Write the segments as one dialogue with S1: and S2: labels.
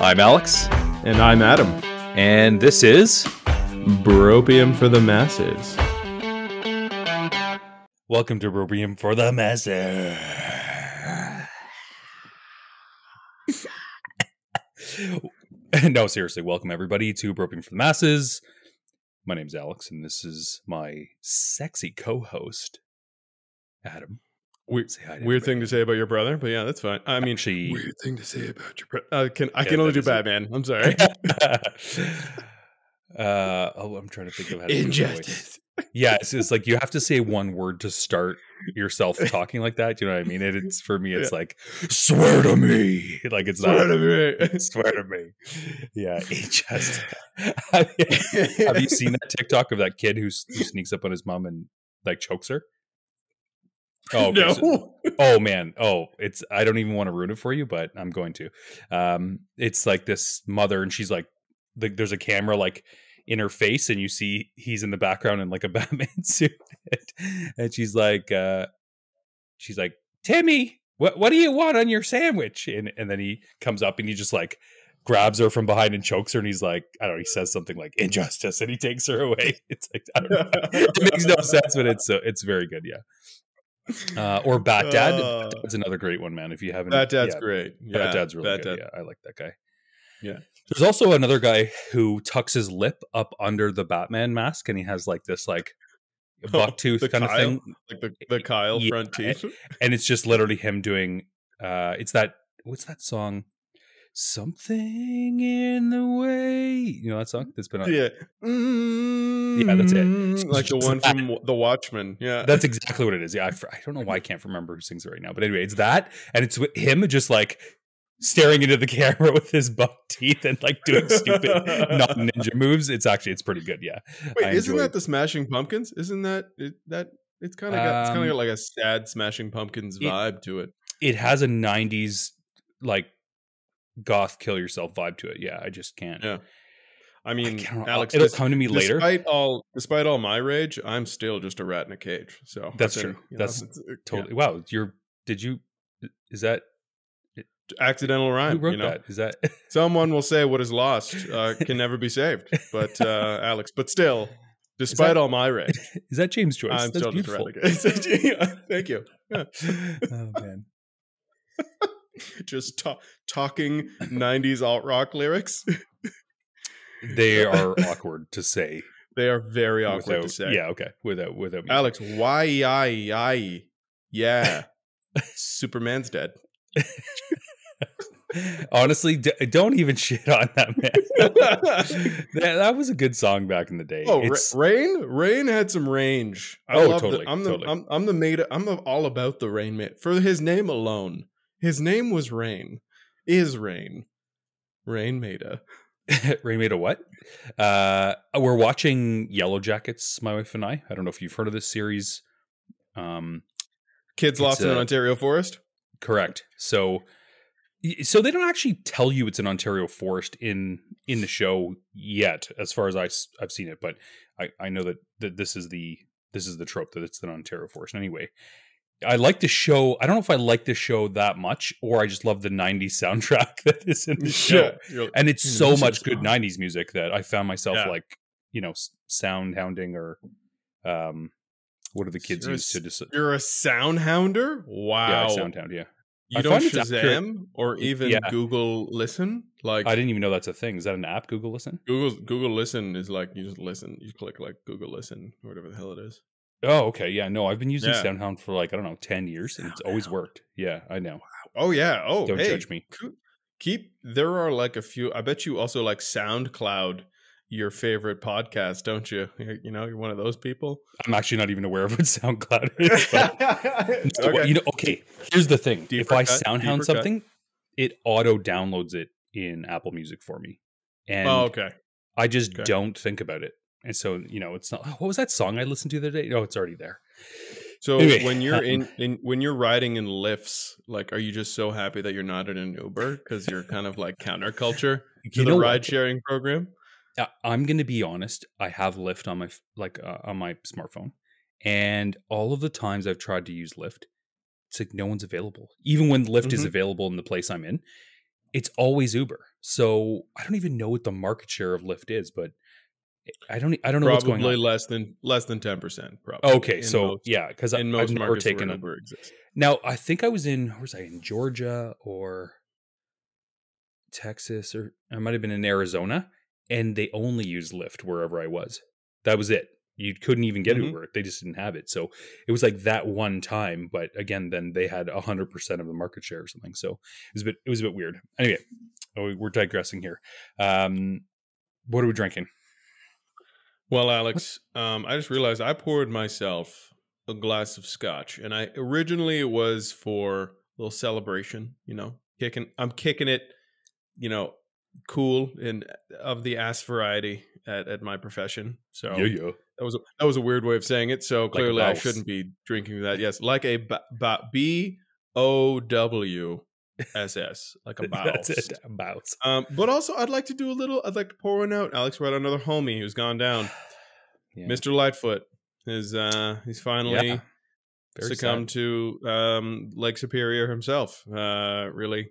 S1: I'm Alex,
S2: And I'm Adam.
S1: and this is
S2: Bropium for the masses.
S1: Welcome to Bropium for the Masses. no, seriously, welcome everybody to Bropium for the Masses. My name's Alex, and this is my sexy co-host, Adam.
S2: Weird,
S1: Say hi to
S2: weird thing to say about your brother, but yeah, that's fine. I mean,
S1: Actually-
S2: weird thing to say about your brother. Uh, can I
S1: Yeah,
S2: can only do
S1: is it.
S2: Batman? I'm sorry.
S1: uh, oh, I'm trying to think of how to.
S2: Injustice.
S1: Yeah, it's, it's like you have to say one word to start yourself talking like that. Do you know what I mean? It, it's for me, it's
S2: Yeah.
S1: like swear to me. Like it's
S2: Swear
S1: not
S2: to me.
S1: swear to me. Yeah, it just. have, you, seen that TikTok of that kid who, who sneaks up on his mom and like chokes her? Oh okay, so-
S2: no.
S1: oh man. Oh it's i don't even want to ruin it for you but i'm going to. Um it's like this mother and she's like the, there's a camera like in her face and you see he's in the background in like a batman suit and she's like uh she's like timmy what what do you want on your sandwich? And and then he comes up and he just like grabs her from behind and chokes her and he's like i don't know he says something like injustice and he takes her away. It's like i don't know. It makes no sense but it's uh, it's very good yeah uh, or Bat Dad.
S2: Uh,
S1: That's another great one, man. If you haven't,
S2: Bat Dad's
S1: yeah,
S2: great. Yeah,
S1: Bat Dad's really
S2: Bat
S1: good.
S2: Dad.
S1: Yeah, I like that guy.
S2: Yeah.
S1: There's also another guy who tucks his lip up under the Batman mask, and he has like this like buck tooth
S2: the
S1: kind of thing,
S2: Like the, the Kyle
S1: Yeah,
S2: front teeth.
S1: and it's just literally him doing. uh It's that what's that song? Something in the way. You know that song that's been on.
S2: Yeah.
S1: Yeah, that's it.
S2: Mm, Like the one from The Watchmen. Yeah.
S1: That's exactly what it is. Yeah, I, I don't know why I can't remember who sings it right now, but anyway, it's that, and it's with him just like staring into the camera with his buck teeth and like doing stupid non ninja moves. It's actually it's pretty good. Yeah,
S2: Wait,
S1: I
S2: isn't that the Smashing Pumpkins? Isn't that it, that? It's kind of got it's kind
S1: Um,
S2: of got like a sad Smashing Pumpkins
S1: it-
S2: vibe to it.
S1: it has a '90s like goth kill yourself vibe to it. Yeah, I just can't.
S2: Yeah. I
S1: I
S2: mean,
S1: can't-
S2: Alex,
S1: it'll come to me later.
S2: Despite all, despite all my rage, I'm still just a rat in a cage. So
S1: That's true.
S2: know,
S1: That's
S2: it-
S1: Totally. Wow, you're. Did you? Is that
S2: accidental rhyme.
S1: who wrote
S2: you know,
S1: that? Is that?
S2: someone will say what is lost uh, can never be saved. But uh, Alex, but still, despite
S1: that-
S2: all my rage,
S1: Is that James Joyce?
S2: I'm
S1: That's
S2: still
S1: beautiful.
S2: just a rat in a cage. Thank you. Yeah.
S1: oh man.
S2: Just ta- talking '90s alt rock lyrics.
S1: They are awkward to say
S2: They are very awkward
S1: without,
S2: to say.
S1: Yeah, okay. Without without music.
S2: Alex, why, yai, yai, yeah. Superman's dead.
S1: Honestly, d- don't even shit on that man. that, that was a good song back in the day.
S2: Oh,
S1: It's-
S2: Raine! Raine had some range. I
S1: Oh,
S2: love
S1: totally,
S2: The, I'm the
S1: totally.
S2: I'm, I'm the made. I'm all about the Rain mate for his name alone. His name was Raine. Is Raine. Raine Maida.
S1: Ray made a what? Uh, we're watching Yellow Jackets, my wife and I. I don't know if you've heard of this series. Um,
S2: Kids lost in an Ontario forest.
S1: correct. So, so they don't actually tell you it's an Ontario forest in in the show yet, as far as I, have seen it. But I, I know that, that this is the this is the trope that it's an Ontario forest. Anyway, I like the show. I don't know if I like the show that much, or I just love the '90s soundtrack that is in the show.
S2: You're-
S1: and it's
S2: Mm,
S1: so much good
S2: awesome.
S1: 90s music that i found myself
S2: Yeah.
S1: like you know sound hounding or um what do the kids use to just
S2: You're a sound hounder. Wow.
S1: yeah sound hound yeah
S2: you
S1: I
S2: don't
S1: find it's accurate.
S2: Shazam or even
S1: Yeah.
S2: Google Listen. Like
S1: i didn't even know that's a thing is that an app google listen
S2: Google Google Listen is like you just listen. You click like Google Listen or whatever the hell it is.
S1: Oh okay yeah no i've been using
S2: Yeah.
S1: soundhound for like i don't know 10 years and it's always worked yeah i know
S2: Oh yeah. Oh,
S1: don't
S2: hey,
S1: judge me
S2: Keep there are like a few. I bet you also like SoundCloud, your favorite podcast, don't you? You know, you're one of those people.
S1: i'm actually not even aware of what soundcloud is but-
S2: okay.
S1: you know okay here's the thing if i
S2: cut,
S1: soundhound
S2: deeper cut.
S1: something it auto downloads it in apple music for me and
S2: oh, okay.
S1: I just
S2: Okay.
S1: don't think about it. And so, you know, it's not "Oh, what was that song I listened to the other day? No, it's already there.
S2: So
S1: Anyway,
S2: when you're
S1: um,
S2: in, in when you're riding in lifts, like, are you just so happy that you're not in an Uber because you're kind of like counterculture to the ride sharing program?
S1: Uh, I'm going to be honest. I have Lyft on my like uh, on my smartphone, and all of the times I've tried to use Lyft, it's like no one's available. Even when Lyft is
S2: Mhm.
S1: available in the place I'm in, it's always Uber. So I don't even know what the market share of Lyft is, but I don't I don't know what's going
S2: Probably
S1: on.
S2: less than less than ten percent. Probably.
S1: Okay,
S2: in
S1: so
S2: most,
S1: yeah, because
S2: in
S1: I've
S2: most
S1: never taken
S2: where
S1: a
S2: Uber exists.
S1: Now, I think I was in, where was I, in Georgia or Texas, or I might have been in Arizona, and they only used Lyft wherever I was. That was it. You couldn't even get
S2: Mhm.
S1: Uber. They just didn't have it. So it was like that one time, but again, then they had 100% of the market share or something. So it was a bit, it was a bit weird. Anyway, oh, we're digressing here. Um, what are we drinking?
S2: Well, Alex, um, I just realized I poured myself a glass of scotch, and I originally it was for a little celebration. You know, kicking. I'm kicking it. You know, cool and of the ass variety at, at my profession. So that was a, that was a weird way of saying it. So clearly, I shouldn't be drinking that. Yes, like a B O W S S, like a
S1: That's it. About.
S2: Um, but also, I'd like to do a little. I'd like to pour one out. Alex, we're another homie who's gone down.
S1: Yeah.
S2: Mr. Lightfoot is uh he's finally
S1: Yeah.
S2: Succumbed
S1: sad.
S2: to um Lake Superior himself. Uh really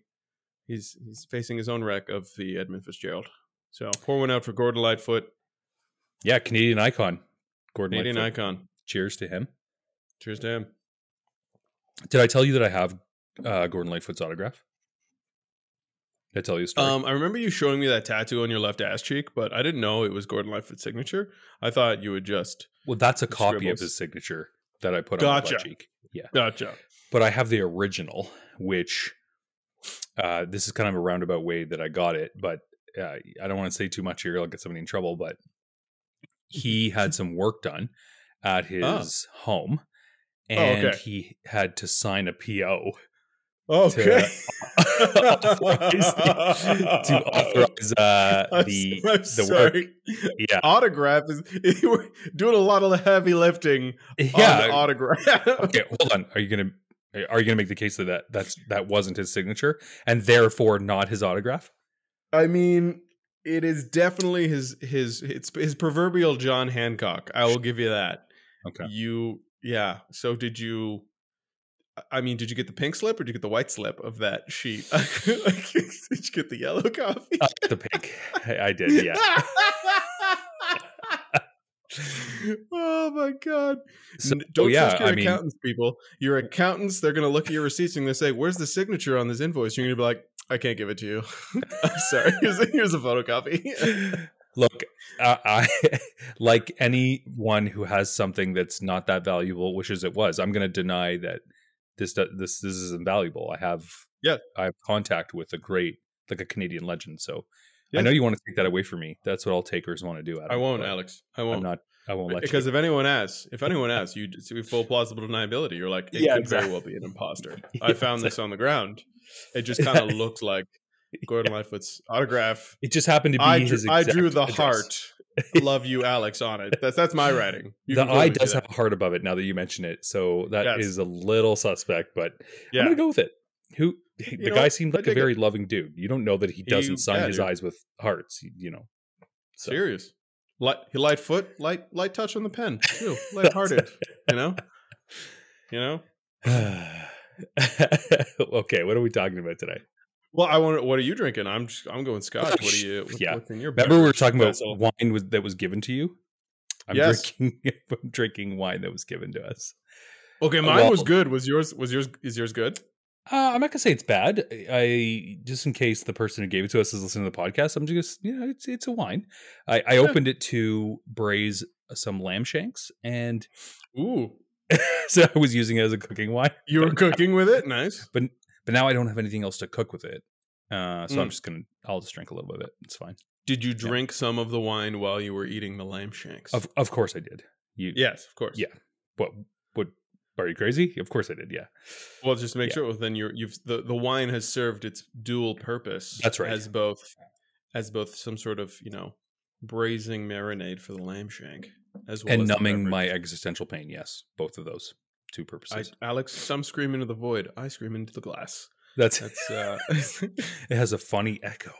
S2: he's he's facing his own wreck of the Edmund Fitzgerald. So pour one out for Gordon Lightfoot,
S1: Yeah, Canadian icon. Gordon
S2: Canadian
S1: Lightfoot.
S2: icon.
S1: Cheers to him.
S2: Cheers to him.
S1: Did I tell you that I have uh, Gordon Lightfoot's autograph? Did I tell you a story?
S2: Um I remember you showing me that tattoo on your left ass cheek, but I didn't know it was Gordon Lightfoot's signature. I thought you would just
S1: well, that's a copy
S2: scribbles.
S1: of his signature that I put on my
S2: Gotcha.
S1: butt cheek. Yeah,
S2: Gotcha.
S1: but I have the original, which uh, this is kind of a roundabout way that I got it. But uh, I don't want to say too much here; I'll get somebody in trouble. But he had some work done at his home, and
S2: Oh, okay.
S1: he had to sign a PO
S2: Okay.
S1: to authorize uh,
S2: I'm
S1: the
S2: so- I'm
S1: the work. Yeah,
S2: Autograph is you were doing a lot of the heavy lifting on the
S1: yeah.
S2: autograph.
S1: okay, hold on. Are you gonna are you gonna make the case that, that that's that wasn't his signature and therefore not his autograph?
S2: I mean, it is definitely his his it's his proverbial John Hancock. I will give you that.
S1: Okay.
S2: You yeah. So did you I mean, did you get the pink slip or did you get the white slip of that sheet? did you get the yellow copy?
S1: Uh, the pink. I, I did. Yeah.
S2: oh my god!
S1: So,
S2: Don't
S1: yeah,
S2: trust your
S1: I mean-
S2: accountants, people. Your accountants, they're gonna look at your receipts and gonna say, "Where's the signature on this invoice?" You're gonna be like, "I can't give it to you. I'm sorry. Here's a, here's a photocopy."
S1: Look, uh, I like anyone who has something that's not that valuable, which is it was. I'm going to deny that this this this is invaluable. I have
S2: Yeah.
S1: I have contact with a great like a Canadian legend. So I know you want to take that away from me. That's what all takers want to do. Adam,
S2: I won't, Alex. I
S1: I'm
S2: won't.
S1: not. I won't let you.
S2: because
S1: you.
S2: if anyone asks, if anyone asks, you it's full plausible deniability. You're like, it
S1: Yeah,
S2: could very well be an imposter.
S1: Yeah,
S2: I found this on the ground. It just kind of looked like Gordon Lightfoot's autograph.
S1: It just happened to be
S2: I
S1: his.
S2: drew, I drew the
S1: address.
S2: heart. Love you, Alex, on it. That's that's my writing. You
S1: the eye does have a heart above it. Now that you mention it, so that is
S2: Yes.
S1: a little suspect. But
S2: Yeah.
S1: I'm gonna go with it. Who the
S2: know
S1: guy seemed like a very
S2: it.
S1: loving dude. You don't know that he doesn't
S2: He-
S1: sign
S2: yeah,
S1: his
S2: dude.
S1: eyes with hearts. You, you know. So.
S2: Serious. Light, light foot, light, light touch on the pen too. Light hearted. you know. You know.
S1: okay, what are we talking about today?
S2: Well, I want. What are you drinking? I'm. just- I'm going Scotch. What are you? What,
S1: Yeah.
S2: What's in your?
S1: Remember we were talking about wine was, that was given to you. I'm
S2: Yes.
S1: drinking. I'm drinking wine that was given to us.
S2: Okay, mine
S1: well-
S2: was good. Was yours? Was yours? Is yours good?
S1: Uh, I'm not gonna say it's bad. I just in case the person who gave it to us is listening to the podcast. I'm just you know it's it's a wine. I, I
S2: Yeah.
S1: opened it to braise some lamb shanks, and
S2: Ooh,
S1: so I was using it as a cooking wine.
S2: you were cooking with it. Nice.
S1: But now I don't have anything else to cook with it, uh, so I'm
S2: Mm.
S1: just gonna I'll just drink a little bit of it. It's fine.
S2: Did you drink some of the wine while you were eating the lamb shanks?
S1: Of of course I did. You
S2: yes, of course.
S1: Yeah. what what are you crazy? Of course I did. Yeah.
S2: Well, just to make
S1: Yeah.
S2: sure. Well, then you're you've the, the wine has served its dual purpose.
S1: That's right.
S2: As both as both some sort of you know braising marinade for the lamb shank, as well
S1: and
S2: as
S1: numbing my existential pain. Yes, both of those two
S2: I,
S1: purposes.
S2: Alex, some scream into the void. I scream into the glass.
S1: That's
S2: That's uh,
S1: it has a funny echo.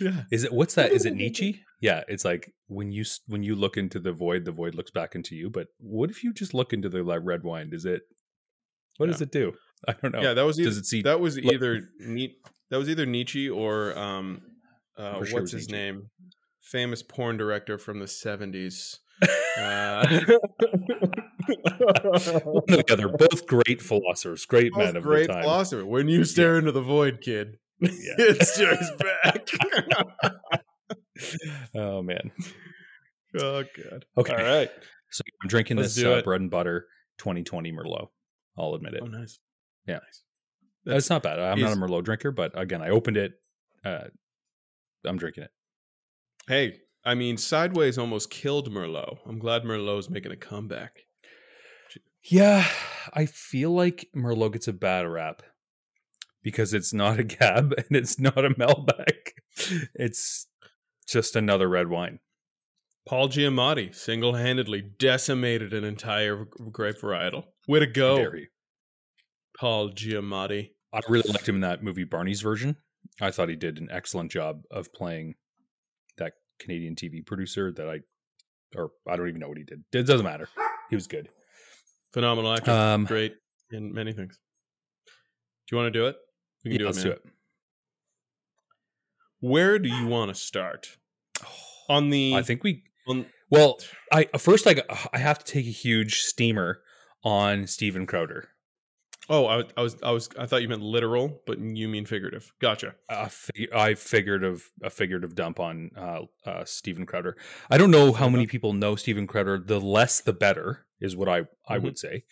S2: yeah.
S1: Is it what's that? Is it Nietzsche? Yeah, it's like when you when you look into the void, the void looks back into you. But what if you just look into the red wine? Does it? What does it do? I don't know.
S2: Yeah, that was
S1: Does
S2: either,
S1: it see?
S2: that was either neat. That was either Nietzsche or um, uh,
S1: sure
S2: what's his
S1: Nietzsche.
S2: name? Famous porn director from the seventies. Uh,
S1: One or the other, both great philosophers, great men of
S2: great
S1: the time.
S2: philosopher. When you stare into the void, kid, it stares back.
S1: oh man.
S2: oh god.
S1: Okay.
S2: All right.
S1: So I'm drinking
S2: Let's
S1: this uh, bread and butter 2020 Merlot. I'll admit it.
S2: Oh, nice.
S1: Yeah.
S2: Nice.
S1: It's not bad. I'm not a Merlot drinker, but again, I opened it. Uh, I'm drinking it.
S2: Hey, I mean, Sideways almost killed Merlot. I'm glad Merlot's making a comeback.
S1: Yeah, I feel like Merlot gets a bad rap because it's not a Cab and it's not a Malbec. It's just another red wine.
S2: Paul Giamatti single-handedly decimated an entire grape varietal. Way to go. Paul Giamatti.
S1: I really liked him in that movie Barney's version. I thought he did an excellent job of playing Canadian TV producer that I, or I don't even know what he did. It doesn't matter. He was good.
S2: Phenomenal actor.
S1: Um,
S2: Great in many things. Do you want to do it? We can
S1: yeah,
S2: do it,
S1: let's
S2: man.
S1: do it.
S2: Where do you want to start? On the
S1: I think we
S2: on,
S1: Well, I first I I have to take a huge steamer on Steven Crowder.
S2: Oh, I, I was I was I thought you meant literal, but you mean figurative. Gotcha.
S1: A fi- I figurative, a figurative dump on uh, uh, Steven Crowder. I don't know how many people know Steven Crowder. The less, the better, is what I I
S2: Mhm.
S1: would say.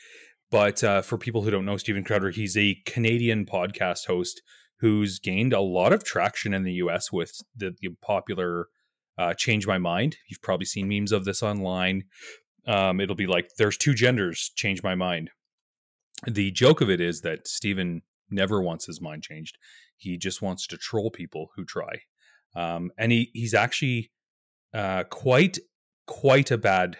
S1: But uh, for people who don't know Steven Crowder, he's a Canadian podcast host who's gained a lot of traction in the U.S. with the, the popular uh, "Change My Mind." You've probably seen memes of this online. Um, it'll be like, "There's two genders. Change my mind." The joke of it is that Steven never wants his mind changed. He just wants to troll people who try. Um, and he he's actually uh, quite quite a bad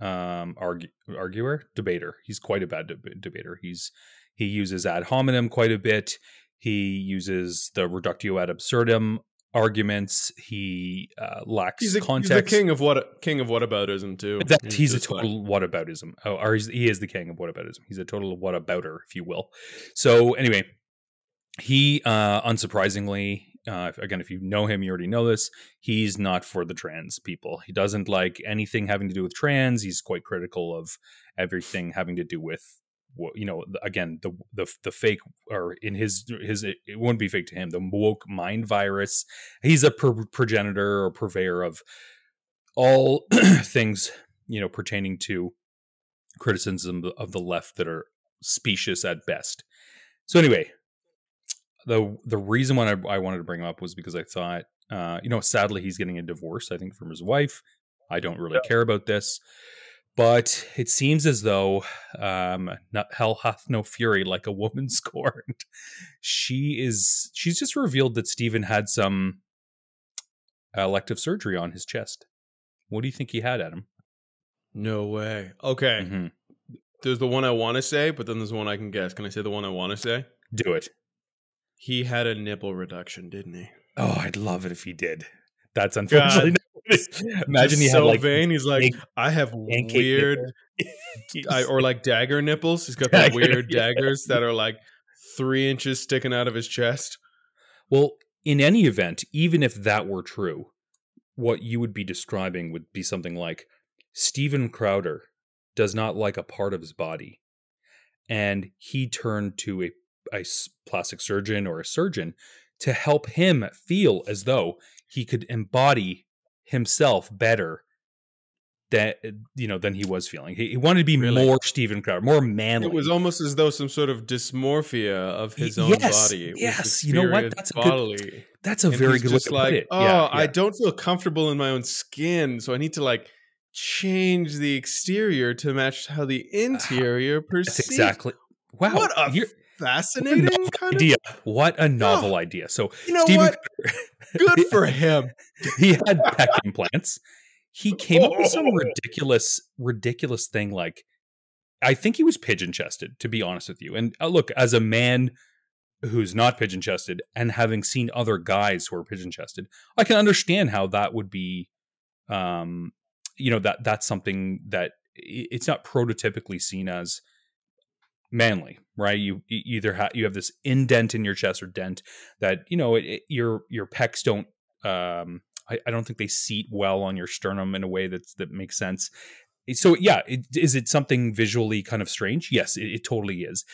S1: um, argu- arguer debater. He's quite a bad deb- debater. He's he uses ad hominem quite a bit. He uses the reductio ad absurdum arguments. He uh, lacks
S2: He's, a, he's
S1: context.
S2: the king of what king of whataboutism too.
S1: That he's, a
S2: just like-
S1: total whataboutism. Oh, or he's, he is the king of whataboutism. He's a total whatabouter, if you will. So anyway, he uh unsurprisingly, uh, again, if you know him, you already know this. He's not for the trans people. He doesn't like anything having to do with trans. He's quite critical of everything having to do with you know. Again, the the the fake or in his his it wouldn't be fake to him. The woke mind virus. He's a pro- progenitor or purveyor of all things you know pertaining to criticism of the left that are specious at best. So anyway, the the reason why I, I wanted to bring him up was because I thought, uh, you know, sadly he's getting a divorce. I think from his wife. I don't really care about this, but it seems as though um, not, hell hath no fury like a woman scorned. She is. She's just revealed that Steven had some elective surgery on his chest. What do you think he had, Adam?
S2: No way. Okay.
S1: Mhm.
S2: There's the one I want to say, but then there's one I can guess. Can I say the one I want to say?
S1: Do it.
S2: He had a nipple reduction, didn't he?
S1: Oh, I'd love it if he did. That's unfortunately. Imagine he
S2: so
S1: had like
S2: vain. He's like,
S1: pancake-
S2: I have weird. I, or like dagger nipples. He's got the weird daggers that are like three inches sticking out of his chest.
S1: Well, in any event, even if that were true, what you would be describing would be something like Steven Crowder does not like a part of his body. And he turned to a a plastic surgeon or a surgeon to help him feel as though he could embody himself better that you know than he was feeling. He, he wanted to be
S2: Really?
S1: more Steven Crowder, more manly.
S2: It was almost as though some sort of dysmorphia of his own
S1: yes,
S2: body. was
S1: yes. You know what? That's a good-
S2: bodily.
S1: That's a
S2: And
S1: very good
S2: just like. Oh,
S1: yeah,
S2: I don't feel comfortable in my own skin, so I need to like change the exterior to match how the ah, interior perceives.
S1: That's exactly. Wow,
S2: What a
S1: you're-
S2: fascinating kind of.
S1: idea. What a novel idea. So
S2: You know
S1: Steven
S2: what? Good for him.
S1: he had pec implants. He came up with some ridiculous, ridiculous thing like I think he was pigeon chested, to be honest with you. And uh, look, as a man who's not pigeon chested and having seen other guys who are pigeon chested, I can understand how that would be um you know that that's something that it's not prototypically seen as manly, right? You, you either have you have this indent in your chest or dent that you know it, it, your your pecs don't. Um, I, I, don't think they seat well on your sternum in a way that's that makes sense. So yeah, it, is it something visually kind of strange? Yes, it, totally is.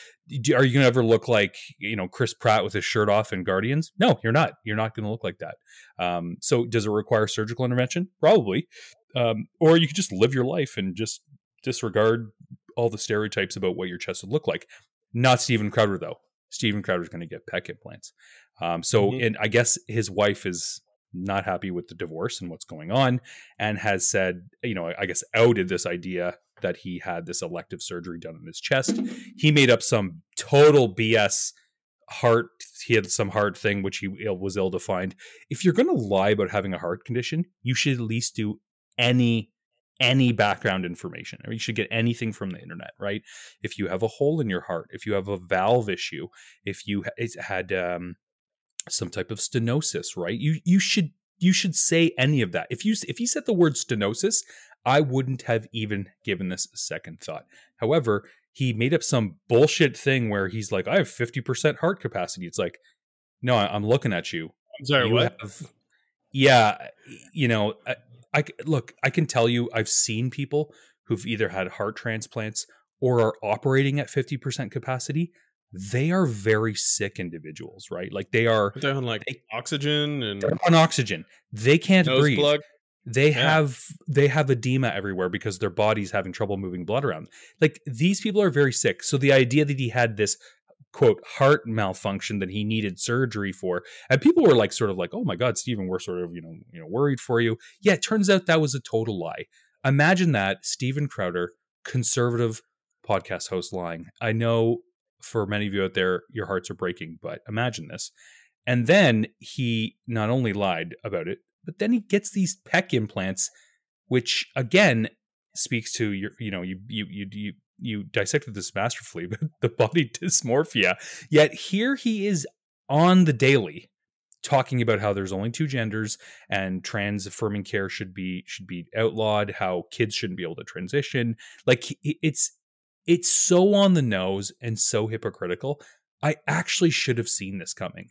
S1: Are you gonna ever look like you know Chris Pratt with his shirt off in Guardians? No, you're not. You're not gonna look like that. Um, so does it require surgical intervention? Probably. Um, or you could just live your life and just disregard all the stereotypes about what your chest would look like. Not Steven Crowder though. Steven Crowder's going to get pec implants. Um, so, mm-hmm. and I guess his wife is not happy with the divorce and what's going on, and has said, you know, I guess outed this idea that he had this elective surgery done in his chest. He made up some total BS heart. He had some heart thing which he was ill defined. If you're going to lie about having a heart condition, you should at least do any any background information. I mean, you should get anything from the internet, right? If you have a hole in your heart, if you have a valve issue, if you had um, some type of stenosis, right? You you should you should say any of that. If you if you said the word stenosis, I wouldn't have even given this a second thought. However, he made up some bullshit thing where he's like, "I have fifty percent heart capacity." It's like, no, I'm looking at you.
S2: I'm sorry,
S1: you
S2: what?
S1: Have, yeah, you know, I look, I can tell you, I've seen people who've either had heart transplants or are operating at 50% capacity. They are very sick individuals, right? Like they are
S2: they're on like they, oxygen and
S1: they're on oxygen. They can't breathe.
S2: Plug.
S1: They yeah. have they have edema everywhere because their body's having trouble moving blood around. Like these people are very sick. So the idea that he had this quote heart malfunction that he needed surgery for. And people were like sort of like oh my god Steven we're sort of you know you know worried for you. Yeah it turns out that was a total lie. Imagine that Steven Crowder conservative podcast host lying. I know for many of you out there your hearts are breaking but imagine this. And then he not only lied about it but then he gets these pec implants which again speaks to your you know you you you, you you dissected this masterfully, but the body dysmorphia. Yet here he is on the daily talking about how there's only two genders and trans affirming care should be should be outlawed, how kids shouldn't be able to transition. Like it's it's so on the nose and so hypocritical. I actually should have seen this coming.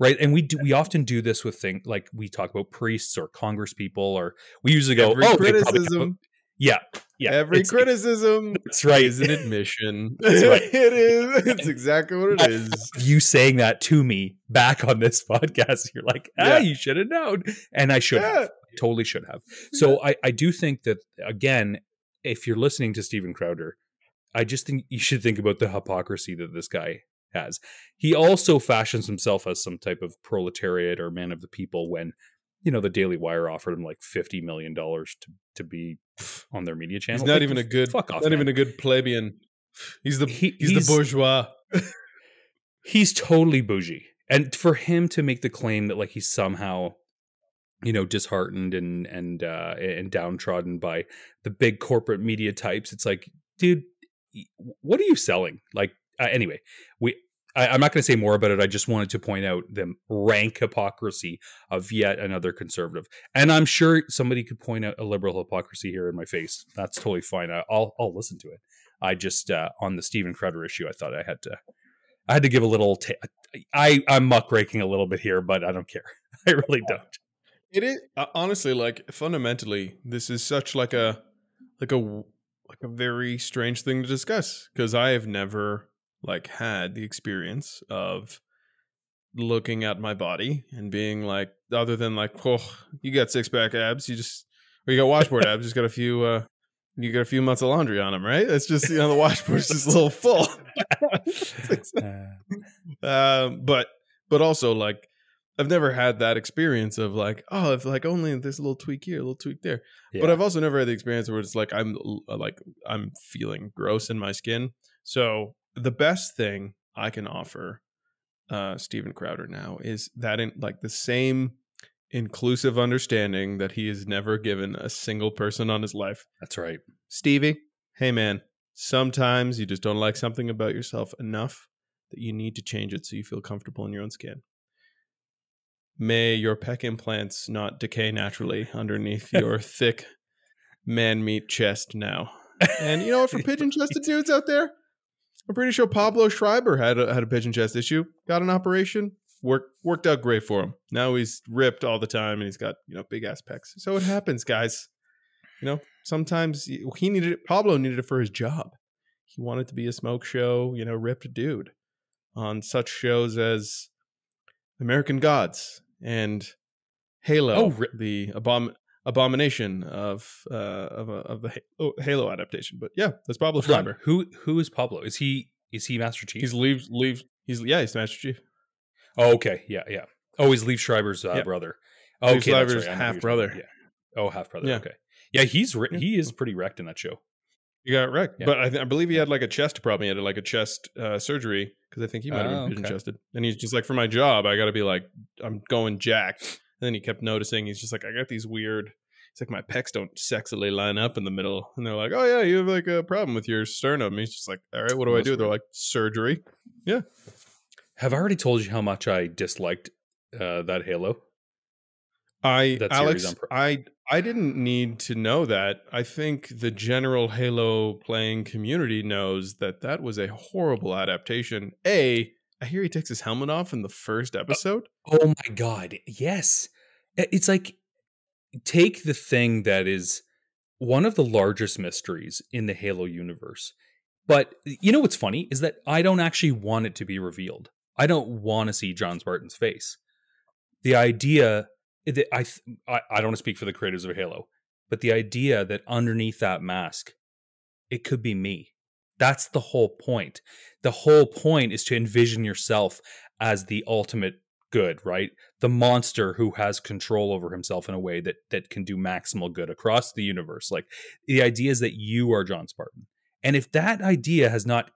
S1: Right. And we do we often do this with things like we talk about priests or congress people or we usually go,
S2: Every
S1: oh,
S2: criticism
S1: yeah, yeah.
S2: Every
S1: it's,
S2: criticism
S1: that's right.
S2: is an admission.
S1: That's right.
S2: it is. It's exactly what it is.
S1: You saying that to me back on this podcast, you're like, ah, yeah. you should have known. And I should yeah. have. Totally should have. So I, I do think that again, if you're listening to Steven Crowder, I just think you should think about the hypocrisy that this guy has. He also fashions himself as some type of proletariat or man of the people when you know the Daily Wire offered him like fifty million dollars to to be on their media channel.
S2: He's not like, even a good. Fuck off. Not man. even a good plebeian. He's the he, he's, he's, the bourgeois.
S1: he's totally bougie, and for him to make the claim that like he's somehow, you know, disheartened and and uh, and downtrodden by the big corporate media types, it's like, dude, what are you selling? Like, uh, anyway, we I, am not going to say more about it. I just wanted to point out the rank hypocrisy of yet another conservative. And I'm sure somebody could point out a liberal hypocrisy here in my face. That's totally fine. I, will I'll listen to it. I just uh, on the Steven Crowder issue, I thought I had to I had to give a little. T- I I'm muckraking a little bit here, but I don't care. I really don't.
S2: It is uh, honestly like fundamentally, this is such like a like a like a very strange thing to discuss because I have never like had the experience of looking at my body and being like other than like oh you got six pack abs you just or you got washboard abs just got a few uh you got a few months of laundry on them right it's just you know the washboard's just a little full um but but also like I've never had that experience of like, oh, if like only this little tweak here, a little tweak there. Yeah. But I've also never had the experience where it's like I'm like I'm feeling gross in my skin. So the best thing I can offer uh Steven Crowder now is that in like the same inclusive understanding that he has never given a single person on his life.
S1: That's right.
S2: Stevie, hey man, sometimes you just don't like something about yourself enough that you need to change it so you feel comfortable in your own skin. May your pec implants not decay naturally underneath your thick man meat chest now. And you know what, for pigeon chested dudes out there, I'm pretty sure Pablo Schreiber had a, had a pigeon chest issue, got an operation, worked worked out great for him. Now he's ripped all the time and he's got you know big ass pecs. So it happens, guys. You know, sometimes he needed it. Pablo needed it for his job. He wanted to be a smoke show, you know, ripped dude on such shows as American Gods and Halo,
S1: Oh,
S2: the abom- abomination of uh, of, uh, of the Halo, Halo adaptation. But yeah, that's Pablo Schreiber.
S1: Who who is Pablo? Is he is he Master Chief?
S2: He's leaves leaves. He's yeah, he's Master Chief.
S1: oh, okay. Yeah, yeah. Oh, he's Liev Schreiber's uh,
S2: Yeah.
S1: brother. Okay,
S2: Schreiber's
S1: right. I know who
S2: half
S1: talking
S2: brother.
S1: Yeah. Oh, half brother.
S2: Yeah.
S1: Okay. Yeah, he's ri-
S2: Yeah.
S1: he is pretty wrecked in that show.
S2: He got wrecked,
S1: Yeah.
S2: but I, th- I believe he had like a chest problem. He had like a chest uh, surgery because I think he might have
S1: Oh,
S2: been
S1: okay.
S2: chested. And he's just like, for my job, I got to be like, I'm going jacked. And then he kept noticing he's just like, I got these weird. It's like my pecs don't sexily line up in the middle, and they're like, "Oh yeah, you have like a problem with your sternum." He's just like, "All right, what do I do?" They're like, "Surgery." Yeah.
S1: Have I already told you how much I disliked uh, that Halo?
S2: I Alex, I I didn't need to know that. I think the general Halo playing community knows that that was a horrible adaptation. A, I hear he takes his helmet off in the first uh, episode.
S1: Oh my god, yes. It's like take the thing that is one of the largest mysteries in the Halo universe. But you know what's funny is that I don't actually want it to be revealed. I don't want to see John Spartan's face. The idea eh, that I, I I don't want to speak for the creators of Halo, but the idea that underneath that mask it could be me. That's the whole point. The whole point is to envision yourself as the ultimate good, right? The monster who has control over himself in a way that that can do maximal good across the universe. Like the idea is that you are John Spartan. And if that idea has not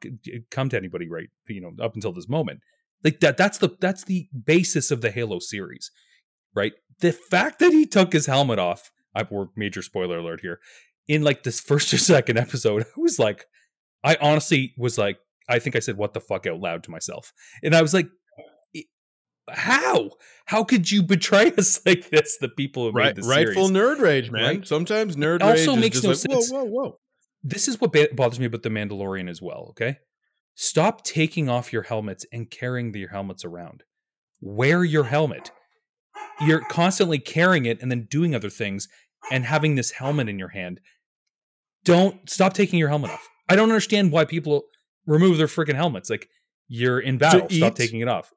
S1: come to anybody right, you know, up until this moment, like that that's the that's the basis of the Halo series, right? The fact that he took his helmet off, I we're major spoiler alert here, in like this first or second episode, I was like, I honestly was like, I think I said what the fuck out loud to myself. And I was like, how? How could you betray us like this? The people who
S2: Right,
S1: made this
S2: rightful
S1: series?
S2: nerd rage, man.
S1: Right?
S2: Sometimes nerd
S1: It also
S2: rage
S1: makes
S2: is
S1: no
S2: like,
S1: sense.
S2: whoa, whoa, whoa.
S1: This is what bothers me about the Mandalorian as well. Okay, stop taking off your helmets and carrying your helmets around. Wear your helmet. You're constantly carrying it and then doing other things and having this helmet in your hand. Don't stop taking your helmet off. I don't understand why people remove their freaking helmets. Like you're in battle, stop
S2: eat?
S1: taking it off.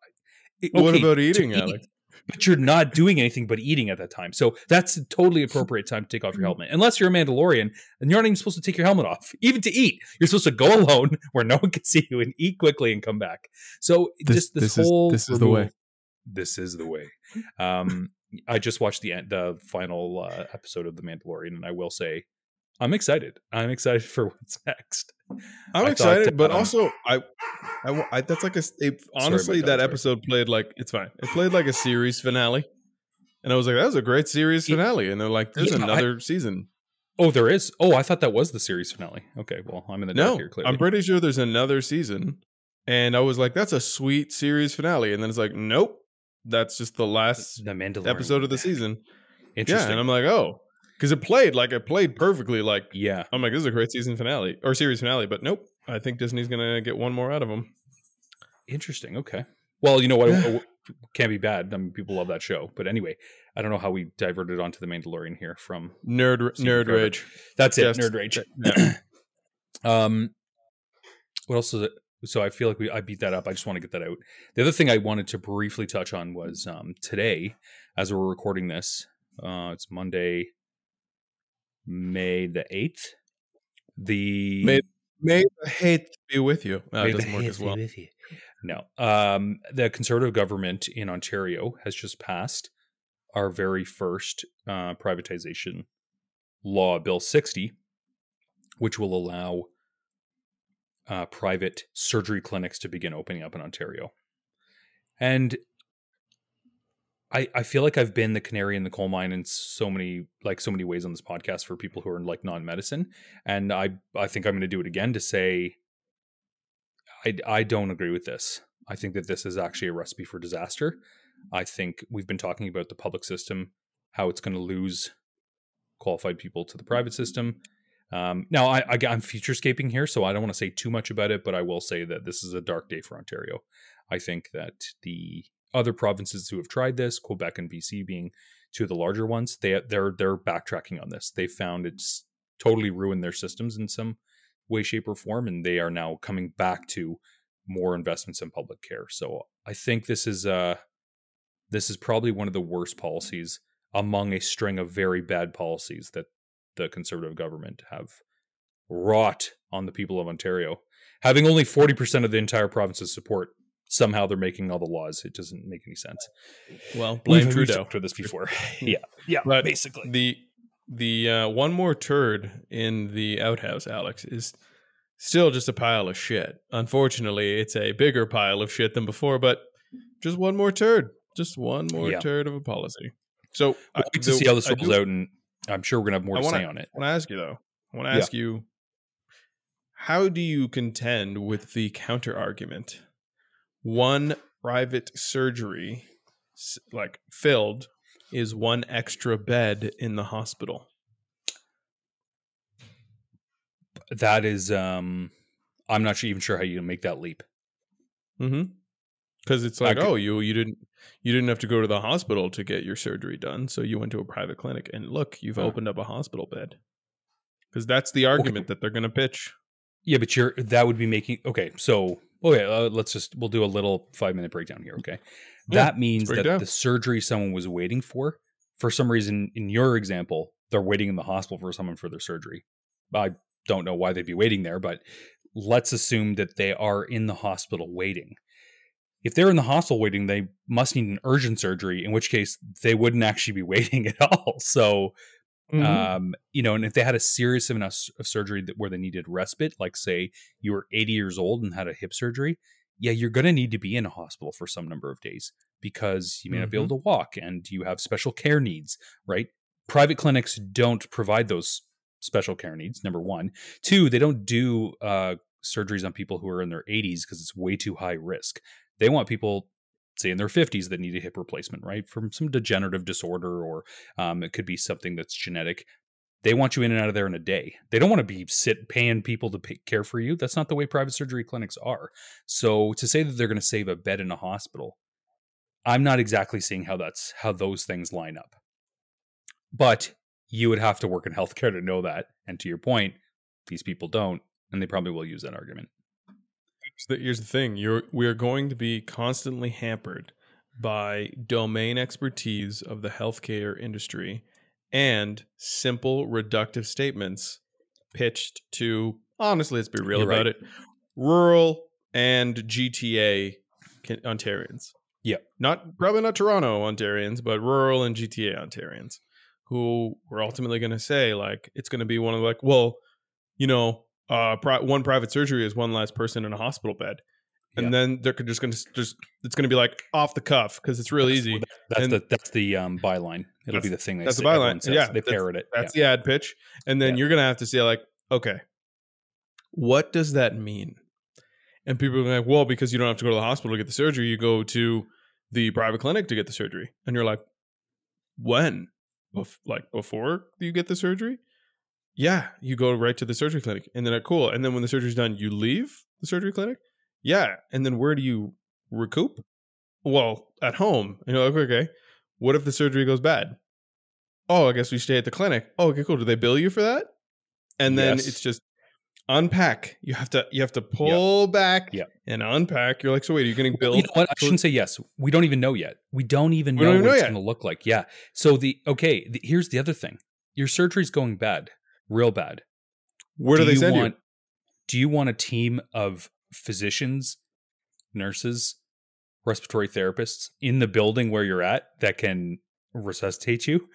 S1: It-
S2: What about
S1: to
S2: eating,
S1: eat,
S2: Alex?
S1: But you're not doing anything but eating at that time. So that's a totally appropriate time to take off your helmet. Unless you're a Mandalorian and you're not even supposed to take your helmet off, even to eat. You're supposed to go alone where no one can see you and eat quickly and come back. So
S2: This-
S1: just this,
S2: this is-
S1: whole
S2: this is the way.
S1: This is the way. Um, I just watched the end, the final uh, episode of The Mandalorian, and I will say, I'm excited. I'm excited for what's next.
S2: I'm
S1: I thought,
S2: excited, but
S1: um,
S2: also I, I, I, that's like a It, honestly, that
S1: that, sorry.
S2: episode played like it's fine. It played like a series finale, and I was like, that was a great series finale. And they're like, there's
S1: Yeah, I-
S2: another season.
S1: Oh, there is. Oh, I thought that was the series finale. Okay, well, I'm in the dark
S2: No,
S1: here. Clearly,
S2: I'm pretty sure there's another season. And I was like, that's a sweet series finale. And then it's like, nope, that's just the last
S1: the Mandalorian
S2: episode of the
S1: went back.
S2: season. Yeah, and I'm like, oh, because it played like it played perfectly. Like
S1: yeah.
S2: I'm like, this is a great season finale or series finale. But nope, I think Disney's gonna get one more out of them.
S1: Interesting. Okay. Well, you know what? Can't be bad. I mean, people love that show. But anyway, I don't know how we diverted onto the Mandalorian here from.
S2: Nerd, nerd
S1: forever.
S2: rage.
S1: That's it.
S2: Just-
S1: Nerd rage.
S2: yeah.
S1: um, what else is it? So I feel like we I beat that up. I just want to get that out. The other thing I wanted to briefly touch on was um, today, as we're recording this, uh, it's Monday, May the eighth. The
S2: May- May the hate be with you. Uh,
S1: May
S2: it doesn't work
S1: hate
S2: as
S1: be
S2: well.
S1: with you. No. Um, the Conservative government in Ontario has just passed our very first uh, privatization law, Bill 60, which will allow uh, private surgery clinics to begin opening up in Ontario. And I, I feel like I've been the canary in the coal mine in so many like so many ways on this podcast for people who are in like non-medicine and I I think I'm going to do it again to say I, I don't agree with this. I think that this is actually a recipe for disaster. I think we've been talking about the public system, how it's going to lose qualified people to the private system. Um, now, I, I, I'm futurescaping here, so I don't want to say too much about it, but I will say that this is a dark day for Ontario. I think that the other provinces who have tried this, Quebec and BC being two of the larger ones, they they're they're backtracking on this. They found it's totally ruined their systems in some way, shape, or form, and they are now coming back to more investments in public care. So I think this is uh this is probably one of the worst policies among a string of very bad policies that the conservative government have wrought on the people of Ontario. Having only 40% of the entire province's support, somehow they're making all the laws. It doesn't make any sense.
S2: Well, blame We've Trudeau
S1: for this before. yeah, yeah,
S2: but
S1: basically.
S2: The the uh, one more turd in the outhouse, Alex, is still just a pile of shit. Unfortunately, it's a bigger pile of shit than before, but just one more turd. Just one more yeah. turd of a policy. So
S1: we'll I, to the, see how this rolls out, and I'm sure we're gonna have more I to
S2: wanna,
S1: say on it.
S2: I want to ask you though. I want to ask you, how do you contend with the counter argument? One private surgery, like filled, is one extra bed in the hospital.
S1: That is, um, I'm not even sure how you make that leap.
S2: Mm-hmm because it's like, could, oh, you you didn't you didn't have to go to the hospital to get your surgery done, so you went to a private clinic, and look, you've opened up a hospital bed. Because that's the argument okay. that they're going to pitch.
S1: Yeah, but you're that would be making okay. So okay, uh, let's just we'll do a little five minute breakdown here. Okay, that means that down. the surgery someone was waiting for, for some reason, in your example, they're waiting in the hospital for someone for their surgery. I don't know why they'd be waiting there, but let's assume that they are in the hospital waiting if they're in the hospital waiting, they must need an urgent surgery, in which case they wouldn't actually be waiting at all. So, mm-hmm. um, you know, and if they had a serious enough of surgery that where they needed respite, like say you were 80 years old and had a hip surgery, yeah, you're going to need to be in a hospital for some number of days because you may mm-hmm. not be able mm-hmm. to walk and you have special care needs, right? Private clinics don't provide those special care needs. Number one, two, they don't do uh, surgeries on people who are in their 80s because it's way too high risk. They want people say in their 50s that need a hip replacement, right? From some degenerative disorder or um, it could be something that's genetic. They want you in and out of there in a day. They don't want to be sit paying people to pay, care for you. That's not the way private surgery clinics are. So to say that they're going to save a bed in a hospital, I'm not exactly seeing how that's how those things line up. But you would have to work in healthcare to know that. And to your point, these people don't, and they probably will use that argument
S2: here's the thing: you're we are going to be constantly hampered by domain expertise of the healthcare industry and simple reductive statements pitched to honestly let's be real You're about right. it rural and gta ontarians
S1: yeah
S2: not probably not toronto ontarians but rural and gta ontarians who we're ultimately going to say like it's going to be one of like well you know uh, pri- one private surgery is one less person in a hospital bed. And yeah. then they're just going to just it's going to be like off the cuff because it's real easy.
S1: That's
S2: and
S1: the that's the um, byline. It'll be the thing.
S2: They that's the byline. Says. Yeah,
S1: they parrot it.
S2: That's yeah. the ad pitch, and then yeah. you're going to have to say like, okay, what does that mean? And people are like, well, because you don't have to go to the hospital to get the surgery, you go to the private clinic to get the surgery, and you're like, when? Bef- like before you get the surgery? Yeah, you go right to the surgery clinic, and then uh, cool. And then when the surgery's done, you leave the surgery clinic. Yeah, and then where do you recoup? Well, at home. And you're like, okay, what if the surgery goes bad? Oh, I guess we stay at the clinic. Oh, okay, cool. Do they bill you for that? And then yes. it's just unpack. You have to you have to pull yep. back
S1: yep.
S2: and unpack. You're like, so wait, are you getting billed?
S1: You know what? I shouldn't say yes. We don't even know yet. We don't even we know don't what know it's going to look like. Yeah. So the okay, the, here's the other thing. Your surgery's going bad real bad.
S2: Where do, do they send want, you?
S1: Do you want a team of physicians, nurses, respiratory therapists in the building where you're at that can resuscitate you?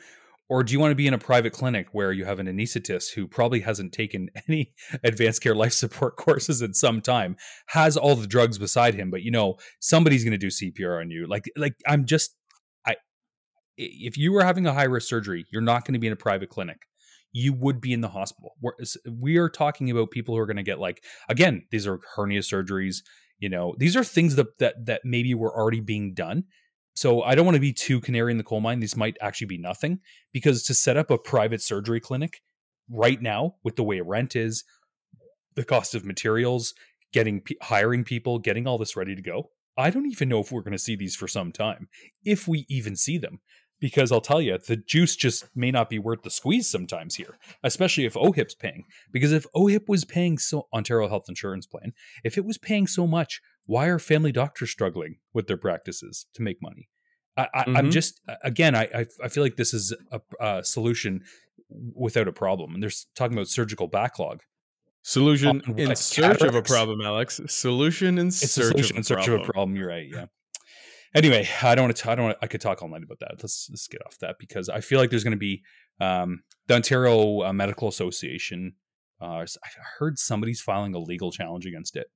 S1: Or do you want to be in a private clinic where you have an anesthetist who probably hasn't taken any advanced care life support courses in some time, has all the drugs beside him, but you know, somebody's going to do CPR on you. Like like I'm just I if you were having a high risk surgery, you're not going to be in a private clinic you would be in the hospital. We're, we are talking about people who are going to get like again, these are hernia surgeries. You know, these are things that that that maybe were already being done. So I don't want to be too canary in the coal mine. These might actually be nothing because to set up a private surgery clinic, right now with the way rent is, the cost of materials, getting hiring people, getting all this ready to go. I don't even know if we're going to see these for some time, if we even see them. Because I'll tell you, the juice just may not be worth the squeeze sometimes here, especially if OHIP's paying. Because if OHIP was paying so Ontario Health Insurance Plan, if it was paying so much, why are family doctors struggling with their practices to make money? I, am mm-hmm. just again, I I feel like this is a, a solution without a problem. and they're talking about surgical backlog.
S2: Solution in search cataracts. of a problem, Alex. Solution in
S1: it's
S2: search,
S1: solution in search
S2: problem.
S1: of a problem. You're right. Yeah. Anyway, I don't want to. I don't. Want to, I could talk all night about that. Let's let's get off that because I feel like there's going to be um, the Ontario uh, Medical Association. Uh, I heard somebody's filing a legal challenge against it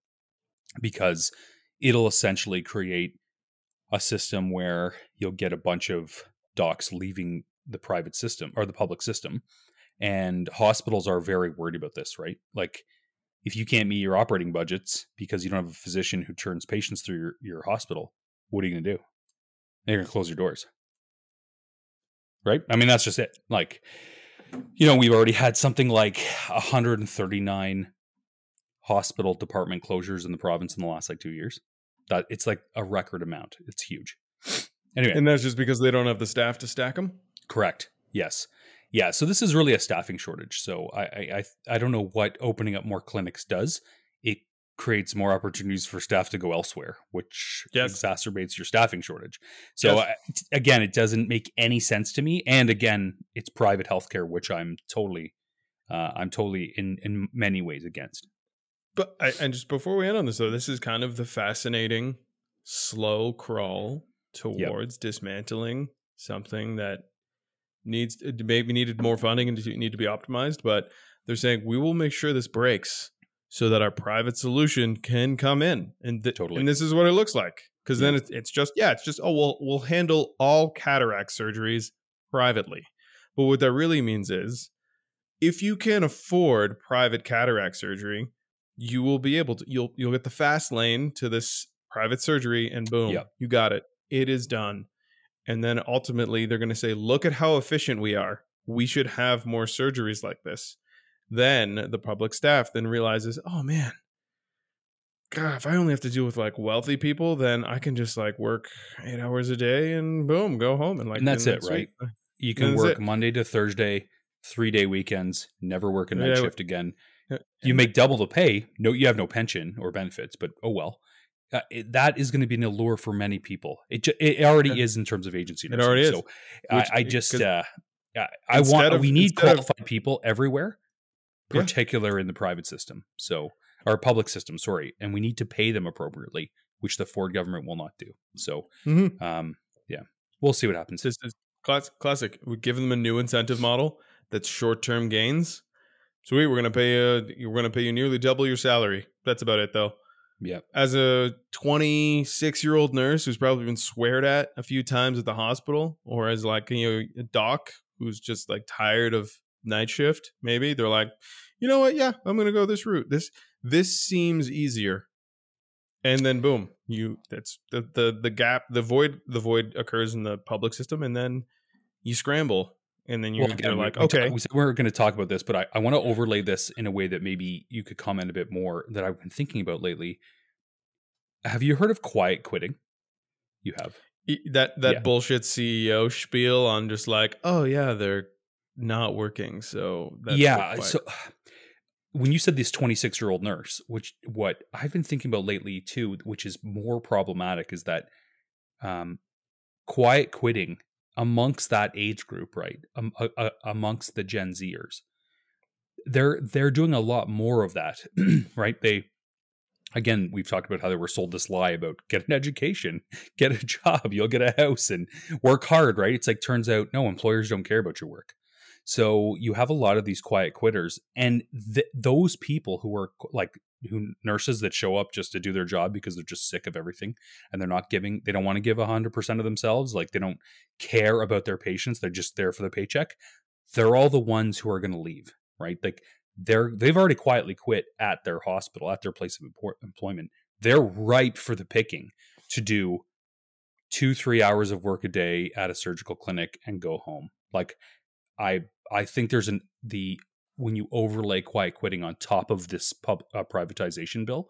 S1: because it'll essentially create a system where you'll get a bunch of docs leaving the private system or the public system and hospitals are very worried about this, right? Like, if you can't meet your operating budgets because you don't have a physician who turns patients through your, your hospital, what are you going to do? You're going to close your doors. Right? I mean, that's just it. Like, you know, we've already had something like 139 hospital department closures in the province in the last like two years. That it's like a record amount. It's huge. Anyway,
S2: and that's just because they don't have the staff to stack them.
S1: Correct. Yes. Yeah, so this is really a staffing shortage. So I, I I don't know what opening up more clinics does. Creates more opportunities for staff to go elsewhere, which yes. exacerbates your staffing shortage. So yes. I, again, it doesn't make any sense to me. And again, it's private healthcare, which I'm totally, uh, I'm totally in in many ways against.
S2: But I, and just before we end on this, though, this is kind of the fascinating slow crawl towards yep. dismantling something that needs maybe needed more funding and need to be optimized, but they're saying we will make sure this breaks so that our private solution can come in, and th- totally. and this is what it looks like. Because yeah. then it's, it's just yeah, it's just oh we'll we'll handle all cataract surgeries privately, but what that really means is if you can afford private cataract surgery, you will be able to you'll you'll get the fast lane to this private surgery, and boom, yep. you got it. It is done. And then ultimately, they're going to say, look at how efficient we are. We should have more surgeries like this. Then the public staff then realizes, oh man, God, if I only have to deal with like wealthy people, then I can just like work eight hours a day and boom, go home and like.
S1: And that's it, right? Week. You can work Monday to Thursday, three day weekends, never work a night yeah, shift again. You make double the pay. No, you have no pension or benefits, but oh well uh, it, that is going to be an allure for many people. It ju- it already yeah. is in terms of agency.
S2: Nursing. It already is. So
S1: Which, I, I, just uh, I want of, we need qualified of, people everywhere, particular yeah. in the private system. So our public system, sorry, and we need to pay them appropriately, which the Ford government will not do. So, mm-hmm. um, yeah, we'll see what happens.
S2: This is classic. We give them a new incentive model that's short term gains. Sweet, we're gonna pay you. We're gonna pay you nearly double your salary. That's about it, though.
S1: Yeah.
S2: As a 26 year old nurse who's probably been sweared at a few times at the hospital, or as like you know a doc who's just like tired of night shift, maybe they're like, you know what? Yeah, I'm gonna go this route. This this seems easier. And then boom, you that's the the the gap, the void, the void occurs in the public system, and then you scramble and then you're, well, again, like, we, okay,
S1: we we're going to talk about this, but I, I want to overlay this in a way that maybe you could comment a bit more that I've been thinking about lately. Have you heard of quiet quitting? You have
S2: that that yeah. bullshit CEO spiel on just like, oh yeah, they're not working, so
S1: yeah. So when you said this 26 year old nurse, which what I've been thinking about lately too, which is more problematic, is that um, quiet quitting amongst that age group, right? Um, uh, uh, amongst the Gen Zers, they're they're doing a lot more of that, right? They again, we've talked about how they were sold this lie about get an education, get a job, you'll get a house, and work hard, right? It's like turns out no, employers don't care about your work. So you have a lot of these quiet quitters, and th- those people who are like who nurses that show up just to do their job because they're just sick of everything and they're not giving they don't want to give 100% of themselves like they don't care about their patients they're just there for the paycheck they're all the ones who are going to leave right? Like they're they've already quietly quit at their hospital at their place of employment. They're ripe for the picking to do two three hours of work a day at a surgical clinic and go home. Like i i think there's an the when you overlay quiet quitting on top of this pub uh, privatization bill,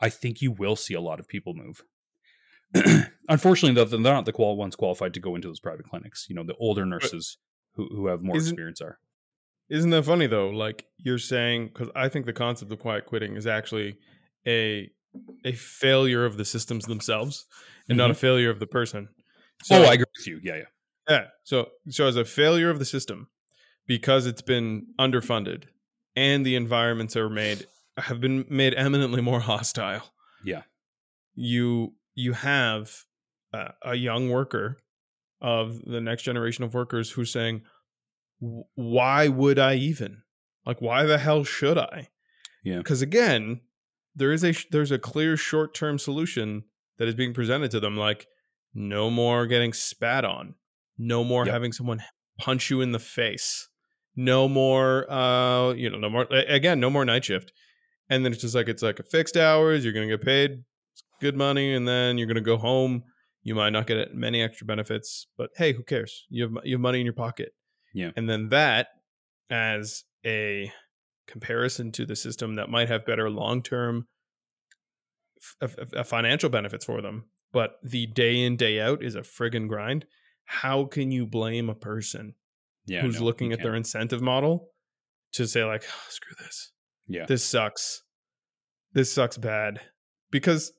S1: I think you will see a lot of people move. Unfortunately, though, they're not the qual- ones qualified to go into those private clinics. You know, the older nurses who, who have more
S2: Isn't-
S1: experience are.
S2: Isn't that funny though? Like you're saying, because I think the concept of quiet quitting is actually a a failure of the systems themselves, and not a failure of the person. So,
S1: oh, I agree with you. Yeah, yeah.
S2: yeah. So so as a failure of the system, because it's been underfunded, and the environments are made have been made eminently more hostile.
S1: Yeah.
S2: You you have a, a young worker of the next generation of workers who's saying, "Why would I even? Like, why the hell should I?"
S1: Yeah.
S2: Because again, there is a there's a clear short term solution that is being presented to them, like no more getting spat on, no more
S1: Yep.
S2: having someone punch you in the face, no more, uh, you know, no more again, no more night shift, and then it's just like it's like a fixed hours. You're gonna get paid good money, and then you're gonna go home. You might not get many extra benefits, but hey, who cares? You have you have money in your pocket.
S1: Yeah.
S2: And then that as a comparison to the system that might have better long term f- f- f- financial benefits for them, but the day in day out is a friggin' grind. How can you blame a person
S1: Yeah.
S2: who's
S1: no,
S2: looking at their incentive model to say like, "Oh, screw this,
S1: Yeah.
S2: this sucks, this sucks bad, because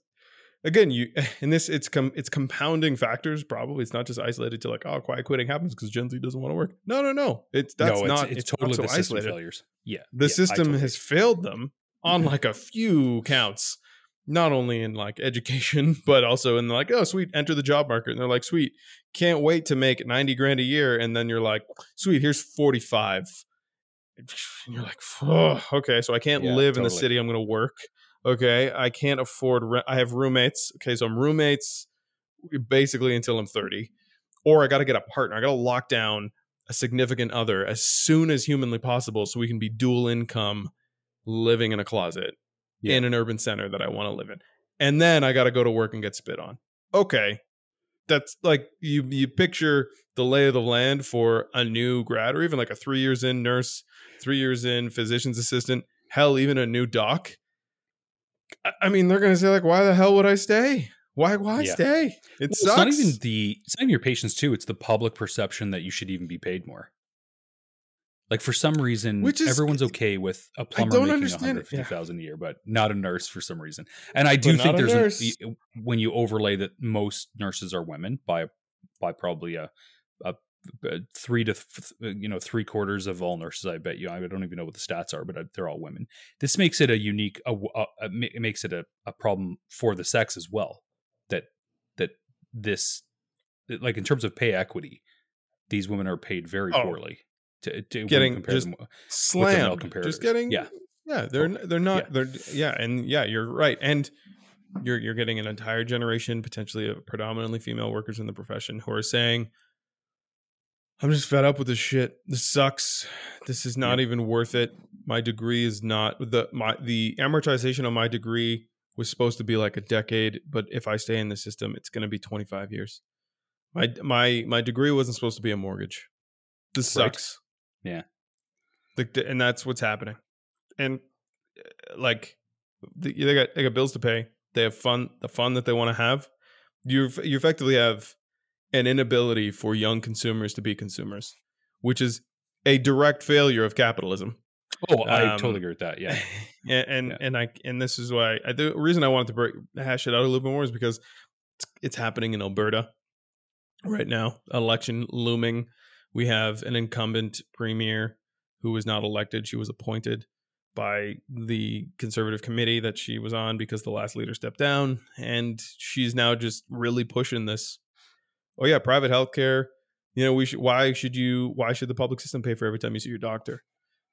S2: again you and this it's com- it's compounding factors probably. It's not just isolated to like oh quiet quitting happens because gen z doesn't want to work. No no no. It's that's
S1: no,
S2: not
S1: it's,
S2: it's,
S1: it's totally
S2: not so isolated.
S1: failures. Yeah.
S2: the
S1: yeah,
S2: system
S1: totally
S2: has failed them on mm-hmm. like a few counts. Not only in like education but also in like oh sweet enter the job market. And they're like sweet can't wait to make 90 grand a year and then you're like sweet here's 45 and you're like oh, okay so i can't
S1: Yeah,
S2: live in the city i'm going to work okay i can't afford rent i have roommates okay so i'm roommates eh, basically until i'm 30 or i got to get a partner i got to lock down a significant other as soon as humanly possible so we can be dual income living in a closet
S1: Yeah.
S2: in an urban center that I want to live in. And then I got to go to work and get spit on. Okay. That's like you you picture the lay of the land for a new grad or even like a 3 years in nurse, 3 years in physician's assistant, hell even a new doc. I- mean, they're going to say like why the hell would I stay? Why why
S1: Yeah.
S2: stay? It
S1: Well, it's not even the it's not even your patients too. It's the public perception that you should even be paid more. Like for some reason,
S2: Which is-
S1: everyone's okay with a plumber making one
S2: understand
S1: hundred
S2: yeah.
S1: a year, but not a nurse for some reason. And I do
S2: But
S1: think
S2: not a
S1: there's an, when you overlay that most nurses are women by by probably a, a, a three to th- you know three quarters of all nurses. I bet you. I don't even know what the stats are, but uh, they're all women. This makes it a unique. A, a, a- it makes it a, a problem for the sex as well. That that this like in terms of pay equity, these women are paid very
S2: Oh.
S1: poorly. To, to
S2: Getting just
S1: them- male
S2: slammed. Just getting
S1: Yeah.
S2: yeah. They're they're not
S1: Yeah.
S2: they're yeah, and yeah, you're right. And you're you're getting an entire generation, potentially of predominantly female workers in the profession, who are saying, "I'm just fed up with this shit. This sucks. This is not even worth it. My degree is not the my the amortization on my degree was supposed to be like a decade, but if I stay in the system, it's going to be 25 years. My my my degree wasn't supposed to be a mortgage. This
S1: Right.
S2: sucks.
S1: Yeah.
S2: Like, and that's what's happening. And uh, like, they got they got bills to pay. They have fun, the fun that they want to have. You you effectively have an inability for young consumers to be consumers, which is a direct failure of capitalism.
S1: Oh, I
S2: Um,
S1: totally agree with that. Yeah.
S2: and and,
S1: Yeah.
S2: and I and this is why I, the reason I wanted to break, hash it out a little bit more is because it's, it's happening in Alberta right now. Election looming. We have an incumbent premier who was not elected. She was appointed by the conservative committee that she was on because the last leader stepped down, and she's now just really pushing this. Oh yeah, private healthcare. You know, we should. Why should you? Why should the public system pay for every time you see your doctor?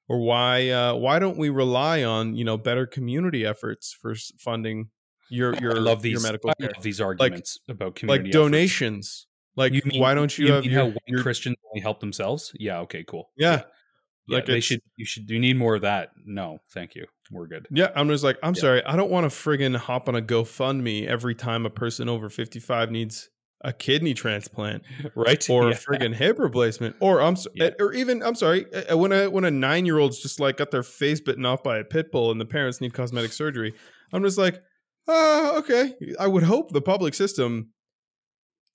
S2: or why uh, why don't we rely on you know better community efforts for funding your your
S1: I love these.
S2: your medical
S1: I
S2: care
S1: love these arguments about community
S2: like
S1: efforts.
S2: donations like
S1: mean-
S2: why don't you,
S1: You
S2: have your,
S1: how white
S2: your-
S1: Christians only help themselves? Yeah. Okay. Cool.
S2: yeah
S1: Yeah,
S2: Like
S1: they should. You should. You need more of that. No, thank you. We're good.
S2: yeah i'm just like i'm
S1: Yeah.
S2: sorry i don't want to friggin hop on a gofundme every time a person over 55 needs a kidney transplant
S1: right?
S2: or
S1: Yeah.
S2: a friggin' hip replacement, or I'm so,
S1: Yeah.
S2: or even I'm sorry, uh, when a when a nine year old's just like got their face bitten off by a pit bull and the parents need cosmetic surgery, I'm just like, ah, okay. I would hope the public system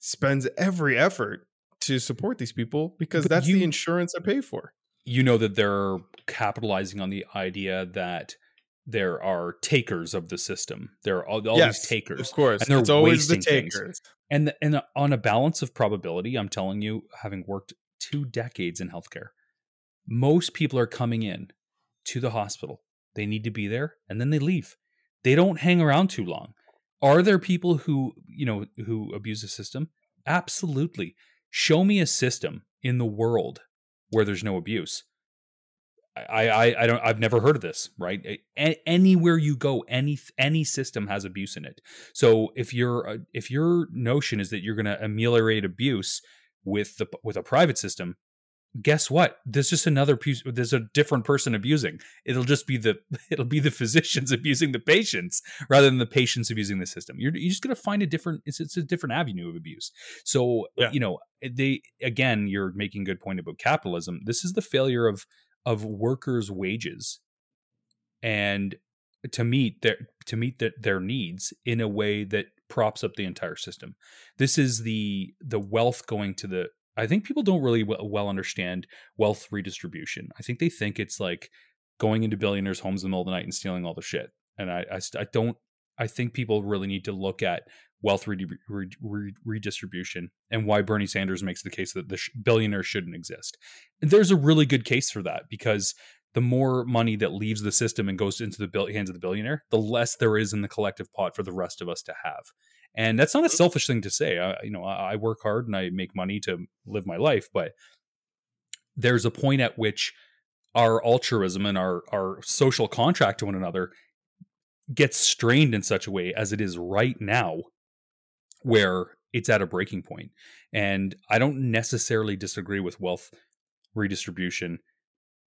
S2: spends every effort to support these people because
S1: But
S2: that's
S1: you-
S2: the insurance I pay for.
S1: you know that they're capitalizing on the idea that there are takers of the system. There are all, all
S2: yes,
S1: these takers.
S2: of course.
S1: and they're
S2: it's always the
S1: wasting things.
S2: takers.
S1: And the, and on a balance of probability, I'm telling you, having worked two decades in healthcare, most people are coming in to the hospital. They need to be there and then they leave. They don't hang around too long. Are there people who, you know, who abuse the system? Absolutely. Show me a system in the world where there's no abuse. I, I, I don't. I've never heard of this. Right? A- anywhere you go, any any system has abuse in it. So if your uh, if your notion is that you're going to ameliorate abuse with the with a private system, guess what? There's just another pu- there's a different person abusing. It'll just be the it'll be the physicians abusing the patients rather than the patients abusing the system. You're you're just going to find a different it's it's a different avenue of abuse. So
S2: Yeah.
S1: you know eh, they again you're making a good point about capitalism. This is the failure of of workers' wages and to meet their to meet the, their needs in a way that props up the entire system. This is the the wealth going to the. I think people don't really well, understand wealth redistribution. I think they think it's like going into billionaires' homes in the middle of the night and stealing all the shit. And I I, I don't. I think people really need to look at wealth redi- re- re- redistribution and why Bernie Sanders makes the case that the sh- billionaires shouldn't exist. And there's a really good case for that because the more money that leaves the system and goes into the bill- hands of the billionaire, the less there is in the collective pot for the rest of us to have. And that's not a mm-hmm. selfish thing to say. I, you know, I, I work hard and I make money to live my life, but there's a point at which our altruism and our our social contract to one another gets strained in such a way as it is right now, where it's at a breaking point. And I don't necessarily disagree with wealth redistribution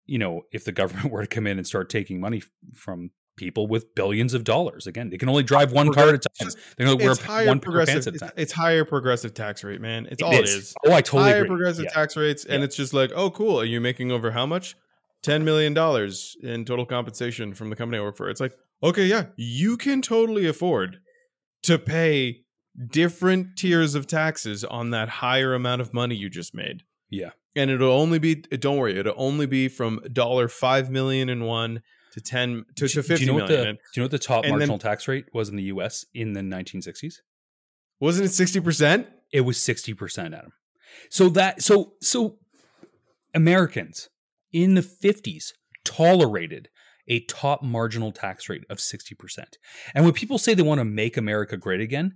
S1: you know, if the government were to come in and start taking money from people with billions of dollars, again, they can only drive one car at a time. They're going to wear
S2: It's higher
S1: one
S2: progressive. It's, it's higher progressive tax rate, man. It's
S1: It
S2: all it
S1: is.
S2: is.
S1: Oh, I totally
S2: higher
S1: agree.
S2: progressive
S1: Yeah.
S2: tax rates, and
S1: Yeah.
S2: it's just like, oh, cool. Are you making over how much? Ten million dollars in total compensation from the company I work for. It's like, okay, yeah, you can totally afford to pay different tiers of taxes on that higher amount of money you just made.
S1: Yeah.
S2: and it'll only be. Uh, don't worry, it'll only be from dollar five million in one to ten to, to
S1: do, you know what
S2: million.
S1: the, do you know what the top
S2: and then-
S1: marginal tax rate was in the US in the 1960s?
S2: Wasn't it sixty percent?
S1: It was 60%, Adam. So that so so Americans in the 50s tolerated a top marginal tax rate of 60%. And when people say they want to make America great again,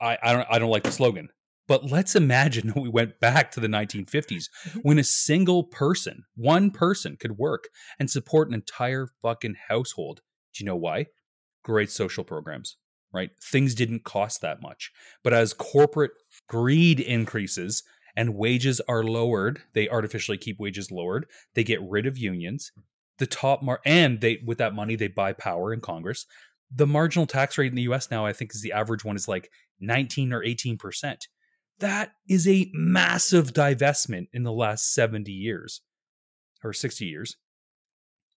S1: I, I don't I don't like the slogan. But let's imagine we went back to the 1950s mm-hmm. when a single person, one person could work and support an entire fucking household. Do you know why? Great social programs, right? Things didn't cost that much. But as corporate greed increases and wages are lowered, they artificially keep wages lowered. They get rid of unions. The top mar- and they with that money they buy power in Congress. The marginal tax rate in the US now I think is the average one is like 19 or 18%. That is a massive divestment in the last 70 years or 60 years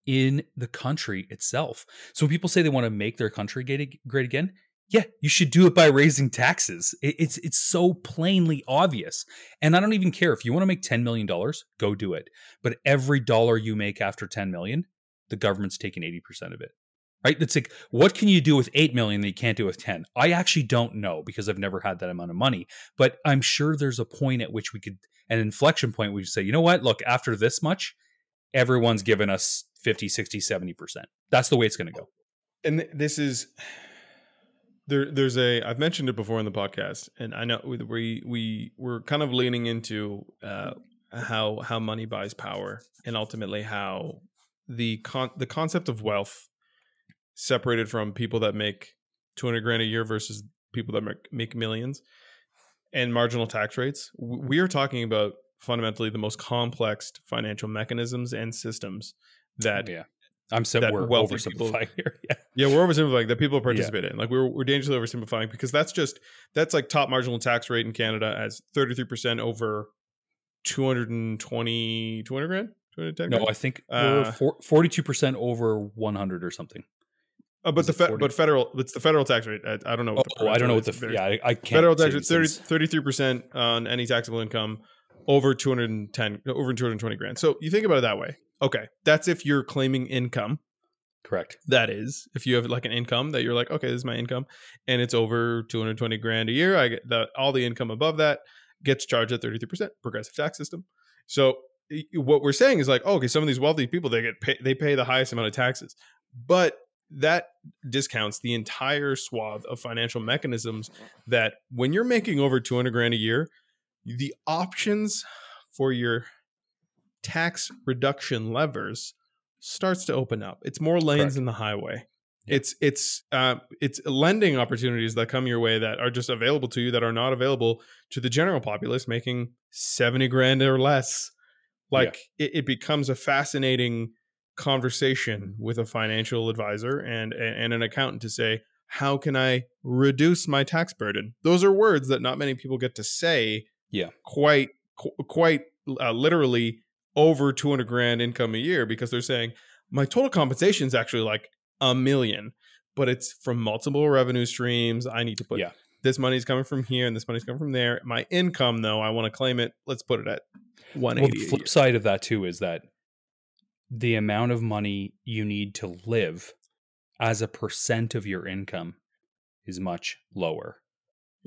S1: in the country itself. So when people say they want to make their country great again, yeah, you should do it by raising taxes. It's it's so plainly obvious. And I don't even care if you want to make 10 million dollars, go do it. But every dollar you make after 10 million, the government's taking 80% of it. Right? It's like what can you do with 8 million that you can't do with 10? I actually don't know because I've never had that amount of money, but I'm sure there's a point at which we could an inflection point where you say, "You know what? Look, after this much, everyone's given us 50, 60, 70%. That's the way it's going to go.
S2: and this is there there's a I've mentioned it before in the podcast and I know we we we're kind of leaning into uh how how money buys power and ultimately how the con the concept of wealth separated from people that make 200 grand a year versus people that make, make millions and marginal tax rates we are talking about fundamentally the most complex financial mechanisms and systems that
S1: yeah. I'm so we're
S2: wealthy people-
S1: oversimplifying here. Yeah.
S2: Yeah, we're oversimplifying that people participate in. Like we're we're dangerously oversimplifying because that's just that's like top marginal tax rate in Canada as 33% over 220 200 grand? 210
S1: No,
S2: grand?
S1: I think
S2: Uh,
S1: 42% over 100 or something.
S2: Uh, but the fe-
S1: 40?
S2: but federal it's the federal tax rate. I, I don't know. What
S1: Oh, I don't know what the f- yeah, I, I can't.
S2: federal tax rate
S1: these
S2: 30,
S1: things.
S2: 33% on any taxable income over 210 over 220 grand. So you think about it that way. Okay, that's if you're claiming income.
S1: Correct.
S2: That is, if you have like an income that you're like, okay, this is my income, and it's over 220 grand a year, I get that all the income above that gets charged at 33% progressive tax system. So what we're saying is like, oh, okay, some of these wealthy people they get pay, they pay the highest amount of taxes, but that discounts the entire swath of financial mechanisms that when you're making over 200 grand a year, the options for your tax reduction levers starts to open up. It's more lanes
S1: Correct.
S2: in the highway.
S1: Yeah.
S2: It's it's uh, it's lending opportunities that come your way that are just available to you that are not available to the general populace making 70 grand or less. Like it, it becomes a fascinating conversation with a financial advisor and and an accountant to say how can I reduce my tax burden? Those are words that not many people get to say.
S1: Yeah.
S2: quite qu- quite uh, literally over 200 grand income a year because they're saying my total compensation is actually like a million, but it's from multiple revenue streams. I need to put
S1: Yeah.
S2: this money's coming from here and this money's coming from there. My income, though, I want to claim it. Let's put it at
S1: one.
S2: Well,
S1: the flip side of that too is that the amount of money you need to live as a percent of your income is much lower,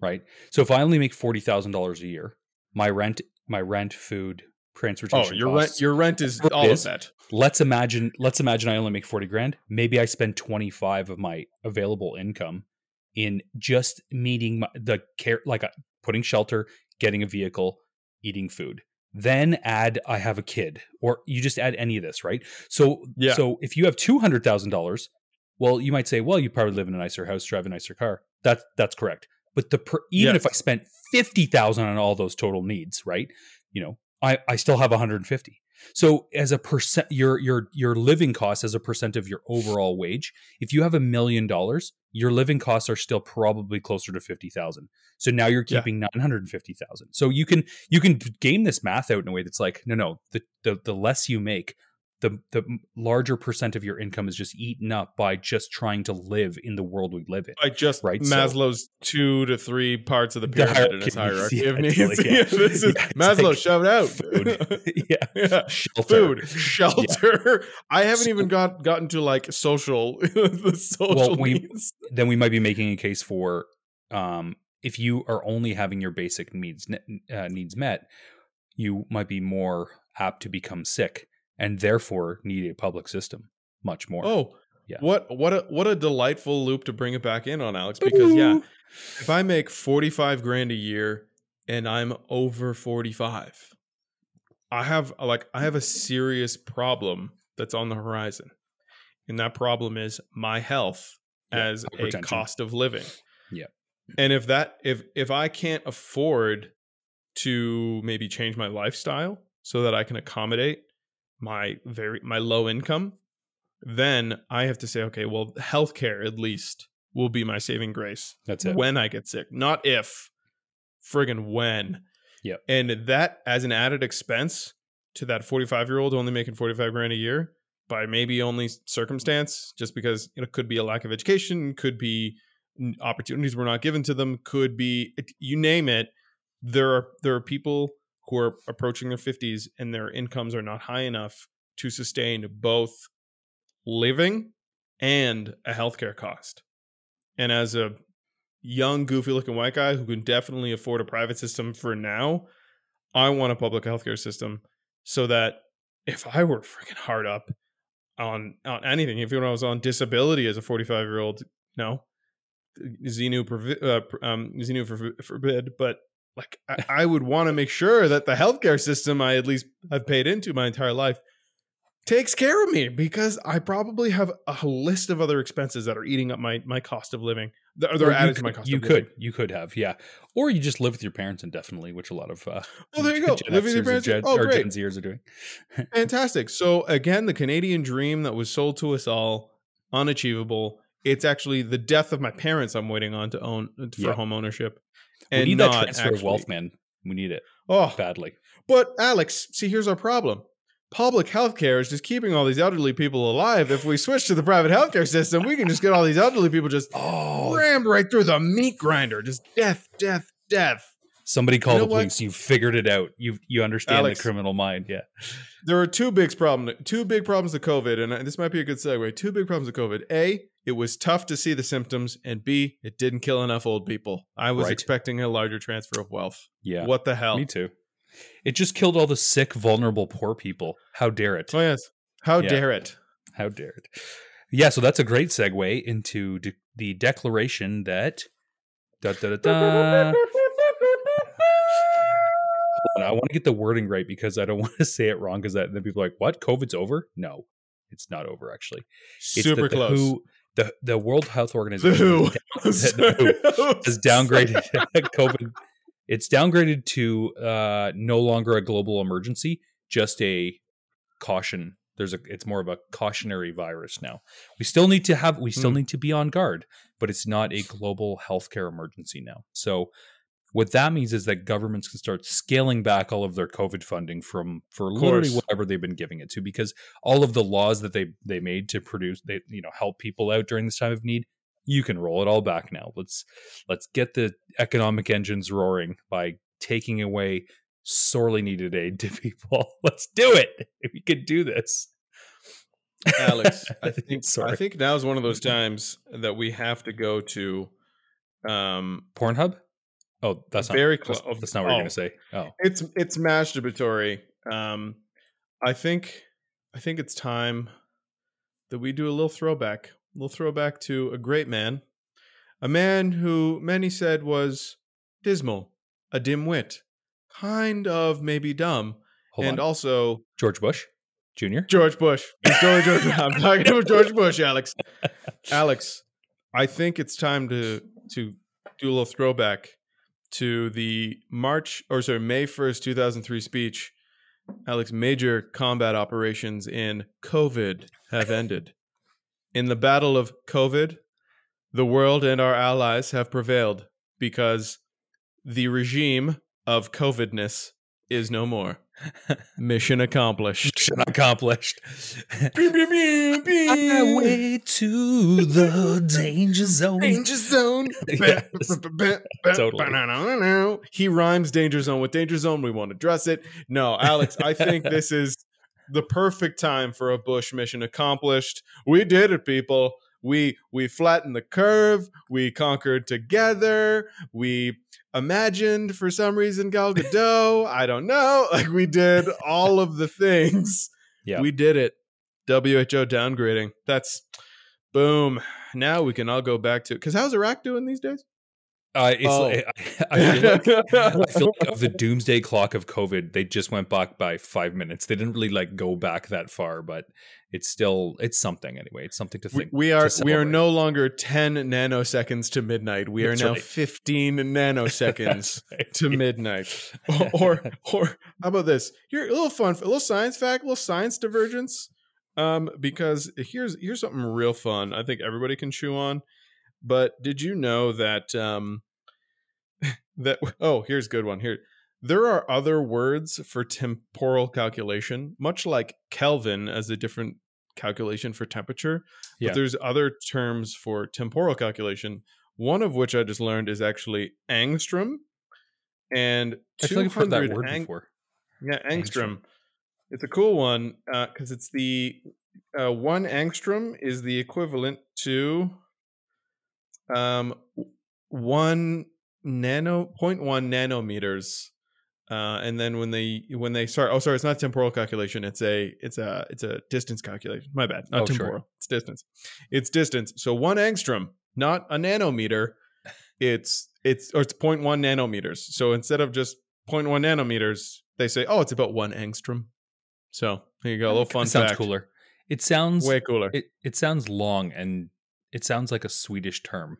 S1: right? So if I only make forty thousand dollars a year, my rent, my rent, food, transportation.
S2: Oh, your rent, your rent is all
S1: is.
S2: of that.
S1: let's imagine let's imagine I only make 40 grand. Maybe I spend 25 of my available income in just meeting my, the care like uh, putting shelter, getting a vehicle, eating food. Then add I have a kid or you just add any of this, right? So
S2: Yeah.
S1: so if you have $200,000, well you might say, well you probably live in a nicer house, drive a nicer car. That's that's correct. But the per, even if I spent 50,000 on all those total needs, right? You know, I I still have 150. So as a percent, your your your living costs as a percent of your overall wage. If you have a million dollars, your living costs are still probably closer to fifty thousand. So now you're
S2: Yeah.
S1: keeping nine hundred and fifty thousand. So you can you can game this math out in a way that's like, no, no, the the, the less you make, the the larger percent of your income is just eaten up by just trying to live in the world we live in.
S2: I just
S1: Right, so-
S2: Maslow's two to three parts of the pyramid in his
S1: hierarchy,
S2: hierarchy of needs.
S1: totally, yeah.
S2: Yeah, this is
S1: Yeah,
S2: Maslow.
S1: like
S2: shout out
S1: Food, yeah,
S2: yeah.
S1: shelter.
S2: food, shelter. I haven't
S1: So-
S2: even got gotten to like social, the social
S1: Well, we- then we might be making a case for um, if you are only having your basic needs uh, needs met, you might be more apt to become sick and therefore need a public system much more.
S2: Oh,
S1: Yeah.
S2: What what a what a delightful loop to bring it back in on, Alex. Because yeah, if I make forty five grand a year and I'm over forty five, I have like I have a serious problem that's on the horizon, and that problem is my health
S1: Yeah,
S2: as a cost of living.
S1: Yeah.
S2: and if that if if I can't afford to maybe change my lifestyle so that I can accommodate my very my low income, then I have to say, okay, well, healthcare at least will be my saving grace
S1: That's it.
S2: when I get sick, not if, friggin' when.
S1: Yeah.
S2: And that as an added expense to that 45 year old only making 45 grand a year by maybe only circumstance, just because it could be a lack of education, could be opportunities were not given to them, could be you name it. There are there are people who are approaching their 50s and their incomes are not high enough to sustain both living and a healthcare cost. And as a young, goofy looking white guy who can definitely afford a private system for now, I want a public healthcare system so that if I were freaking hard up on on anything, if I was on disability as a 45 year old, no, Xenu, uh, um, Xenu for, forbid, but like I, I would want to make sure that the healthcare system I at least have paid into my entire life takes care of me because I probably have a list of other expenses that are eating up my my cost of living They're, they're
S1: you
S2: added to
S1: could-
S2: my cost.
S1: You
S2: of living.
S1: could, you could have, yeah. Or you just live with your parents indefinitely, which a lot of uh,
S2: Oh, there you go.
S1: Gen
S2: Live with your parents.
S1: Gen,
S2: Oh, great.
S1: Gen Zers are doing.
S2: Fantastic. So again, the Canadian dream that was sold to us all, unachievable. It's actually the death of my parents I'm waiting on to own for
S1: Yeah.
S2: home ownership.
S1: We need that transfer of wealth, man. We need it
S2: Oh,
S1: badly.
S2: but Alex, see, here's our problem. Public healthcare is just keeping all these elderly people alive. If we switch to the private healthcare system, we can just get all these elderly people just
S1: Oh,
S2: rammed right through the meat grinder. Just death, death, death.
S1: Somebody call
S2: You know
S1: the
S2: what?
S1: police. You figured it out. You you understand
S2: Alex.
S1: the criminal mind. Yeah.
S2: There are two big problem, two big problems with COVID, and uh, this might be a good segue. Two big problems with COVID. A, it was tough to see the symptoms, and B, it didn't kill enough old people. I was
S1: Right.
S2: expecting a larger transfer of wealth.
S1: Yeah.
S2: What the hell?
S1: Me too. It just killed all the sick, vulnerable, poor people. How dare it?
S2: Oh yes. How
S1: Yeah.
S2: dare it?
S1: How dare it? Yeah, so that's a great segue into de- the declaration that. Da, da, da, on, I want to get the wording right because I don't want to say it wrong because then people are like, what? COVID's over? No, it's not over, actually. It's
S2: Super
S1: the
S2: close.
S1: WHO the, the World Health
S2: The
S1: Organization The has downgraded COVID. It's downgraded to uh, no longer a global emergency, just a caution. There's a. It's more of a cautionary virus now. We still need to have. We still
S2: Hmm.
S1: need to be on guard, but it's not a global healthcare emergency now. So, what that means is that governments can start scaling back all of their COVID funding from for literally whatever they've been giving it to, because all of the laws that they they made to produce, they you know help people out during this time of need you can roll it all back now. Let's let's get the economic engines roaring by taking away sorely needed aid to people. Let's do it. if We could do this.
S2: Alex, I think
S1: Sorry.
S2: I think now is one of those times that we have to go to um
S1: Pornhub? Oh, that's
S2: Very
S1: not that's, that's not what you're
S2: oh.
S1: gonna say. Oh.
S2: it's it's masturbatory. Um I think I think it's time that we do a little throwback. A little throwback to a great man. A man who many said was dismal, a dim-wit, kind of maybe dumb,
S1: Hold
S2: and
S1: on.
S2: also
S1: George Bush Jr.
S2: George Bush. George Bush. I'm talking about George Bush, Alex. Alex, I think it's time to to do a little throwback to the March or sorry, May 1st, 2003 speech. Alex, major combat operations in COVID have ended. In the battle of COVID, the world and our allies have prevailed because the regime of COVIDness is no more. Mission accomplished.
S1: Mission accomplished.
S2: Beep, beep, beep, beep.
S1: Highway to the danger zone.
S2: Danger zone.
S1: Yes, totally.
S2: He rhymes danger zone with danger zone. We won't address it. No, Alex, I think this is the perfect time for a Bush mission accomplished. We did it, people. We we flattened the curve. We conquered together. We imagined for some reason Gal Gadot. I don't know. Like we did all of the things.
S1: Yeah.
S2: We did it. WHO downgrading. That's boom. Now we can all go back to because how's Iraq doing these days?
S1: Uh, it's
S2: Oh.
S1: like, I, feel like I feel like of the doomsday clock of COVID, they just went back by five minutes. They didn't really like go back that far, but it's still it's something anyway. It's something to think.
S2: we are we are no longer 10 nanoseconds to midnight. We
S1: That's
S2: are now
S1: right.
S2: 15 nanoseconds
S1: Right.
S2: to midnight. or or how about this? Here a little fun, a little science fact, a little science divergence. Um, because here's here's something real fun. I think everybody can chew on. But did you know that um that oh here's a good one here. There are other words for temporal calculation, much like Kelvin as a different calculation for temperature.
S1: Yeah.
S2: But there's other terms for temporal calculation. One of which I just learned is actually angstrom, and
S1: I feel like I've heard that
S2: 200
S1: word
S2: ang-
S1: before.
S2: yeah, angstrom.
S1: Angstrom.
S2: It's a cool one because it's the uh, one angstrom is the equivalent to um one nano point one nanometers. Uh, and then when they when they start oh sorry it's not temporal calculation it's a it's a it's a distance calculation my bad not
S1: Oh, sure.
S2: temporal it's distance it's distance so one angstrom not a nanometer it's it's or it's 0.1 nanometers so instead of just 0.1 nanometers they say oh it's about one angstrom so there you go a little
S1: It
S2: fun
S1: sounds
S2: fact
S1: cooler. It sounds
S2: way cooler
S1: it, it sounds long and it sounds like a Swedish term.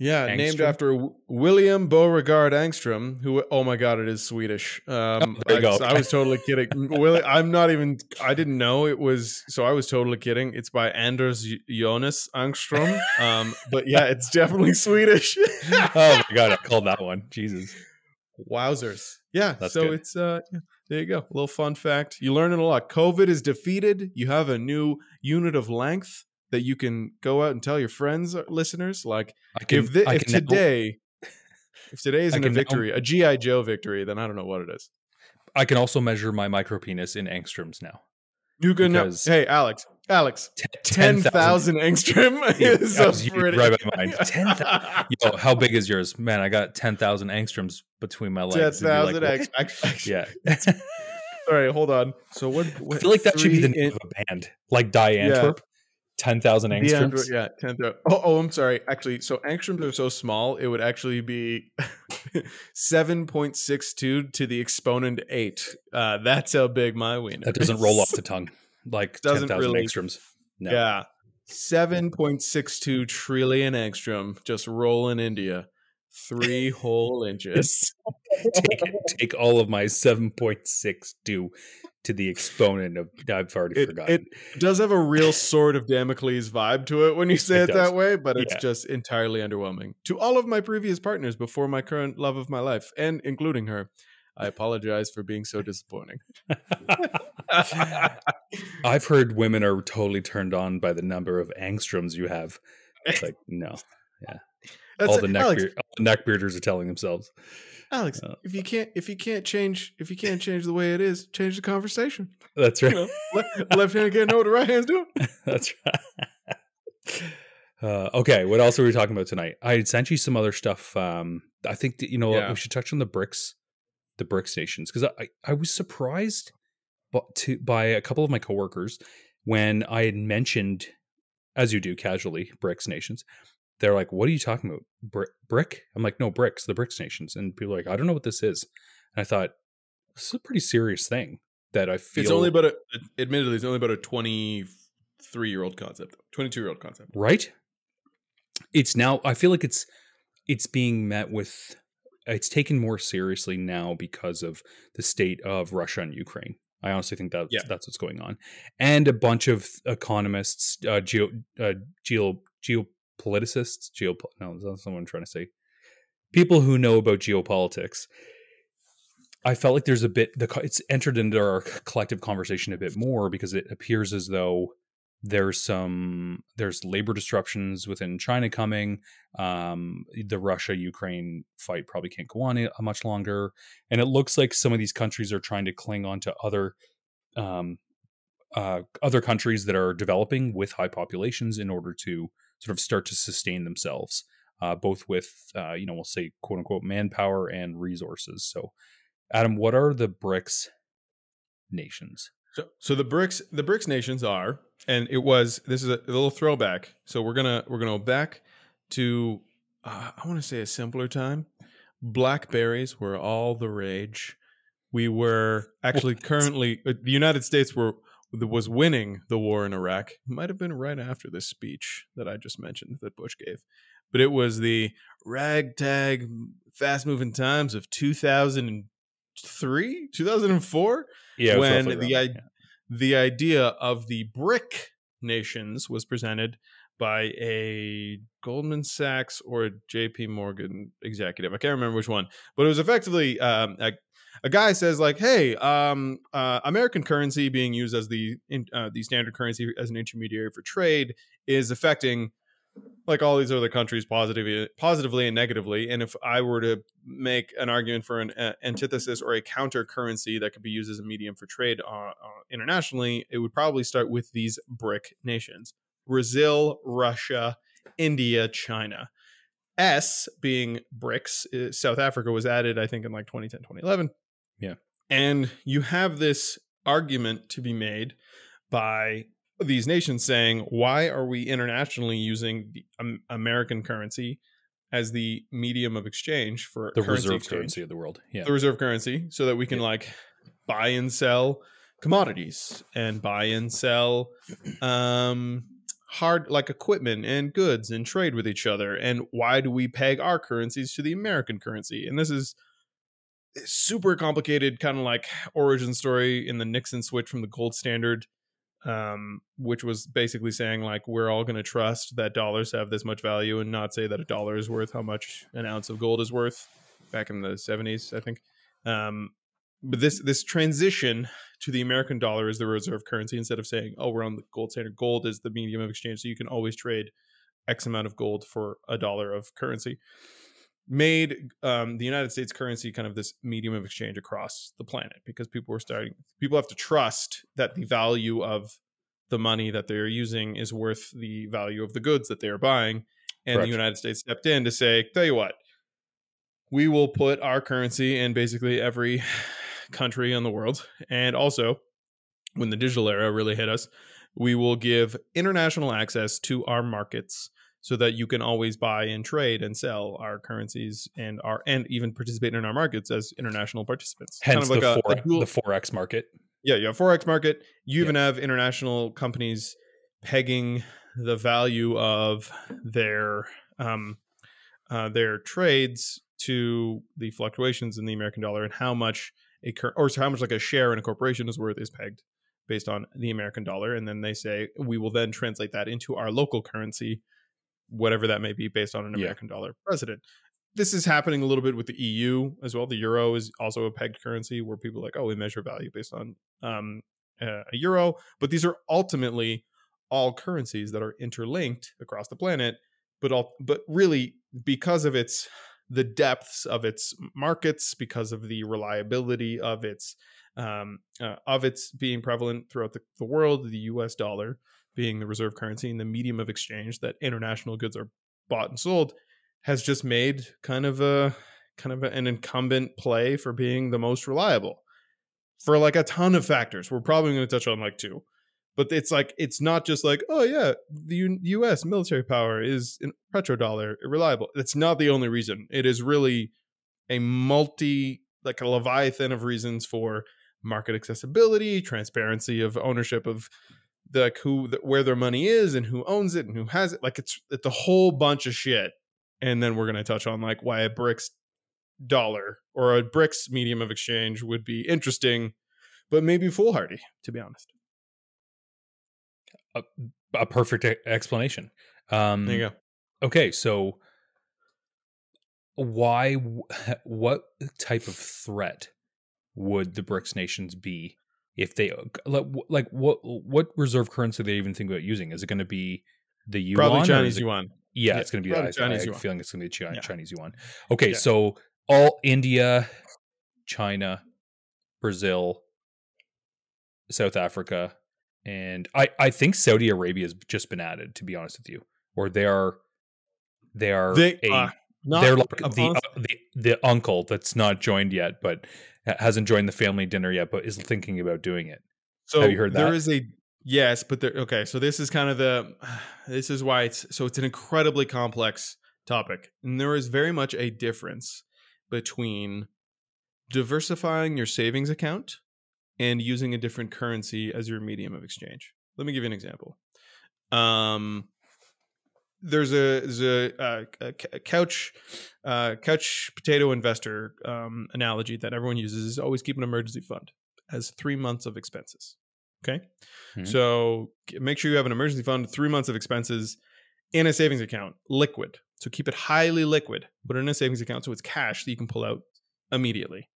S2: Yeah, named after William Beauregard Angstrom, who oh my god, it is Swedish. Um,
S1: Oh, there you
S2: I,
S1: go.
S2: I was totally kidding. Willi, I'm not even. I didn't know it was. So I was totally kidding. It's by Anders Jonas Angstrom. Um, but yeah, it's definitely Swedish.
S1: oh my god, I called that one. Jesus.
S2: Wowzers! Yeah,
S1: That's
S2: so
S1: good.
S2: it's uh, there you go. A little fun fact. You learn learning a lot. COVID is defeated. You have a new unit of length that you can go out and tell your friends, uh, listeners. Like
S1: can,
S2: if, if
S1: can now-
S2: today, if today isn't a
S1: can now-
S2: victory, a GI Joe victory, then I don't know what it is.
S1: I can also measure my micro penis in angstroms now.
S2: You can.
S1: Because-
S2: hey, Alex. Alex.
S1: Ten-
S2: Ten thousand angstrom is a pretty.
S1: right by mine. 10,000 Yo, how big is yours? Man, I got 10,000 angstroms between my legs. and you're like,
S2: X-
S1: Yeah.
S2: All right, hold on. So what?
S1: I feel like that should be the name
S2: in-
S1: of a band. Like Die Antwerp. 10,000
S2: The
S1: angstroms.
S2: Yeah, ten thou- Oh, oh, I'm sorry. Actually, so angstroms are so small, it would actually be seven point six two to the exponent eight. Uh, that's how big my wiener.
S1: That doesn't roll off the tongue like
S2: Doesn't
S1: 10,000
S2: really-
S1: angstroms. No.
S2: Yeah, seven point six two trillion angstrom just rolling India, three whole inches.
S1: Take. Take all of my 7.62 to the exponent of. I've already
S2: It,
S1: forgotten.
S2: it does have a real sword of Damocles vibe to it when you say
S1: It
S2: it, that way, but it's
S1: Yeah.
S2: just entirely underwhelming. To all of my previous partners before my current love of my life, and including her, I apologize for being so disappointing.
S1: I've heard women are totally turned on by the number of angstroms you have. It's like, no.
S2: That's
S1: all the neck
S2: Alex,
S1: beard, all the neck bearders are telling themselves.
S2: Alex,
S1: Uh,
S2: if you can't if you can't change if you can't change the way it is, change the conversation.
S1: That's
S2: You
S1: right.
S2: know, le- left hand can't know what the right hand's doing.
S1: That's right. Uh, okay, what else are we talking about tonight? I had sent you some other stuff. Um, I think that, you know
S2: Yeah.
S1: we should touch on the BRICS, the BRICS nations, because I, I was surprised, but to by a couple of my coworkers when I had mentioned, as you do casually, BRICS nations. They're like, "What are you talking about? Bri- brick?" I'm like, "No, BRICS. the BRICS nations." And people are like, "I don't know what this is." And I thought this is a pretty serious thing that I feel.
S2: It's only about a admittedly, it's only about a twenty three year old concept, twenty two year old concept.
S1: right it's now i feel like it's it's being met with it's taken more seriously now because of the state of russia and ukraine i honestly think that
S2: Yeah.
S1: that's what's going on and a bunch of economists uh geo uh, geo geopoliticists geo no that's not what i'm trying to say people who know about geopolitics I felt like there's a bit the it's entered into our collective conversation a bit more because it appears as though there's some there's labor disruptions within China coming. Um, the Russia Ukraine fight probably can't go on a- much longer, and it looks like some of these countries are trying to cling on to other um, uh, other countries that are developing with high populations in order to sort of start to sustain themselves, uh, both with uh, you know we'll say quote unquote manpower and resources. So, Adam, what are the BRICS nations?
S2: So, so the BRICS, the BRICS nations are, and it was. This is a, a little throwback. So we're gonna we're gonna go back to, uh, I want to say a simpler time. Blackberries were all the rage. We were actually
S1: What?
S2: currently uh, the United States were was winning the war in Iraq. It might have been right after this speech that I just mentioned that Bush gave, but it was the ragtag, fast moving times of two thousand and three, two thousand and four
S1: Yeah,
S2: when the i-
S1: there,
S2: the idea of the BRIC nations was presented by a Goldman Sachs or a JP Morgan executive. I can't remember which one, but it was effectively um, a, a guy says like, "Hey, um, uh, American currency being used as the in, uh, the standard currency as an intermediary for trade is affecting." Like all these other countries, positively, positively and negatively. And if I were to make an argument for an uh, antithesis or a counter currency that could be used as a medium for trade uh, uh, internationally, it would probably start with these BRIC nations Brazil, Russia, India, China. S being BRICS, uh, South Africa was added, I think, in like 2010, 2011.
S1: Yeah.
S2: And you have this argument to be made by these nations saying, why are we internationally using the um, American currency as the medium of exchange for
S1: the
S2: currency
S1: reserve
S2: exchange?
S1: currency of the world. Yeah,
S2: the reserve currency so that we can
S1: Yeah.
S2: like buy and sell commodities and buy and sell um hard like equipment and goods and trade with each other and why do we peg our currencies to the american currency and this is super complicated kind of like origin story in the nixon switch from the gold standard um, which was basically saying like we're all going to trust that dollars have this much value and not say that a dollar is worth how much an ounce of gold is worth back in the 70s i think um, but this this transition to the American dollar as the reserve currency instead of saying, "Oh, we're on the gold standard." Gold is the medium of exchange, so you can always trade X amount of gold for a dollar of currency. Made um, the United States currency kind of this medium of exchange across the planet because people were starting. People have to trust that the value of the money that they're using is worth the value of the goods that they are buying, and Correct. the United States stepped in to say, "Tell you what." We will put our currency in basically every country in the world. And also, when the digital era really hit us, we will give international access to our markets so that you can always buy and trade and sell our currencies and our and even participate in our markets as international participants.
S1: Hence kind of like the, a, a dual, the forex market.
S2: Yeah, you yeah, forex market. You yeah. even have international companies pegging the value of their um, uh, their trades to the fluctuations in the American dollar and how much a cur- or how much like a share in a corporation is worth is pegged based on the American dollar, and then they say we will then translate that into our local currency, whatever that may be, based on an American yeah. dollar president. This is happening a little bit with the EU as well. The euro is also a pegged currency where people are like, oh, we measure value based on um, a euro, but these are ultimately all currencies that are interlinked across the planet. But all, but really, because of its the depths of its markets because of the reliability of its um, uh, of its being prevalent throughout the, the world, the U.S. dollar being the reserve currency and the medium of exchange that international goods are bought and sold, has just made kind of a kind of an incumbent play for being the most reliable for like a ton of factors. We're probably going to touch on like two but it's like it's not just like oh yeah the U- us military power is in petrodollar reliable that's not the only reason it is really a multi like a leviathan of reasons for market accessibility transparency of ownership of the like who the, where their money is and who owns it and who has it like it's it's a whole bunch of shit and then we're going to touch on like why a BRICS dollar or a BRICS medium of exchange would be interesting but maybe foolhardy to be honest
S1: a, a perfect explanation. Um,
S2: there you go.
S1: Okay, so why? What type of threat would the BRICS nations be if they like what what reserve currency they even think about using? Is it going to be the yuan?
S2: Probably Chinese yuan.
S1: Yeah, yeah, it's going to be. I, Chinese I, yuan. feeling it's going to be Chinese, yeah. Chinese yuan. Okay, yeah. so all India, China, Brazil, South Africa, and I I think Saudi Arabia has just been added. To be honest with you, or they are they are they, a, uh, they're like the, uh, the the uncle that's not joined yet, but hasn't joined the family dinner yet, but is thinking about doing it.
S2: So have you heard that? There is a yes, but there okay. So this is kind of the this is why it's so it's an incredibly complex topic, and there is very much a difference between diversifying your savings account and using a different currency as your medium of exchange. Let me give you an example. Um, there's a there's a, uh, a, a couch uh, couch potato investor um, analogy that everyone uses is always keep an emergency fund as three months of expenses. Okay, mm-hmm. so make sure you have an emergency fund, three months of expenses in a savings account, liquid. So keep it highly liquid. Put it in a savings account so it's cash that you can pull out immediately.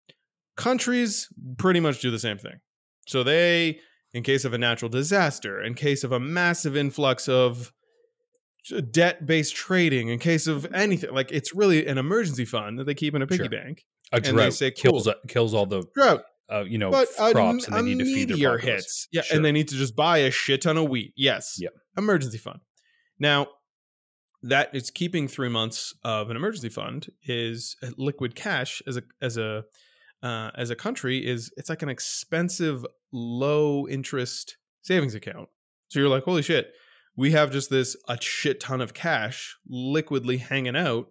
S2: Countries pretty much do the same thing. So they, in case of a natural disaster, in case of a massive influx of debt based trading, in case of anything, like it's really an emergency fund that they keep in a piggy sure. bank.
S1: A drought they say, cool. kills kills all the
S2: drought.
S1: Uh, you know, but crops, a, and they need to feed their
S2: hits. Yeah, sure. and they need to just buy a shit ton of wheat. Yes,
S1: yep.
S2: emergency fund. Now, that is keeping three months of an emergency fund is liquid cash as a as a uh, as a country is it's like an expensive low interest savings account. So you're like, holy shit, we have just this a shit ton of cash liquidly hanging out.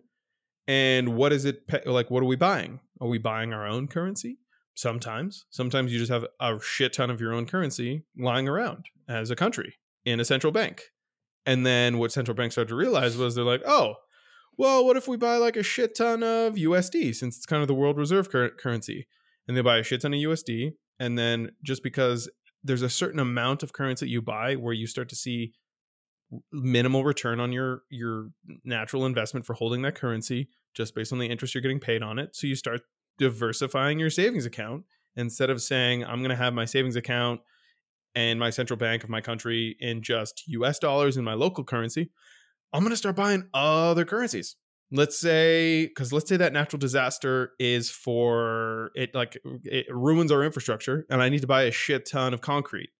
S2: And what is it like? What are we buying? Are we buying our own currency? Sometimes. Sometimes you just have a shit ton of your own currency lying around as a country in a central bank. And then what central banks started to realize was they're like, oh, well, what if we buy like a shit ton of USD since it's kind of the world reserve cur- currency? And they buy a shit ton of USD. And then just because there's a certain amount of currency that you buy where you start to see minimal return on your your natural investment for holding that currency just based on the interest you're getting paid on it. So you start diversifying your savings account instead of saying I'm going to have my savings account and my central bank of my country in just US dollars in my local currency. I'm going to start buying other currencies. Let's say cuz let's say that natural disaster is for it like it ruins our infrastructure and I need to buy a shit ton of concrete.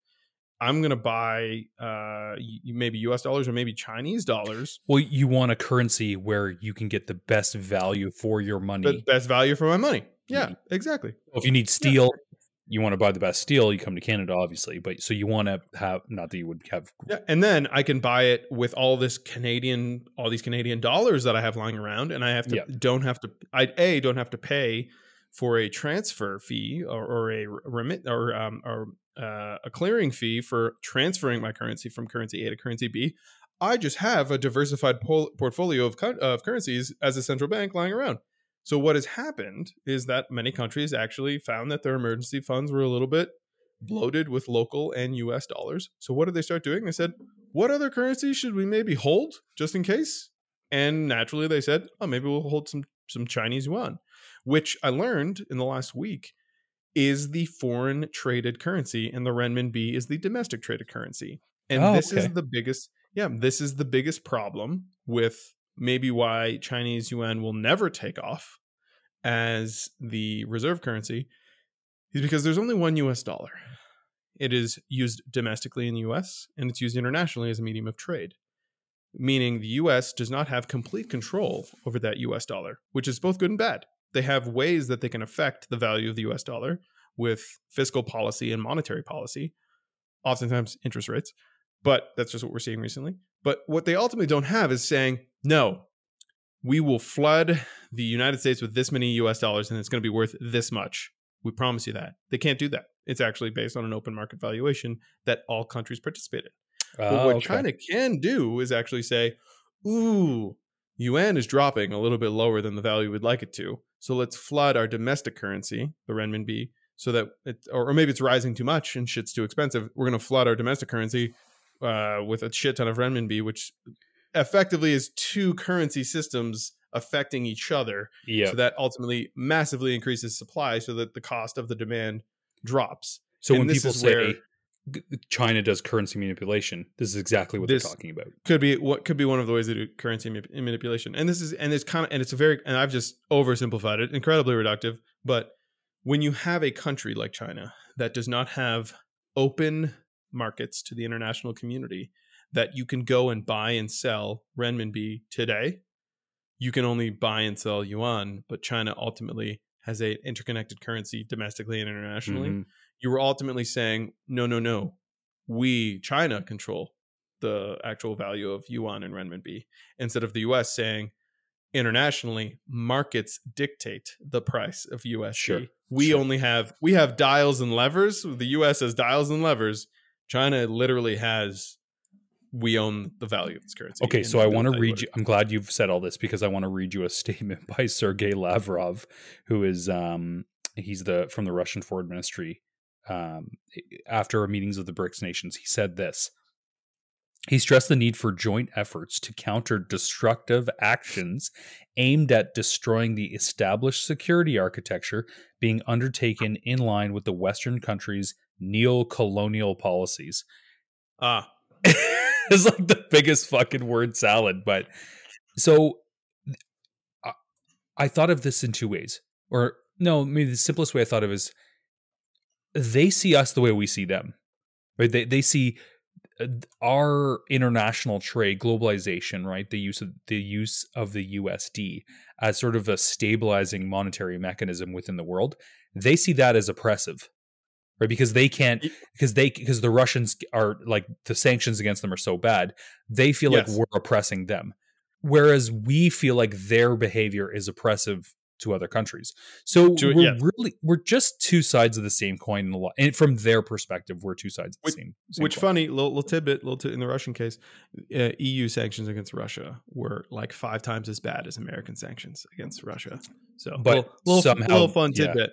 S2: I'm going to buy uh, maybe US dollars or maybe Chinese dollars.
S1: Well, you want a currency where you can get the best value for your money.
S2: The best value for my money. Yeah, exactly.
S1: Well, if you need steel, yeah. you want to buy the best steel, you come to Canada, obviously. But so you want to have, not that you would have.
S2: Yeah, and then I can buy it with all this Canadian, all these Canadian dollars that I have lying around, and I have to yeah. don't have to. I a don't have to pay for a transfer fee or, or a remit or um, or uh, a clearing fee for transferring my currency from currency A to currency B. I just have a diversified pol- portfolio of, cu- of currencies as a central bank lying around. So what has happened is that many countries actually found that their emergency funds were a little bit bloated with local and US dollars. So what did they start doing? They said, "What other currencies should we maybe hold just in case?" And naturally they said, "Oh, maybe we'll hold some some Chinese yuan." Which I learned in the last week is the foreign traded currency and the renminbi is the domestic traded currency. And oh, this okay. is the biggest yeah, this is the biggest problem with maybe why Chinese yuan will never take off as the reserve currency is because there's only one US dollar. It is used domestically in the US and it's used internationally as a medium of trade, meaning the US does not have complete control over that US dollar, which is both good and bad they have ways that they can affect the value of the US dollar with fiscal policy and monetary policy, oftentimes interest rates. But that's just what we're seeing recently. But what they ultimately don't have is saying, no, we will flood the United States with this many US dollars and it's going to be worth this much. We promise you that. They can't do that. It's actually based on an open market valuation that all countries participate in. but ah, what okay. China can do is actually say, ooh, yuan is dropping a little bit lower than the value we'd like it to. So let's flood our domestic currency, the renminbi, so that it, or, or maybe it's rising too much and shit's too expensive. We're going to flood our domestic currency uh, with a shit ton of renminbi, which effectively is two currency systems affecting each other.
S1: Yeah.
S2: So that ultimately massively increases supply so that the cost of the demand drops.
S1: So and when people say China does currency manipulation. This is exactly what they're talking about.
S2: Could be what could be one of the ways they do currency manipulation. And this is and it's kind of and it's a very and I've just oversimplified it, incredibly reductive. But when you have a country like China that does not have open markets to the international community, that you can go and buy and sell renminbi today, you can only buy and sell yuan. But China ultimately has a interconnected currency domestically and internationally. Mm-hmm you were ultimately saying, no, no, no, we, China, control the actual value of yuan and renminbi, instead of the US saying, internationally, markets dictate the price of USD. Sure. We sure. only have we have dials and levers. The US has dials and levers. China literally has we own the value of this currency.
S1: Okay, so I want to read you. I'm glad you've said all this because I want to read you a statement by Sergei Lavrov, who is um he's the from the Russian Foreign Ministry um, after meetings of the BRICS nations, he said this. He stressed the need for joint efforts to counter destructive actions aimed at destroying the established security architecture being undertaken in line with the Western countries' neo colonial policies.
S2: Ah.
S1: it's like the biggest fucking word salad. But so I thought of this in two ways. Or, no, maybe the simplest way I thought of is they see us the way we see them. Right? They they see uh, our international trade, globalization, right? The use of the use of the USD as sort of a stabilizing monetary mechanism within the world. They see that as oppressive, right? Because they can't, because they, because the Russians are like the sanctions against them are so bad. They feel yes. like we're oppressing them, whereas we feel like their behavior is oppressive to other countries. So
S2: To-
S1: we're
S2: yeah.
S1: really we're just two sides of the same coin in a lot. And from their perspective, we're two sides of the
S2: Which-
S1: same. same
S2: Which
S1: coin.
S2: funny little, little tidbit, little ti- in the Russian case, uh, EU sanctions against Russia were like five times as bad as American sanctions against Russia. So,
S1: But
S2: little, little,
S1: somehow-
S2: little fun
S1: yeah.
S2: tidbit.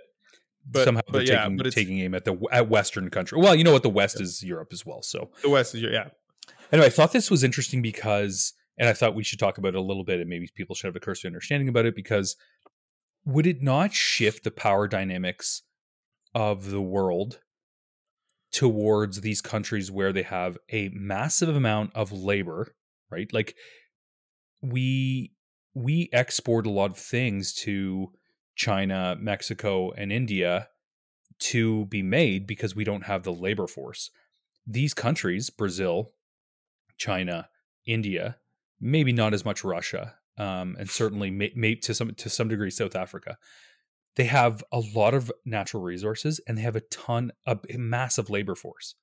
S2: But,
S1: somehow
S2: but
S1: they're
S2: yeah,
S1: taking, taking aim at the at Western country. Well, you know what? The West is Europe as well. So
S2: the West is yeah.
S1: anyway, I thought this was interesting because, and I thought we should talk about it a little bit, and maybe people should have a cursory understanding about it because would it not shift the power dynamics of the world towards these countries where they have a massive amount of labor, right? Like we we export a lot of things to China, Mexico, and India to be made because we don't have the labor force. These countries, Brazil, China, India, maybe not as much Russia, um, and certainly may, may, to some to some degree South Africa. They have a lot of natural resources and they have a ton, a massive labor force.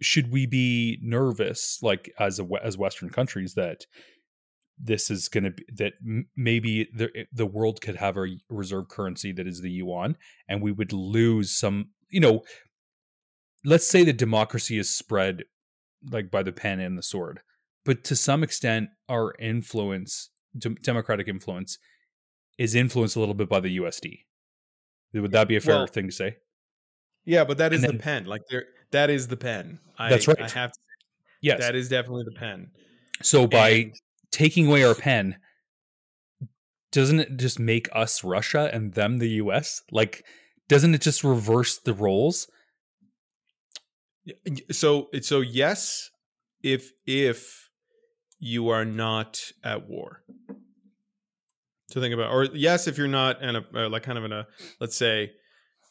S1: Should we be nervous, like as a as Western countries, that this is going to be that maybe the the world could have a reserve currency that is the yuan, and we would lose some. You know, let's say that democracy is spread like by the pen and the sword, but to some extent, our influence, dem- democratic influence, is influenced a little bit by the USD. Would that be a fair
S2: Well,
S1: thing to say?
S2: Yeah, but that is
S1: And
S2: the pen. Like there, that is the pen. I,
S1: That's
S2: I
S1: right.
S2: have to,
S1: Yes.
S2: that is definitely the pen.
S1: so by
S2: And-
S1: taking away our pen, doesn't it just make us Russia and them the US? Like, doesn't it just reverse the roles?
S2: So so yes, if if you are not at war. To think about, or yes, if you're not in a uh, like kind of in a let's say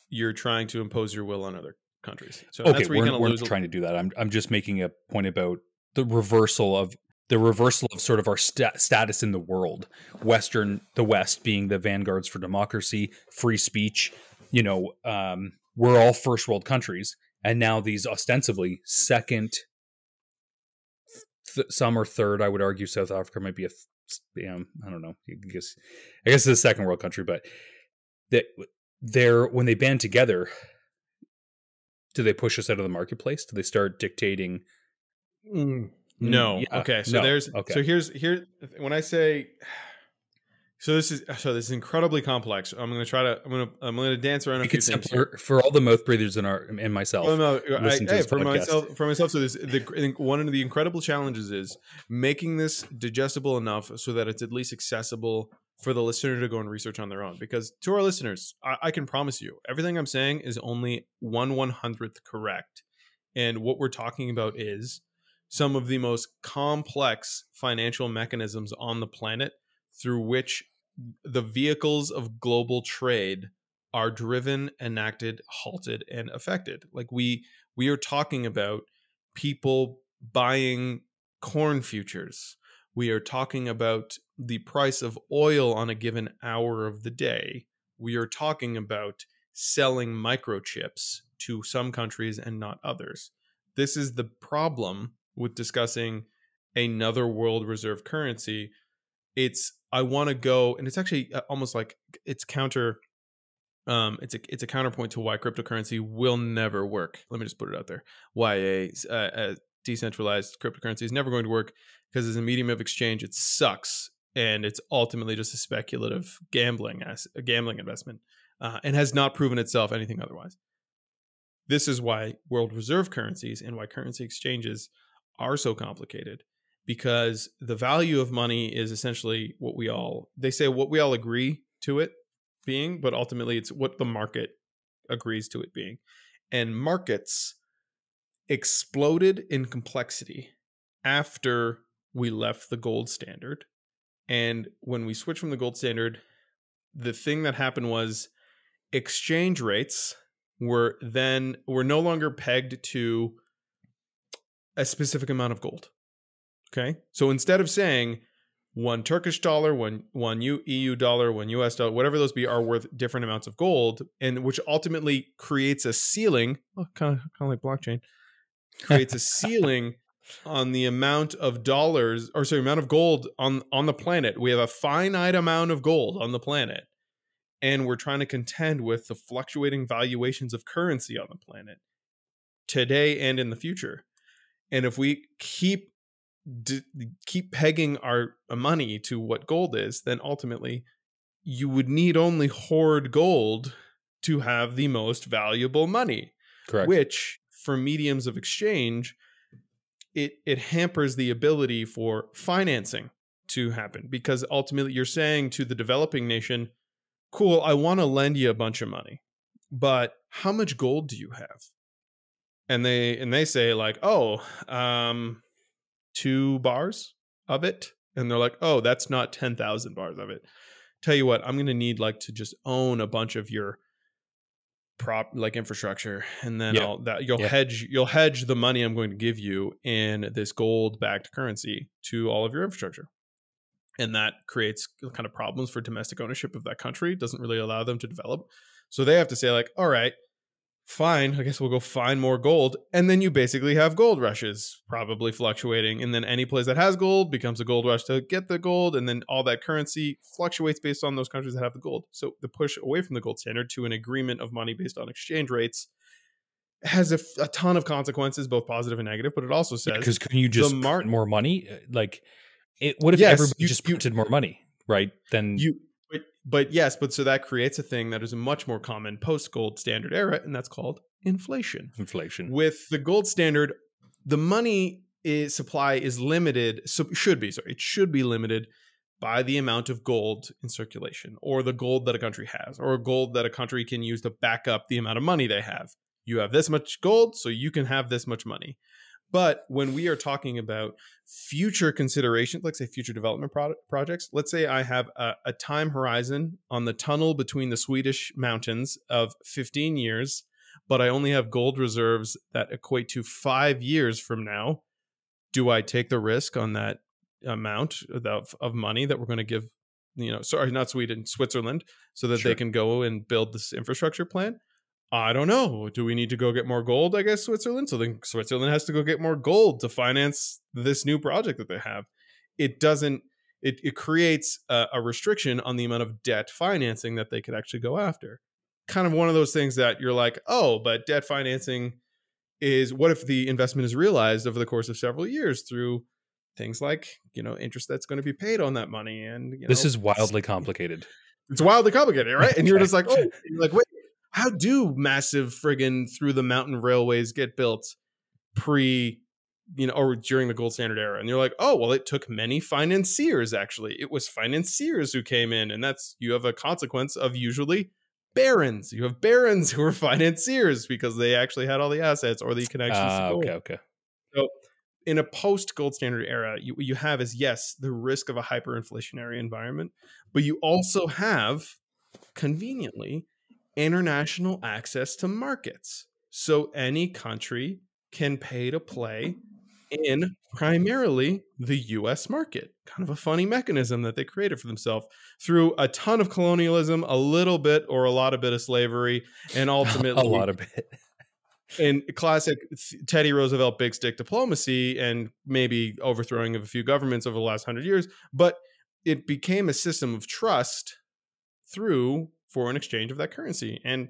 S2: you're trying to impose your will on other countries. So
S1: okay,
S2: that's where you're
S1: we're,
S2: going to
S1: we're
S2: lose.
S1: not
S2: a-
S1: trying to do that. I'm I'm just making a point about the reversal of the reversal of sort of our sta- status in the world. Western, the West being the vanguards for democracy, free speech. You know, um, we're all first world countries, and now these ostensibly second, th- some are third. I would argue South Africa might be a, th- yeah, I don't know. I guess, I guess it's a second world country, but that they're when they band together, do they push us out of the marketplace? Do they start dictating?
S2: Mm, no.
S1: yeah,
S2: okay. So
S1: no,
S2: there's
S1: okay.
S2: so here's here when I say so this is so this is incredibly complex. I'm going to try to I'm going to I'm going to dance around a
S1: Make
S2: few
S1: it
S2: things.
S1: simpler for all the mouth breathers in our and myself.
S2: Well, no, I, hey, for
S1: podcast.
S2: myself, for myself. So this, the one of the incredible challenges is making this digestible enough so that it's at least accessible for the listener to go and research on their own. Because to our listeners, I, I can promise you, everything I'm saying is only one one hundredth correct, and what we're talking about is some of the most complex financial mechanisms on the planet through which the vehicles of global trade are driven, enacted, halted, and affected. Like we we are talking about people buying corn futures. We are talking about the price of oil on a given hour of the day. We are talking about selling microchips to some countries and not others. This is the problem with discussing another world reserve currency. It's I want to go and it's actually uh, almost like it's counter um, it's a it's a counterpoint to why cryptocurrency will never work. Let me just put it out there. Why a, a, a decentralized cryptocurrency is never going to work because as a medium of exchange, it sucks and it's ultimately just a speculative gambling as a gambling investment uh, and has not proven itself anything otherwise. This is why world reserve currencies and why currency exchanges are so complicated because the value of money is essentially what we all they say what we all agree to it being, but ultimately it's what the market agrees to it being. And markets exploded in complexity after we left the gold standard. And when we switched from the gold standard, the thing that happened was exchange rates were then were no longer pegged to a specific amount of gold. Okay? So instead of saying one Turkish dollar, one one EU dollar, one US dollar, whatever those be, are worth different amounts of gold, and which ultimately creates a ceiling, oh, kind of kind of like blockchain, creates a ceiling on the amount of dollars or sorry, amount of gold on on the planet. We have a finite amount of gold on the planet, and we're trying to contend with the fluctuating valuations of currency on the planet today and in the future. And if we keep d- keep pegging our money to what gold is, then ultimately you would need only hoard gold to have the most valuable money.
S1: Correct.
S2: Which for mediums of exchange, it it hampers the ability for financing to happen because ultimately you're saying to the developing nation, "Cool, I want to lend you a bunch of money, but how much gold do you have?" And they and they say like, "Oh, um, two bars of it," and they're like, "Oh, that's not ten thousand bars of it." Tell you what, I'm gonna need like to just own a bunch of your prop like infrastructure and then
S1: Yeah.
S2: I'll that you'll
S1: Yeah.
S2: hedge you'll hedge the money I'm going to give you in this gold backed currency to all of your infrastructure. And that creates kind of problems for domestic ownership of that country, doesn't really allow them to develop. So they have to say like, all right, fine, I guess we'll go find more gold and then you basically have gold rushes probably fluctuating and then any place that has gold becomes a gold rush to get the gold and then all that currency fluctuates based on those countries that have the gold. So the push away from the gold standard to an agreement of money based on exchange rates has a, f- a ton of consequences both positive and negative, but it also says
S1: Because couldn't you just
S2: mar-
S1: print more money? Uh, Like, it, what if
S2: Yes,
S1: everybody
S2: you-
S1: just printed more money, right? Then
S2: you but, yes, but so that creates a thing that is a much more common post gold standard era and that's called inflation.
S1: inflation.
S2: with the gold standard the money is, supply is limited so should be sorry it should be limited by the amount of gold in circulation or the gold that a country has or gold that a country can use to back up the amount of money they have you have this much gold so you can have this much money but when we are talking about future considerations, like say future development pro- projects, let's say I have a, a time horizon on the tunnel between the Swedish mountains of 15 years, but I only have gold reserves that equate to five years from now. Do I take the risk on that amount of, of money that we're going to give, you know, sorry, not Sweden, Switzerland, so that
S1: Sure.
S2: they can go and build this infrastructure plan? I don't know. Do we need to go get more gold? I guess Switzerland. So then Switzerland has to go get more gold to finance this new project that they have. It doesn't. It, it creates a, a restriction on the amount of debt financing that they could actually go after. Kind of one of those things that you're like, oh, but debt financing is what if the investment is realized over the course of several years through things like you know interest that's going to be paid on that money and you
S1: this
S2: know,
S1: is wildly complicated.
S2: it's wildly complicated, right? And you're just like, oh, you're like, wait, how do massive friggin' through the mountain railways get built pre, you know, or during the gold standard era? And you're like, oh, well, it took many financiers actually. It was financiers who came in, and that's you have a consequence of usually barons. You have barons who are financiers because they actually had all the assets or the connections.
S1: Ah,
S2: gold
S1: okay, okay.
S2: in a post gold standard era, you, you have is yes, the risk of a hyperinflationary environment, but you also have conveniently international access to markets. So any country can pay to play in primarily the US market. Kind of a funny mechanism that they created for themselves through a ton of colonialism, a little bit or a lot of bit of slavery, and ultimately
S1: a lot of bit.
S2: in classic Teddy Roosevelt big stick diplomacy and maybe overthrowing of a few governments over the last hundred years, but it became a system of trust through foreign exchange of that currency. And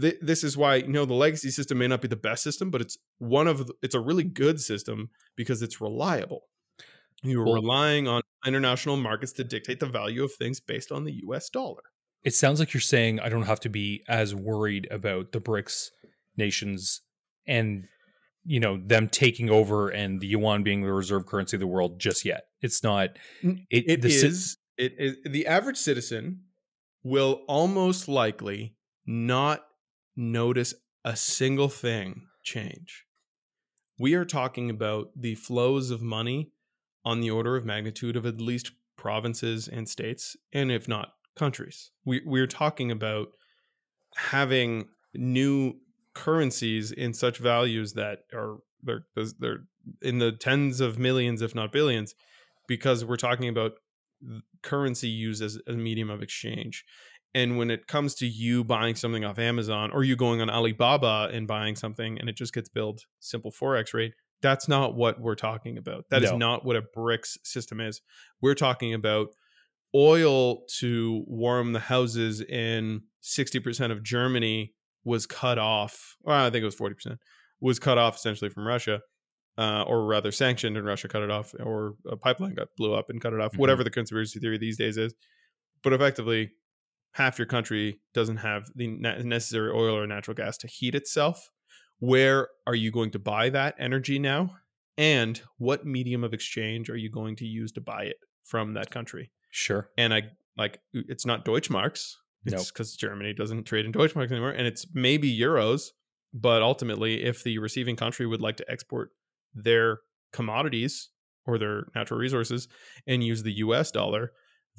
S2: th- this is why you know the legacy system may not be the best system, but it's one of the, it's a really good system because it's reliable. You're
S1: Well-
S2: relying on international markets to dictate the value of things based on the U.S. dollar.
S1: It sounds like you're saying I don't have to be as worried about the BRICS nations and you know them taking over and the yuan being the reserve currency of the world just yet. It's not. It,
S2: It
S1: the
S2: is. It is. The average citizen will almost likely not notice a single thing change. We are talking about the flows of money on the order of magnitude of at least provinces and states, and if not countries. We we're talking about having new currencies in such values that are they're they're in the tens of millions, if not billions, because we're talking about currency used as a medium of exchange. And when it comes to you buying something off Amazon or you going on Alibaba and buying something and it just gets billed simple forex rate, that's not what we're talking about. That is
S1: No.
S2: not what a BRICS system is. We're talking about oil to warm the houses in 60% of Germany was cut off. Well, I think it was 40%, was cut off essentially from Russia, uh, or rather sanctioned and Russia cut it off, or a pipeline got blew up and cut it off,
S1: Mhm.
S2: whatever the conspiracy theory these days is. But effectively, half your country doesn't have the necessary oil or natural gas to heat itself. Where are you going to buy that energy now? And what medium of exchange are you going to use to buy it from that country?
S1: Sure.
S2: and I like it's not Deutschmarks. It's
S1: Nope.
S2: because Germany doesn't trade in Deutschmarks anymore, and it's maybe euros. But ultimately, if the receiving country would like to export their commodities or their natural resources and use the U.S. dollar,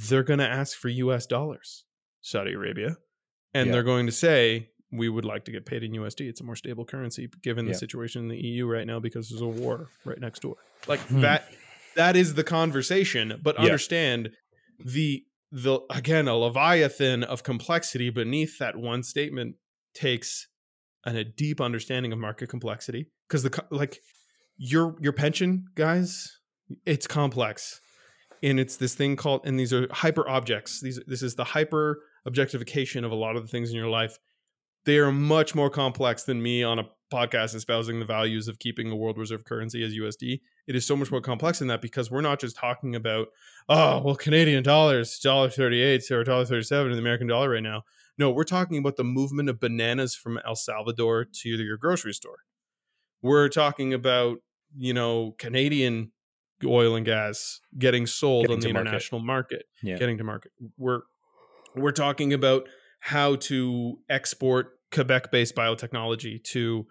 S2: they're going to ask for U.S. dollars, Saudi Arabia, and
S1: Yeah.
S2: they're going to say we would like to get paid in USD. It's a more stable currency given the
S1: Yeah.
S2: situation in the EU right now because there's a war right next door. Like
S1: Hmm.
S2: that that is the conversation, but
S1: Yeah.
S2: understand the the again a leviathan of complexity beneath that one statement takes an, a deep understanding of market complexity because the like your your pension guys it's complex and it's this thing called and these are hyper objects these this is the hyper objectification of a lot of the things in your life they are much more complex than me on a podcast espousing the values of keeping a world reserve currency as USD. It is so much more complex than that because we're not just talking about, oh, well, Canadian dollars, dollar thirty eight or dollar thirty seven in the American dollar right now. No, we're talking about the movement of bananas from El Salvador to your grocery store. We're talking about, you know, Canadian oil and gas getting sold
S1: Getting
S2: on the
S1: to market.
S2: international market
S1: Yeah.
S2: getting to market. We're we're talking about how to export Quebec-based biotechnology to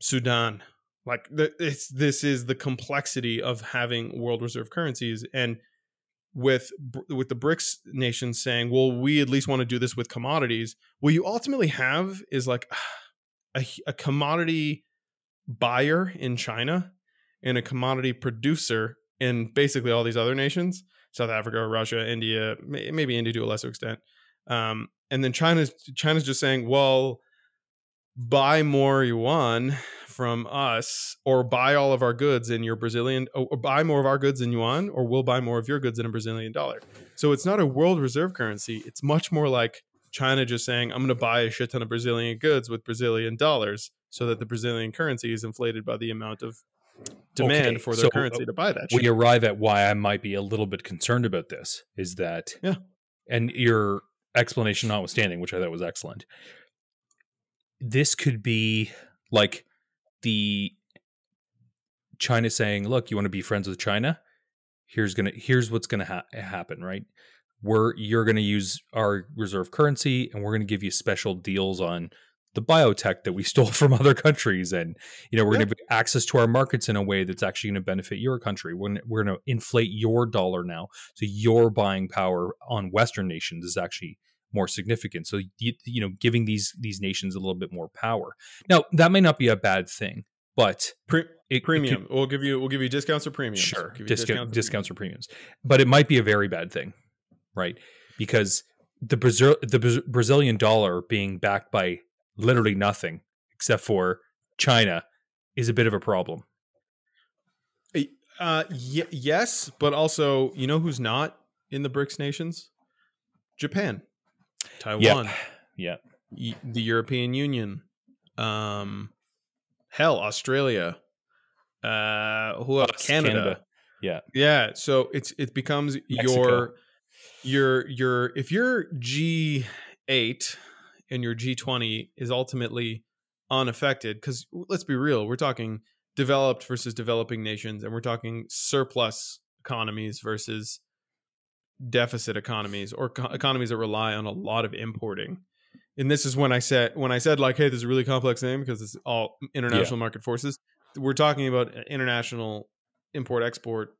S2: Sudan. Like it's, this is the complexity of having world reserve currencies, and with with the BRICS nations saying, "Well, we at least want to do this with commodities." What you ultimately have is like a, a commodity buyer in China and a commodity producer in basically all these other nations South Africa, Russia, India, maybe India to a lesser extent. Um, and then China's China's just saying, well, buy more yuan from us, or buy all of our goods in your Brazilian, or, buy more of our goods in yuan, or we'll buy more of your goods in a Brazilian dollar. So it's not a world reserve currency. It's much more like China just saying, I'm going to buy a shit ton of Brazilian goods with Brazilian dollars, so that the Brazilian currency is inflated by the amount of demand
S1: Okay,
S2: for their
S1: so, uh,
S2: currency to buy that. Shit.
S1: we arrive at why I might be a little bit concerned about this is that
S2: Yeah.
S1: and your explanation notwithstanding, which I thought was excellent. This could be like the China saying, "Look, you want to be friends with China? Here's gonna here's what's gonna ha- happen, right? We're you're gonna use our reserve currency, and we're gonna give you special deals on." The biotech that we stole from other countries, and you know we're
S2: Yeah.
S1: going to have access to our markets in a way that's actually going to benefit your country. We're we're going to inflate your dollar now, so your buying power on Western nations is actually more significant. So you, you know, giving these these nations a little bit more power. Now that may not be a bad thing, but
S2: Pre-
S1: it, it could-
S2: premium. we'll give you we'll give you discounts or premiums.
S1: sure,
S2: Give you
S1: discount,
S2: or
S1: discounts or premiums, but it might be a very bad thing, right? Because the Brazil the Brazilian dollar being backed by literally nothing except for China is a bit of a problem.
S2: Uh, y- yes, but also, you know who's not in the BRICS nations? Japan, Taiwan,
S1: Yeah,
S2: y- the European Union, um, hell, Australia, uh, who else? Canada.
S1: Canada. Yeah.
S2: yeah. So it's it becomes your your your if your G eight and your G twenty is ultimately unaffected, because let's be real, we're talking developed versus developing nations, and we're talking surplus economies versus deficit economies or co- economies that rely on a lot of importing. And this is when I said when I said like, hey, this is a really complex thing because it's all international market forces. We're talking about uh, international import export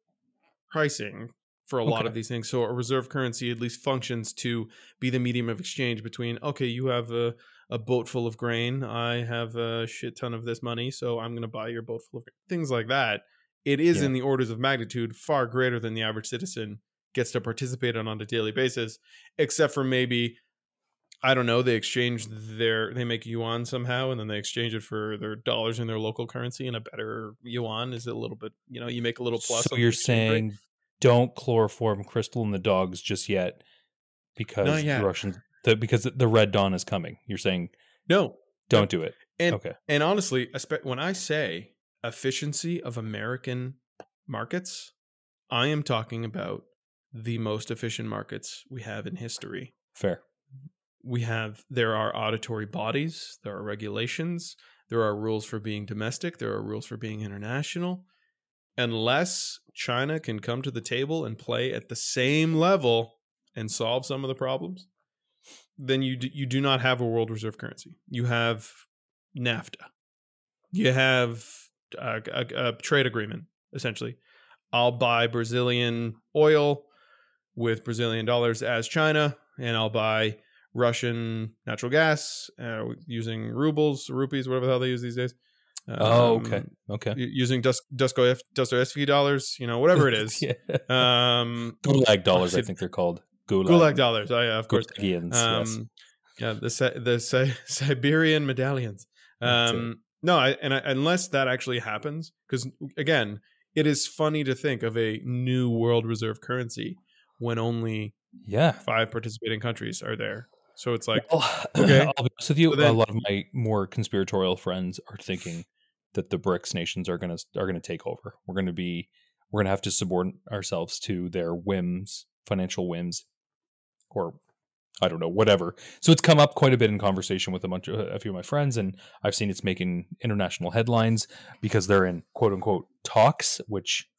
S2: pricing for a lot of these things. So a reserve currency at least functions to be the medium of exchange between okay, you have a a boat full of grain, I have a shit ton of this money, so I'm going to buy your boat full of grain. things like that. It is
S1: Yeah.
S2: in the orders of magnitude far greater than the average citizen gets to participate on on a daily basis, except for maybe I don't know, they exchange their they make yuan somehow and then they exchange it for their dollars in their local currency and a better yuan is a little bit, you know, you make a little plus.
S1: So you're
S2: saying rate.
S1: Don't chloroform Crystal and the dogs just yet because
S2: Not
S1: the
S2: yet.
S1: Russians the, because the Red Dawn is coming. You're saying
S2: No,
S1: don't do it.
S2: And
S1: okay.
S2: and honestly, when I say efficiency of American markets, I am talking about the most efficient markets we have in history.
S1: Fair.
S2: We have there are auditory bodies, there are regulations, there are rules for being domestic, there are rules for being international. Unless China can come to the table and play at the same level and solve some of the problems, then you do, you do not have a world reserve currency. You have NAFTA. You have a, a, a trade agreement essentially. I'll buy Brazilian oil with Brazilian dollars as China, and I'll buy Russian natural gas uh, using rubles, rupees, whatever the hell they use these days.
S1: Oh, okay.
S2: Um,
S1: Okay.
S2: Using Dus- Dusko Dostoevsky dollars, you know, whatever it is.
S1: yeah.
S2: um,
S1: Gulag dollars, I think they're called. Gulag,
S2: Gulag dollars. Oh yeah, of course.
S1: Gulagians, yes.
S2: Um, yeah, the the Si- Siberian medallions. Um, no, I, and I, unless that actually happens, because again, it is funny to think of a new world reserve currency when only
S1: Yeah.
S2: five participating countries are there. So it's like,
S1: Well,
S2: okay.
S1: I'll be honest with you.
S2: So then-
S1: a lot of my more conspiratorial friends are thinking that the BRICS nations are going to are going to take over. We're going to be we're going to have to subordinate ourselves to their whims, financial whims, or I don't know, whatever. So it's come up quite a bit in conversation with a bunch of a few of my friends, and I've seen it's making international headlines because they're in quote unquote talks, which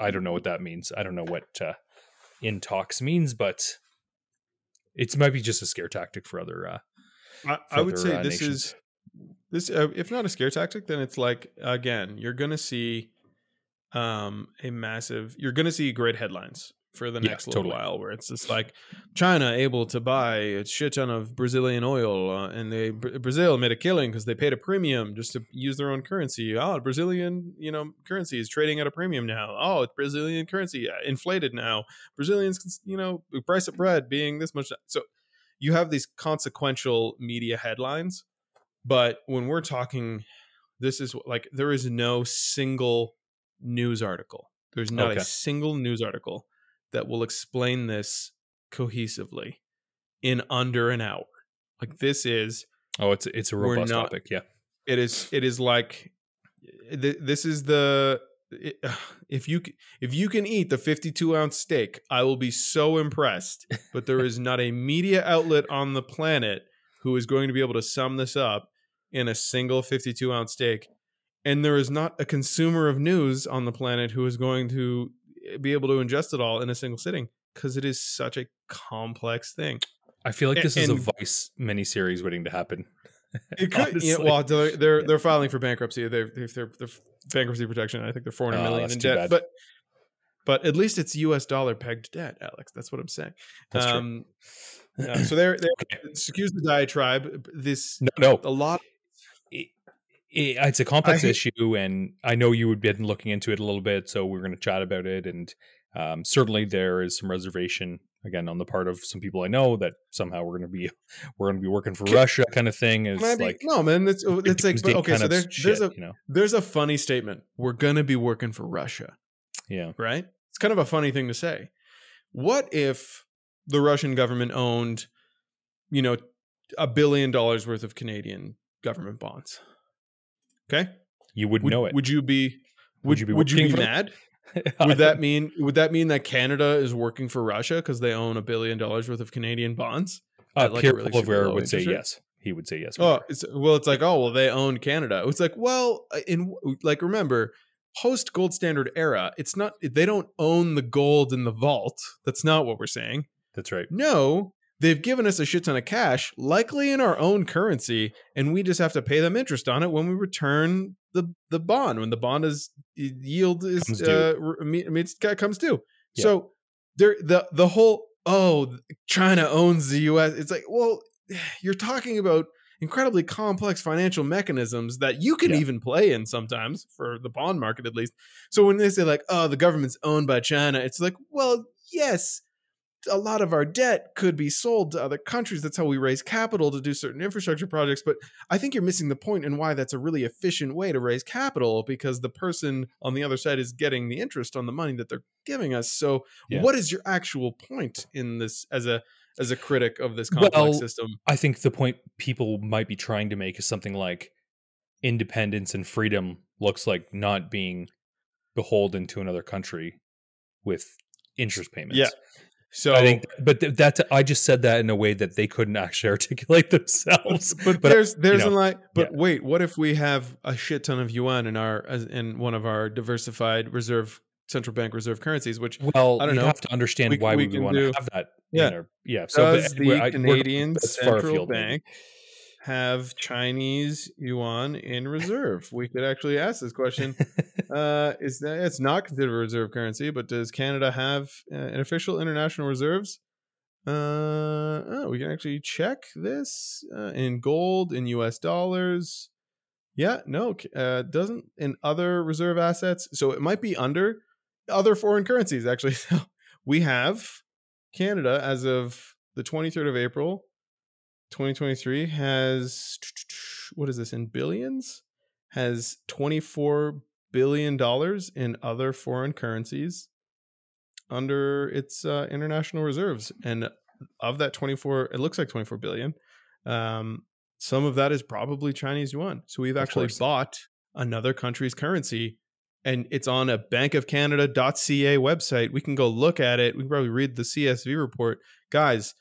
S1: I don't know what that means. I don't know what uh, in talks means, but it might be just a scare tactic for other. Uh,
S2: I,
S1: for
S2: I would
S1: other,
S2: say
S1: uh,
S2: this
S1: nations.
S2: is this uh, if not a scare tactic then it's like again you're gonna see um a massive you're gonna see great headlines for the
S1: Yeah,
S2: next little
S1: totally.
S2: while where it's just like china able to buy a shit ton of brazilian oil uh, and they Bra- brazil made a killing because they paid a premium just to use their own currency. Oh brazilian you know currency is trading at a premium now. Oh it's brazilian currency inflated now. Brazilians you know price of bread being this much so you have these consequential media headlines but when we're talking this is like there is no single news article there's not
S1: Okay.
S2: a single news article that will explain this cohesively in under an hour like this is
S1: oh, it's it's a robust
S2: not-
S1: topic. Yeah,
S2: it is it is like th- this is the it, if you if you can eat the 52 ounce steak i will be so impressed but there is not a media outlet on the planet who is going to be able to sum this up in a single 52 ounce steak and there is not a consumer of news on the planet who is going to eh, be able to ingest it all in a single sitting because it is such a complex thing
S1: I feel like this is a
S2: and-
S1: Vice miniseries waiting to happen.
S2: It could, yeah, well, they're they're,
S1: Yeah.
S2: they're filing for bankruptcy. They're they're, they're, bankruptcy protection. I think they're four hundred
S1: Oh,
S2: million in debt,
S1: bad.
S2: but but at least it's U.S. dollar pegged debt, Alex. That's what I'm saying.
S1: That's true.
S2: um, yeah, uh, so they're, they're
S1: Okay.
S2: excuse the diatribe. This
S1: No, no,
S2: a lot.
S1: It, it- it's a complex
S2: hate-
S1: issue, and I know you had been looking into it a little bit, so we're going to chat about it. And um, certainly, there is some reservation again on the part of some people I know that somehow we're going to be we're going to be working for Russia, kind of thing. Is
S2: I
S1: like
S2: no, man. That's it's like but, okay. So
S1: of
S2: there,
S1: shit,
S2: there's a
S1: you know,
S2: there's a funny statement. We're gonna be working for Russia.
S1: yeah,
S2: right? It's kind of a funny thing to say. What if the Russian government owned, you know, a billion dollars worth of Canadian government bonds? Okay,
S1: you would,
S2: would,
S1: know it.
S2: Would you be? Would,
S1: you be
S2: Would you be mad? Would that mean? Would that mean that Canada is working for Russia because they own a billion dollars worth of Canadian bonds?
S1: uh,
S2: like,
S1: Pierre
S2: really
S1: Poilievre would say yes. He would say yes.
S2: Oh, it's, well, it's like, oh, well, they own Canada. It's like, well, uh, in like, remember, post gold standard era, it's not they don't own the gold in the vault. That's not what we're saying.
S1: That's right.
S2: No, they've given us a shit ton of cash, likely in our own currency, and we just have to pay them interest on it when we return the the bond when the bond is yield is
S1: Comes
S2: uh,
S1: due.
S2: comes due.
S1: Yeah.
S2: So there the the whole oh China owns the U.S. It's like well you're talking about incredibly complex financial mechanisms that you can
S1: Yeah.
S2: even play in sometimes for the bond market at least. So when they say like oh the government's owned by China, it's like well yes a lot of our debt could be sold to other countries. That's how we raise capital to do certain infrastructure projects. But I think you're missing the point and why that's a really efficient way to raise capital because the person on the other side is getting the interest on the money that they're giving us. So,
S1: Yeah.
S2: what is your actual point in this as a as a critic of this complex
S1: Well,
S2: system?
S1: I think the point people might be trying to make is something like independence and freedom looks like not being beholden to another country with interest payments.
S2: Yeah. So
S1: I think, but th- that's I just said that in a way that they couldn't actually articulate themselves.
S2: but,
S1: but,
S2: there's there's
S1: know,
S2: a line. But wait, what if we have a shit ton of yuan in our in one of our diversified reserve central bank reserve currencies, which
S1: well,
S2: I don't
S1: you
S2: know.
S1: have to understand
S2: We-
S1: why
S2: we
S1: we, want
S2: do-
S1: to have that.
S2: Yeah.
S1: in our- yeah. So
S2: does
S1: but
S2: the
S1: I-
S2: Canadian central
S1: afield, maybe.
S2: Have Chinese yuan in reserve? we could actually ask this question. uh, is that it's not considered a reserve currency, but does Canada have uh, an official international reserves? Uh, oh, we can actually check this uh, in gold, in U.S. dollars. Yeah, no, uh, doesn't in other reserve assets. So it might be under other foreign currencies. Actually, so we have Canada as of the 23rd of April, 2023 has what is this in billions? Has 24 billion dollars in other foreign currencies under its uh, international reserves, and of that 24, it looks like 24 billion. Um, some of that is probably Chinese yuan. So we've actually bought another country's currency, and it's on a bankofcanada.ca website. We can go look at it. We can probably read the CSV report, guys.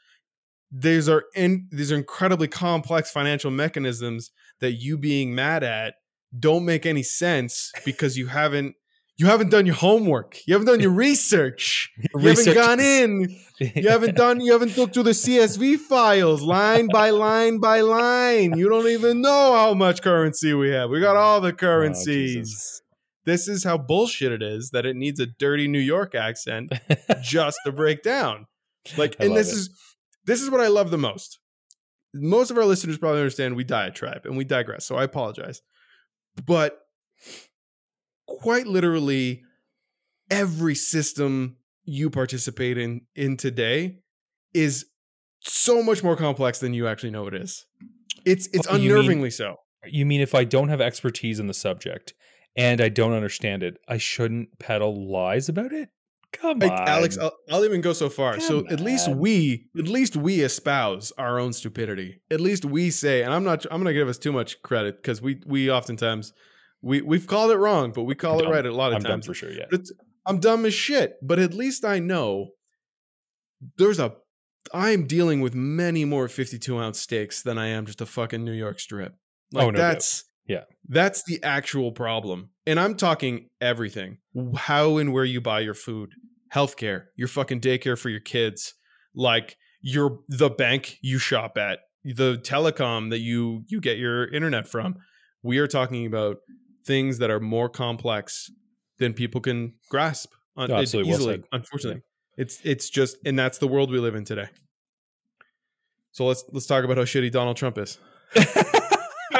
S2: These are in these are incredibly complex financial mechanisms that you being mad at don't make any sense because you haven't you haven't done your homework. You haven't done your research. You
S1: Research
S2: haven't gone in. You haven't done. You haven't looked through the CSV files line by line by line. You don't even know how much currency we have. We got all the
S1: Oh,
S2: currencies.
S1: Jesus.
S2: this is how bullshit it is that it needs a dirty New York accent just to break down. Like,
S1: I
S2: and this
S1: it.
S2: is this is what I love the most. Most of our listeners probably understand we diatribe and we digress, so I apologize. But quite literally, every system you participate in in today is so much more complex than you actually know it is. It's it's
S1: Oh, you mean-
S2: unnervingly so.
S1: You mean if I don't have expertise in the subject and I don't understand it, I shouldn't peddle lies about it? Come
S2: Like,
S1: on,
S2: Alex, I'll, I'll even go so far. so
S1: Come
S2: at least we, at least we espouse our own stupidity. At least we say, and I'm not, I'm going to give us too much credit because we, we oftentimes, we we've called it wrong, but we call it
S1: dumb.
S2: right a lot of
S1: I'm
S2: times.
S1: for sure. Yeah.
S2: It's, I'm dumb as shit, but at least I know there's a. I'm dealing with many more 52 ounce steaks than I am just a fucking New York strip. Oh, like
S1: Oh, no doubt.
S2: That's
S1: Yeah.
S2: that's the actual problem, and I'm talking everything: how and where you buy your food, healthcare, your fucking daycare for your kids, like your the bank you shop at, the telecom that you you get your internet from. We are talking about things that are more complex than people can grasp un-
S1: No, absolutely well
S2: easily.
S1: said.
S2: unfortunately, it's it's just, and that's the world we live in today. So let's let's talk about how shitty Donald Trump is.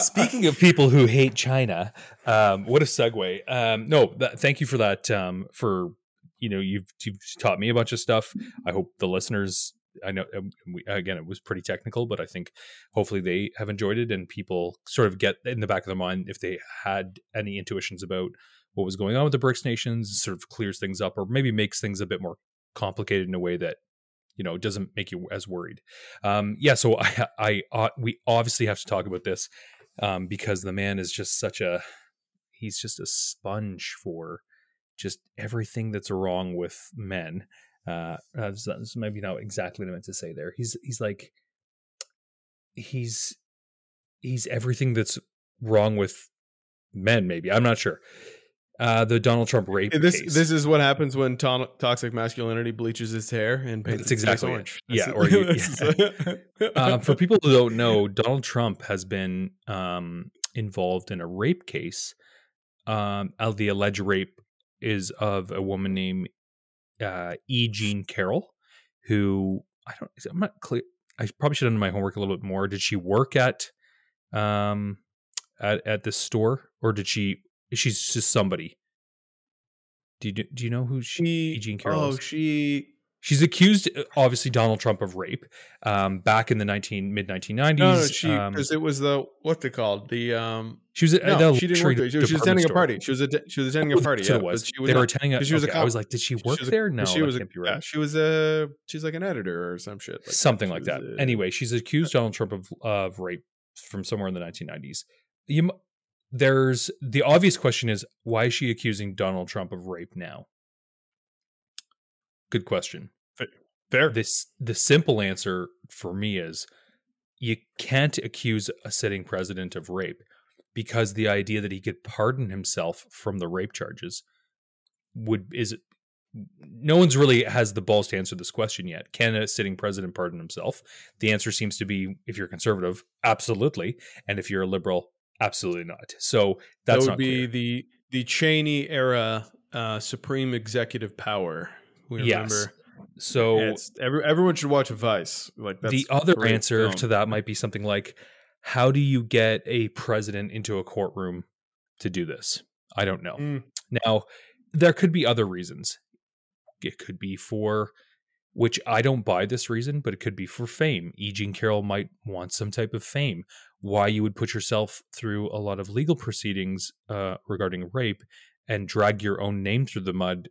S1: Speaking of people who hate China, um, what a segue. Um, no, that, thank you for that. Um, for you know, you've you've taught me a bunch of stuff. I hope the listeners. I know um, we, again it was pretty technical, but I think hopefully they have enjoyed it and people sort of get in the back of their mind if they had any intuitions about what was going on with the BRICS nations, sort of clears things up or maybe makes things a bit more complicated in a way that you know doesn't make you as worried. Um, yeah, so I, I, uh, we obviously have to talk about this um, because the man is just such a he's just a sponge for just everything that's wrong with men. Uh, uh, this this maybe not exactly what I meant to say there. He's he's like he's he's everything that's wrong with men. Maybe I'm not sure. Uh, the Donald Trump rape
S2: this
S1: case.
S2: this is what happens when to- toxic masculinity bleaches his hair and paints
S1: That's
S2: its
S1: exactly it.
S2: orange.
S1: Yeah, or you-
S2: is-
S1: um, for people who don't know, Donald Trump has been um, involved in a rape case. Um, uh, the alleged rape is of a woman named uh, E. Jean Carroll, who I don't. I'm not clear. I probably should have done my homework a little bit more. Did she work at um at at this store, or did she? She's just somebody. Do you do you know who she,
S2: She.
S1: Jean Carroll
S2: oh,
S1: is?
S2: she.
S1: She's accused, uh, obviously, Donald Trump of rape um, back in the nineteen mid nineteen nineties.
S2: No, no, she
S1: um,
S2: because it was the what they called the um.
S1: she was at
S2: No, she didn't work there. She was, she attending a party. She was att- she was attending a party.
S1: that's
S2: Yeah,
S1: it was.
S2: she was
S1: they were attending a.
S2: she was a
S1: okay, I was like, did she
S2: She
S1: work
S2: was a-
S1: there? No,
S2: she
S1: that
S2: was a,
S1: can't be
S2: yeah,
S1: right.
S2: she was a she's like an editor or some shit like.
S1: Something
S2: She
S1: like that.
S2: a-
S1: Anyway, she's accused Donald Trump of of rape from somewhere in the nineteen nineties. You, m- there's the obvious question is why is she accusing Donald Trump of rape now? Good question.
S2: fair.
S1: this the simple answer for me is you can't accuse a sitting president of rape because the idea that he could pardon himself from the rape charges would is no one's really has the balls to answer this question yet. Can a sitting president pardon himself? The answer seems to be if you're conservative, absolutely, and if you're a liberal, absolutely not. So
S2: that would be
S1: clear.
S2: the the Cheney era uh, supreme executive power. We
S1: Yes.
S2: remember.
S1: so
S2: Yeah, every, everyone should watch Vice. Like that's
S1: the other answer
S2: film.
S1: to that might be something like how do you get a president into a courtroom to do this i don't know
S2: Mm.
S1: now there could be other reasons it could be for which i don't buy this reason but it could be for fame e jean carroll might want some type of fame why you would put yourself through a lot of legal proceedings uh, regarding rape and drag your own name through the mud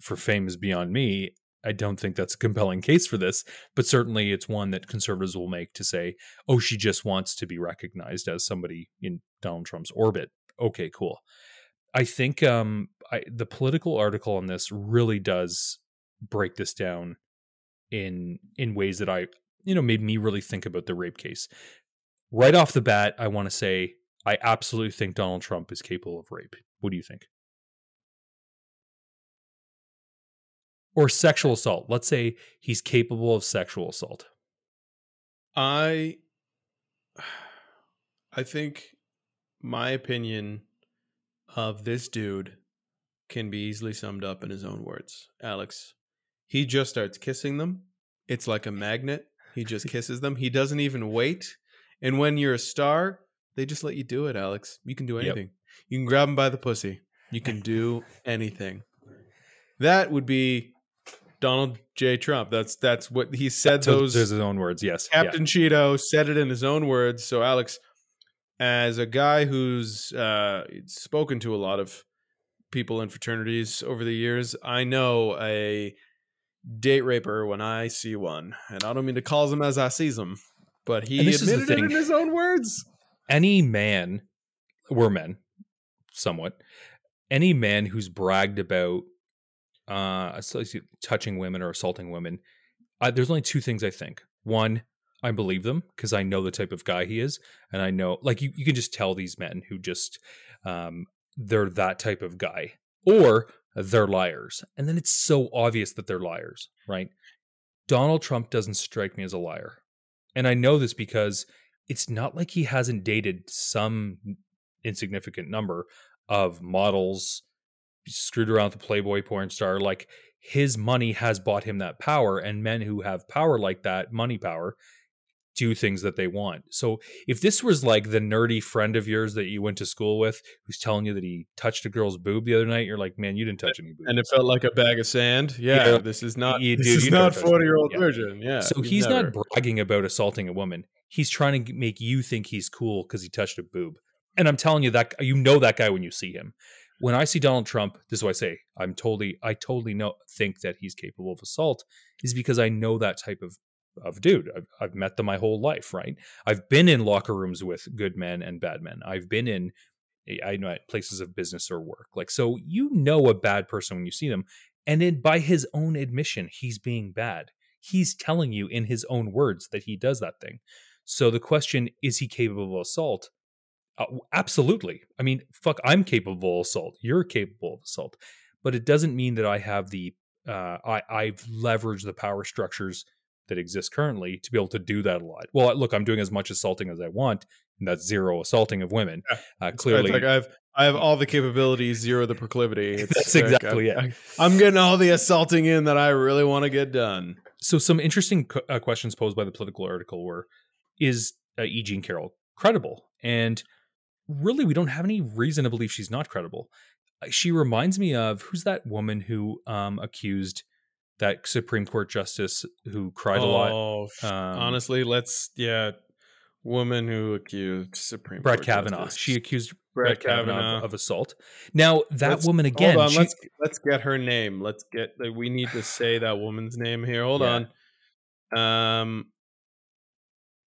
S1: for fame is beyond me I don't think that's a compelling case for this, but certainly it's one that conservatives will make to say, oh, she just wants to be recognized as somebody in Donald Trump's orbit. Okay, cool. I think um, I, the Politico article on this really does break this down in in ways that I, you know, made me really think about the rape case. Right off the bat, I want to say I absolutely think Donald Trump is capable of rape. What do you think? Or sexual assault. Let's say he's capable of sexual assault.
S2: I I think my opinion of this dude can be easily summed up in his own words. Alex, he just starts kissing them. It's like a magnet. He just kisses them. He doesn't even wait. And when you're a star, they just let you do it, Alex. You can do
S1: Yep.
S2: anything. You can grab them by the pussy. You can do anything. That would be Donald J. Trump. That's that's what he said.
S1: So
S2: those
S1: his own words. Yes. Yeah.
S2: Captain Cheeto said it in his own words. So, Alex, as a guy who's uh, spoken to a lot of people in fraternities over the years, I know a date raper when I see one, and I don't mean to call them as I sees them, but he
S1: And this is the
S2: admitted it in his own words.
S1: any man, we're men, somewhat. Any man who's bragged about uh, touching women or assaulting women, uh, there's only two things I think. One, I believe them because I know the type of guy he is, and I know, like, you, you can just tell these men who just um, they're that type of guy, or they're liars, and then it's so obvious that they're liars, right? Donald Trump doesn't strike me as a liar, and I know this because it's not like he hasn't dated some insignificant number of models screwed around with a playboy porn star like his money has bought him that power and men who have power like that money power do things that they want so if this was like the nerdy friend of yours that you went to school with who's telling you that he touched a girl's boob the other night you're like man you didn't touch any boob
S2: And it felt like a bag of sand. Yeah,
S1: Yeah.
S2: this is not.
S1: You-
S2: this
S1: dude,
S2: is not forty year old
S1: yeah.
S2: Yeah.
S1: so he's
S2: never.
S1: not bragging about assaulting a woman. He's trying to make you think he's cool because he touched a boob. And I'm telling you that you know that guy when you see him. When I see Donald Trump, this is what I say. I'm totally, I totally know think that he's capable of assault, is because I know that type of of dude. I've, I've met them my whole life, right? I've been in locker rooms with good men and bad men. I've been in, I know places of business or work. Like so, you know a bad person when you see them, and then by his own admission, he's being bad he's telling you in his own words that he does that thing. So the question is he capable of assault? Uh, absolutely. I mean, fuck, I'm capable of assault. You're capable of assault, but it doesn't mean that I have the uh, I I've leveraged the power structures that exists currently to be able to do that a lot. Well, look, I'm doing as much assaulting as I want, and that's zero assaulting of women.
S2: Yeah.
S1: Uh, clearly,
S2: like I have I have all the capabilities, zero the proclivity. It's
S1: That's
S2: like
S1: exactly
S2: I,
S1: it.
S2: I'm getting all the assaulting in that I really want to get done.
S1: so some interesting uh, questions posed by the Politico article were is uh, e jean carroll credible and really we don't have any reason to believe she's not credible she reminds me of who's that woman who um accused that Supreme Court justice who cried a lot.
S2: Oh,
S1: Um,
S2: honestly, let's yeah. Woman who accused Supreme
S1: Brett
S2: Court
S1: Kavanaugh.
S2: Justice.
S1: She accused
S2: Brett
S1: Brett Kavanaugh
S2: Kavanaugh.
S1: of, of assault. Now that
S2: Let's-
S1: woman again.
S2: Hold on,
S1: she-
S2: let's let's get her name. Let's get. like, We need to say that woman's name here. Hold
S1: Yeah.
S2: on. Um,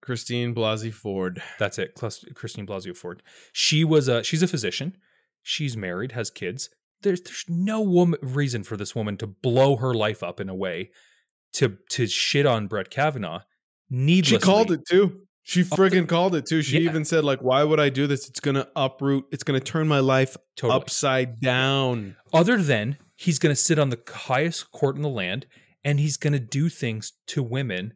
S2: Christine Blasey Ford.
S1: That's it. Christine Blasey Ford. She was a she's a physician. She's married, has kids. There's there's no woman, reason for this woman to blow her life up in a way to to shit on Brett Kavanaugh. Needlessly,
S2: She called it too. She oh, friggin' called it too. She
S1: Yeah.
S2: even said like, "Why would I do this? It's gonna uproot. It's gonna turn my life
S1: totally.
S2: upside down."
S1: Other than he's to sit on the highest court in the land and he's to do things to women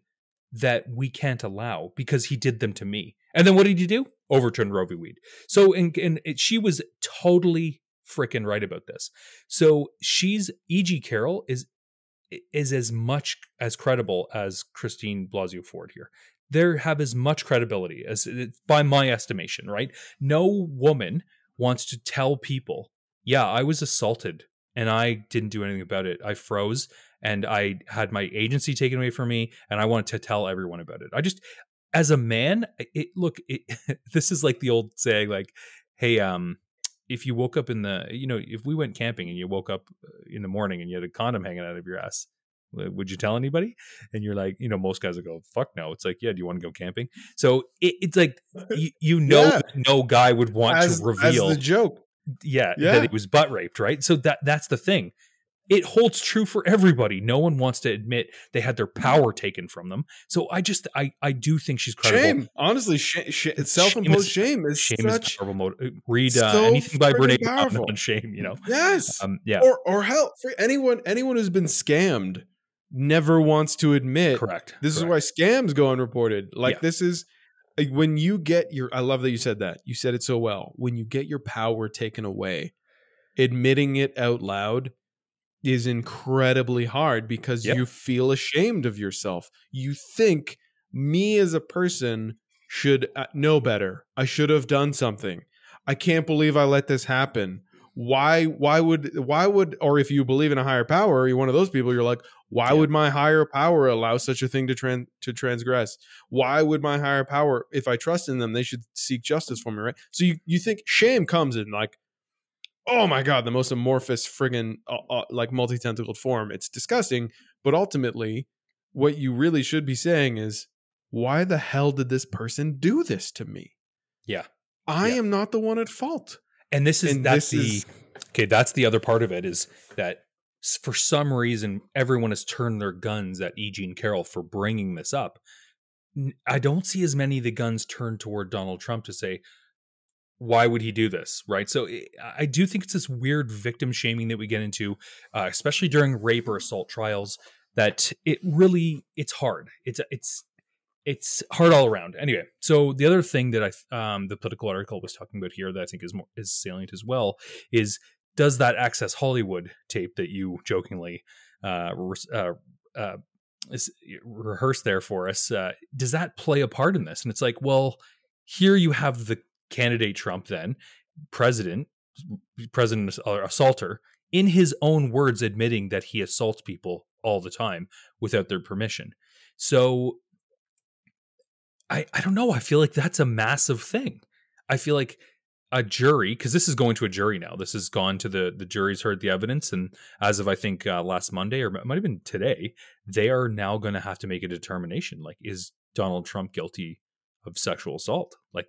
S1: that we can't allow because he did them to me. And then what did he do? Overturn Roe v. Wade. So and, and it, she was totally freaking right about this. So she's E.G. Carroll is is as much as credible as Christine Blasey Ford here. They have as much credibility as by my estimation, right? No woman wants to tell people, yeah, I was assaulted and I didn't do anything about it. I froze and I had my agency taken away from me and I wanted to tell everyone about it. I just as a man, it look it, this is like the old saying like hey um if you woke up in the you know if we went camping and you woke up uh, in the morning and you had a condom hanging out of your ass would you tell anybody and you're like you know most guys would go fuck no it's like yeah do you want to go camping so it, it's like you, you know
S2: Yeah.
S1: that no guy would want
S2: As,
S1: to reveal
S2: as the joke.
S1: yeah,
S2: Yeah.
S1: that he was butt raped, right? So that that's the thing. It holds true for everybody. No one wants to admit they had their power taken from them. So I just I I do think she's credible.
S2: Shame, honestly, sh- sh- self-imposed shame is
S1: Shame
S2: such
S1: is powerful. Mo- read uh,
S2: so
S1: anything by Brene
S2: friggin'
S1: Brown
S2: powerful.
S1: on shame. You know,
S2: yes.
S1: um, yeah,
S2: Or or hell, for anyone anyone who's been scammed never wants to admit
S1: correct.
S2: This
S1: correct.
S2: is why scams go unreported. Like
S1: Yeah.
S2: this is like, when you get your I love that you said that. You said it so well. When you get your power taken away, admitting it out loud is incredibly hard because
S1: Yeah.
S2: you feel ashamed of yourself. You think me as a person should uh, know better. I should have done something. I can't believe I let this happen. Why why would why would or if you believe in a higher power, you're one of those people you're like why
S1: Yeah.
S2: would my higher power allow such a thing to tran- to transgress? Why would my higher power if I trust in them they should seek justice for me, right? So you you think shame comes in like oh my god, the most amorphous friggin' uh, uh, like multi-tentacled form. It's disgusting, but ultimately what you really should be saying is why the hell did this person do this to me?
S1: Yeah.
S2: I
S1: Yeah.
S2: am not the one at fault.
S1: and this is
S2: and
S1: that's
S2: this
S1: the
S2: is-
S1: okay. That's the other part of it is that for some reason everyone has turned their guns at E. Jean Carroll for bringing this up. I don't see as many of the guns turned toward Donald Trump to say why would he do this, right? So I- I do think it's this weird victim shaming that we get into, uh, especially during rape or assault trials. That it really it's hard. It's it's it's hard all around. Anyway, so the other thing that I um the Politico article was talking about here that I think is more is salient as well is does that Access Hollywood tape that you jokingly uh, uh, uh rehearsed there for us uh, does that play a part in this? And it's like, well, here you have the candidate Trump then president president assaulter in his own words admitting that he assaults people all the time without their permission. So I I don't know. I feel like that's a massive thing. I feel like a jury because this is going to a jury now. This has gone to the the jury's heard the evidence, and as of I think uh, last Monday or it might have been today, they are now going to have to make a determination. Like, is Donald Trump guilty of sexual assault? Like,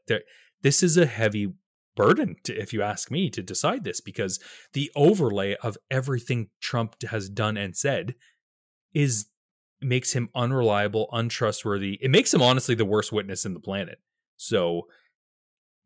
S1: this is a heavy burden, to, if you ask me, to decide this because the overlay of everything Trump has done and said is makes him unreliable, untrustworthy. It makes him honestly the worst witness in the planet. So,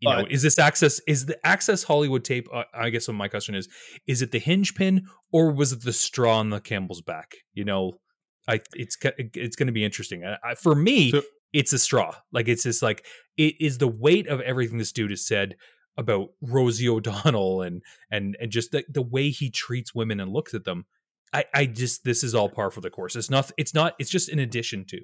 S1: you know, is this access? Is the access Hollywood tape? Uh, I guess what my question is: Is it the hinge pin, or was it the straw on the Campbell's back? You know, I it's it's going to be interesting. I, I, for me,
S2: So-
S1: it's a straw. Like it's just like it is the weight of everything this dude has said about Rosie O'Donnell and and and just the, the way he treats women and looks at them. I, I just this is all par for the course. It's not. It's not. It's just in addition to.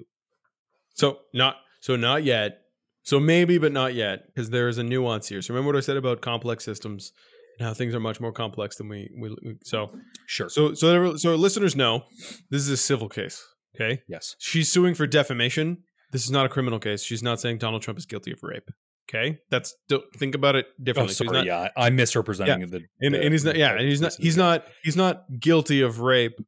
S2: So not so not yet. So maybe, but not yet, because there is a nuance here. So remember what I said about complex systems and how things are much more complex than we, we, we so
S1: Sure.
S2: so so so listeners know this is a civil case. Okay,
S1: yes.
S2: she's suing for defamation. This is not a criminal case. She's not saying Donald Trump is guilty of rape. Okay, that's don't think about it
S1: Oh,
S2: differently. She's
S1: sorry.
S2: not-
S1: yeah, I'm misrepresenting the,
S2: and,
S1: the-
S2: and he's not yeah and he's not he's not he's not guilty of rape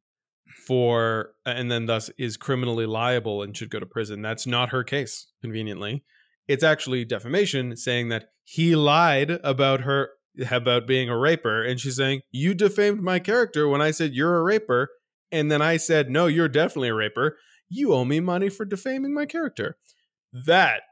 S2: for and then thus is criminally liable and should go to prison that's not her case conveniently it's actually defamation saying that he lied about her about being a raper and she's saying you defamed my character when i said you're a raper and then i said no you're definitely a raper you owe me money for defaming my character. That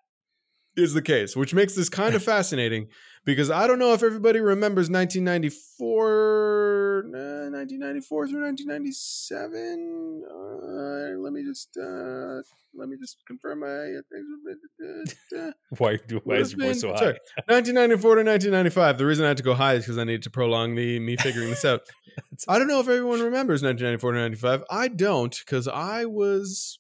S2: is the case which makes this kind of fascinating because I don't know if everybody remembers 1994, uh, 1994 through 1997. Uh, let me just uh, let me just confirm my. Uh,
S1: Why, do- why is your voice so high?
S2: 1994 to 1995. The reason I had to go high is because I needed to prolong the me figuring this out. I don't know if everyone remembers 1994 to 95. I don't because I was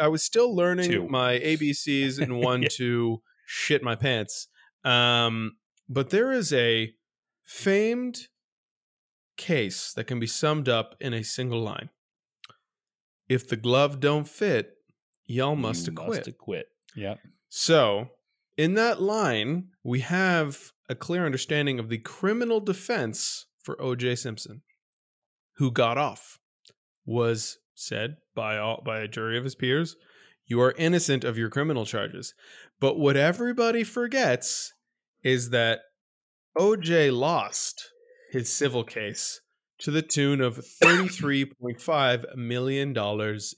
S2: I was still learning
S1: Two.
S2: my ABCs and one
S1: Yeah.
S2: to shit my pants. Um, but there is a famed case that can be summed up in a single line. If the glove don't fit, y'all must
S1: You
S2: acquit.
S1: acquit. Yeah.
S2: So, in that line, we have a clear understanding of the criminal defense for OJ Simpson, who got off, was said by all by a jury of his peers, you are innocent of your criminal charges. But what everybody forgets is that OJ lost his civil case to the tune of $33.5 million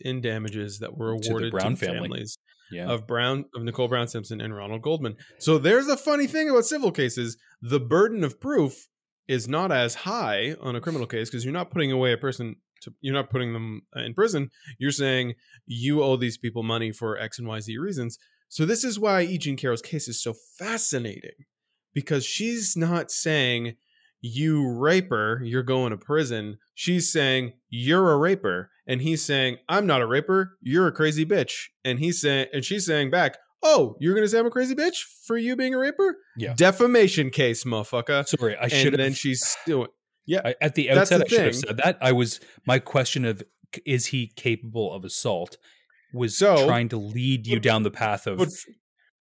S2: in damages that were
S1: To
S2: awarded to the
S1: family.
S2: families
S1: Yeah.
S2: of Brown of Nicole Brown Simpson and Ronald Goldman. So there's a funny thing about civil cases. The burden of proof is not as high on a criminal case because you're not putting away a person to you're not putting them uh, in prison. You're saying you owe these people money for X and Y Z reasons. So this is why E. Jean Carroll's case is so fascinating because she's not saying you raper, you're going to prison. She's saying you're a raper, and he's saying I'm not a raper. You're a crazy bitch, and he's saying, and she's saying back, oh, you're gonna say I'm a crazy bitch for you being a raper?
S1: Yeah.
S2: defamation case, motherfucker.
S1: Sorry, I should.
S2: and
S1: then
S2: she's doing.
S1: I, at the outset,
S2: the
S1: I should have said that. I was my question of is he capable of assault was
S2: So-
S1: trying to lead you
S2: but-
S1: down the path of
S2: But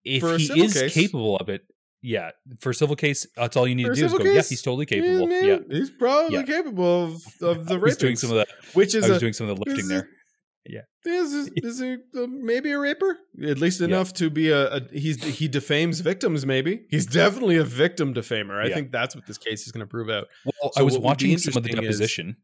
S1: if he is
S2: case-
S1: capable of it. Yeah, for civil case, that's all you need to do is go. Yeah, he's totally
S2: yeah,
S1: capable.
S2: man,
S1: Yeah,
S2: he's probably
S1: Yeah.
S2: capable of, of the
S1: I was doing some of that.
S2: which is
S1: I was
S2: a,
S1: doing some of the lifting there.
S2: a-
S1: Yeah.
S2: Is is, is he uh, maybe a raper? At least
S1: Yeah.
S2: enough to be a, a he's he defames victims. Maybe he's definitely a victim defamer. I
S1: Yeah.
S2: think that's what this case is going to prove out.
S1: Well,
S2: So
S1: I was
S2: what would be
S1: watching some of the
S2: interesting is-
S1: deposition,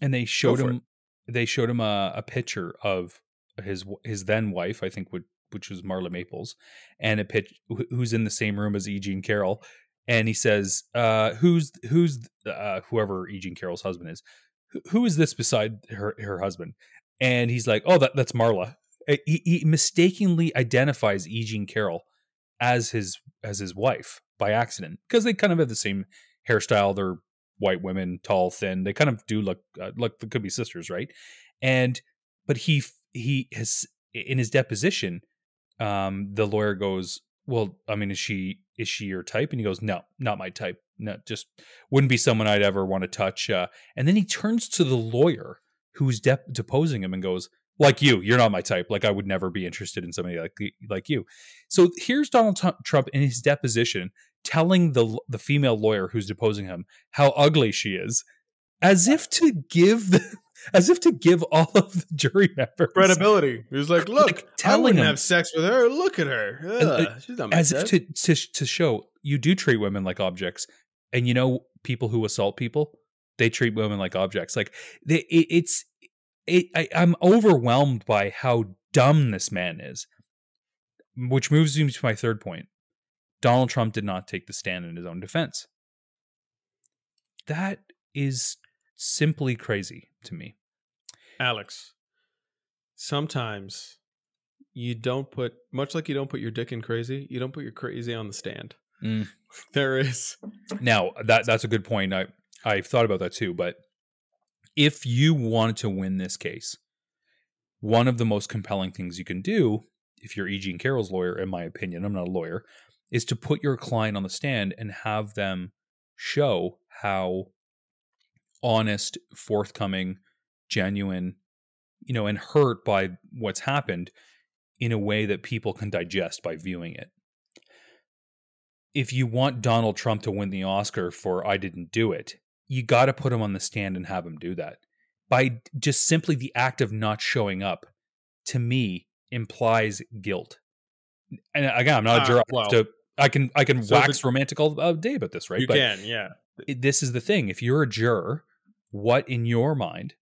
S1: and they showed him. They showed him a, a picture of his his then wife, I think, would which was Marla Maples, and a pitch who's in the same room as E. Jean Carroll, and he says, uh, "Who's who's uh, whoever E. Jean Carroll's husband is? Who, is this beside her her husband?" And he's like, "Oh, that that's Marla." Uh, He, he mistakenly identifies E. Jean Carroll as his as his wife by accident because they kind of have the same hairstyle. They're white women, tall, thin. They kind of do look uh, look. Could be sisters, right? And but he he has in his deposition, um, the lawyer goes, "Well, I mean, is she is she your type?" And he goes, "No, not my type. No, just wouldn't be someone I'd ever want to touch." Uh, and then he turns to the lawyer who's de- deposing him and goes, "Like you, you're not my type. Like I would never be interested in somebody like like you." So here's Donald Trump in his deposition telling the the female lawyer who's deposing him how ugly she is, as if to give the, as if to give all of the jury members
S2: Credibility. He was like,
S1: Like,
S2: "Look, I
S1: telling
S2: wouldn't
S1: him-
S2: have sex with her. Look at her. Ugh, she's not
S1: as if to, to to show you do treat women like objects, and you know people who assault people, they treat women like objects. Like they, it, it's it, I, I'm overwhelmed by how dumb this man is, which moves me to my third point. Donald Trump did not take the stand in his own defense. That is simply crazy to me.
S2: Alex, sometimes you don't put much like you don't put your dick in crazy. You don't put your crazy on the stand.
S1: Mm.
S2: There is
S1: Now that that's a good point. I I've thought about that too. But if you wanted to win this case, one of the most compelling things you can do, if you're E. Jean Carroll's lawyer, in my opinion, I'm not a lawyer, is to put your client on the stand and have them show how honest, forthcoming, genuine, you know, and hurt by what's happened in a way that people can digest by viewing it. If you want Donald Trump to win the Oscar for I didn't do it, you got to put him on the stand and have him do that. By just simply the act of not showing up, to me, implies guilt. And again, I'm not a
S2: Uh,
S1: juror.
S2: well,
S1: to, I can I can
S2: so
S1: wax romantic all uh, day about this, right?
S2: You
S1: but
S2: can, yeah.
S1: this is the thing. If you're a juror, what in your mind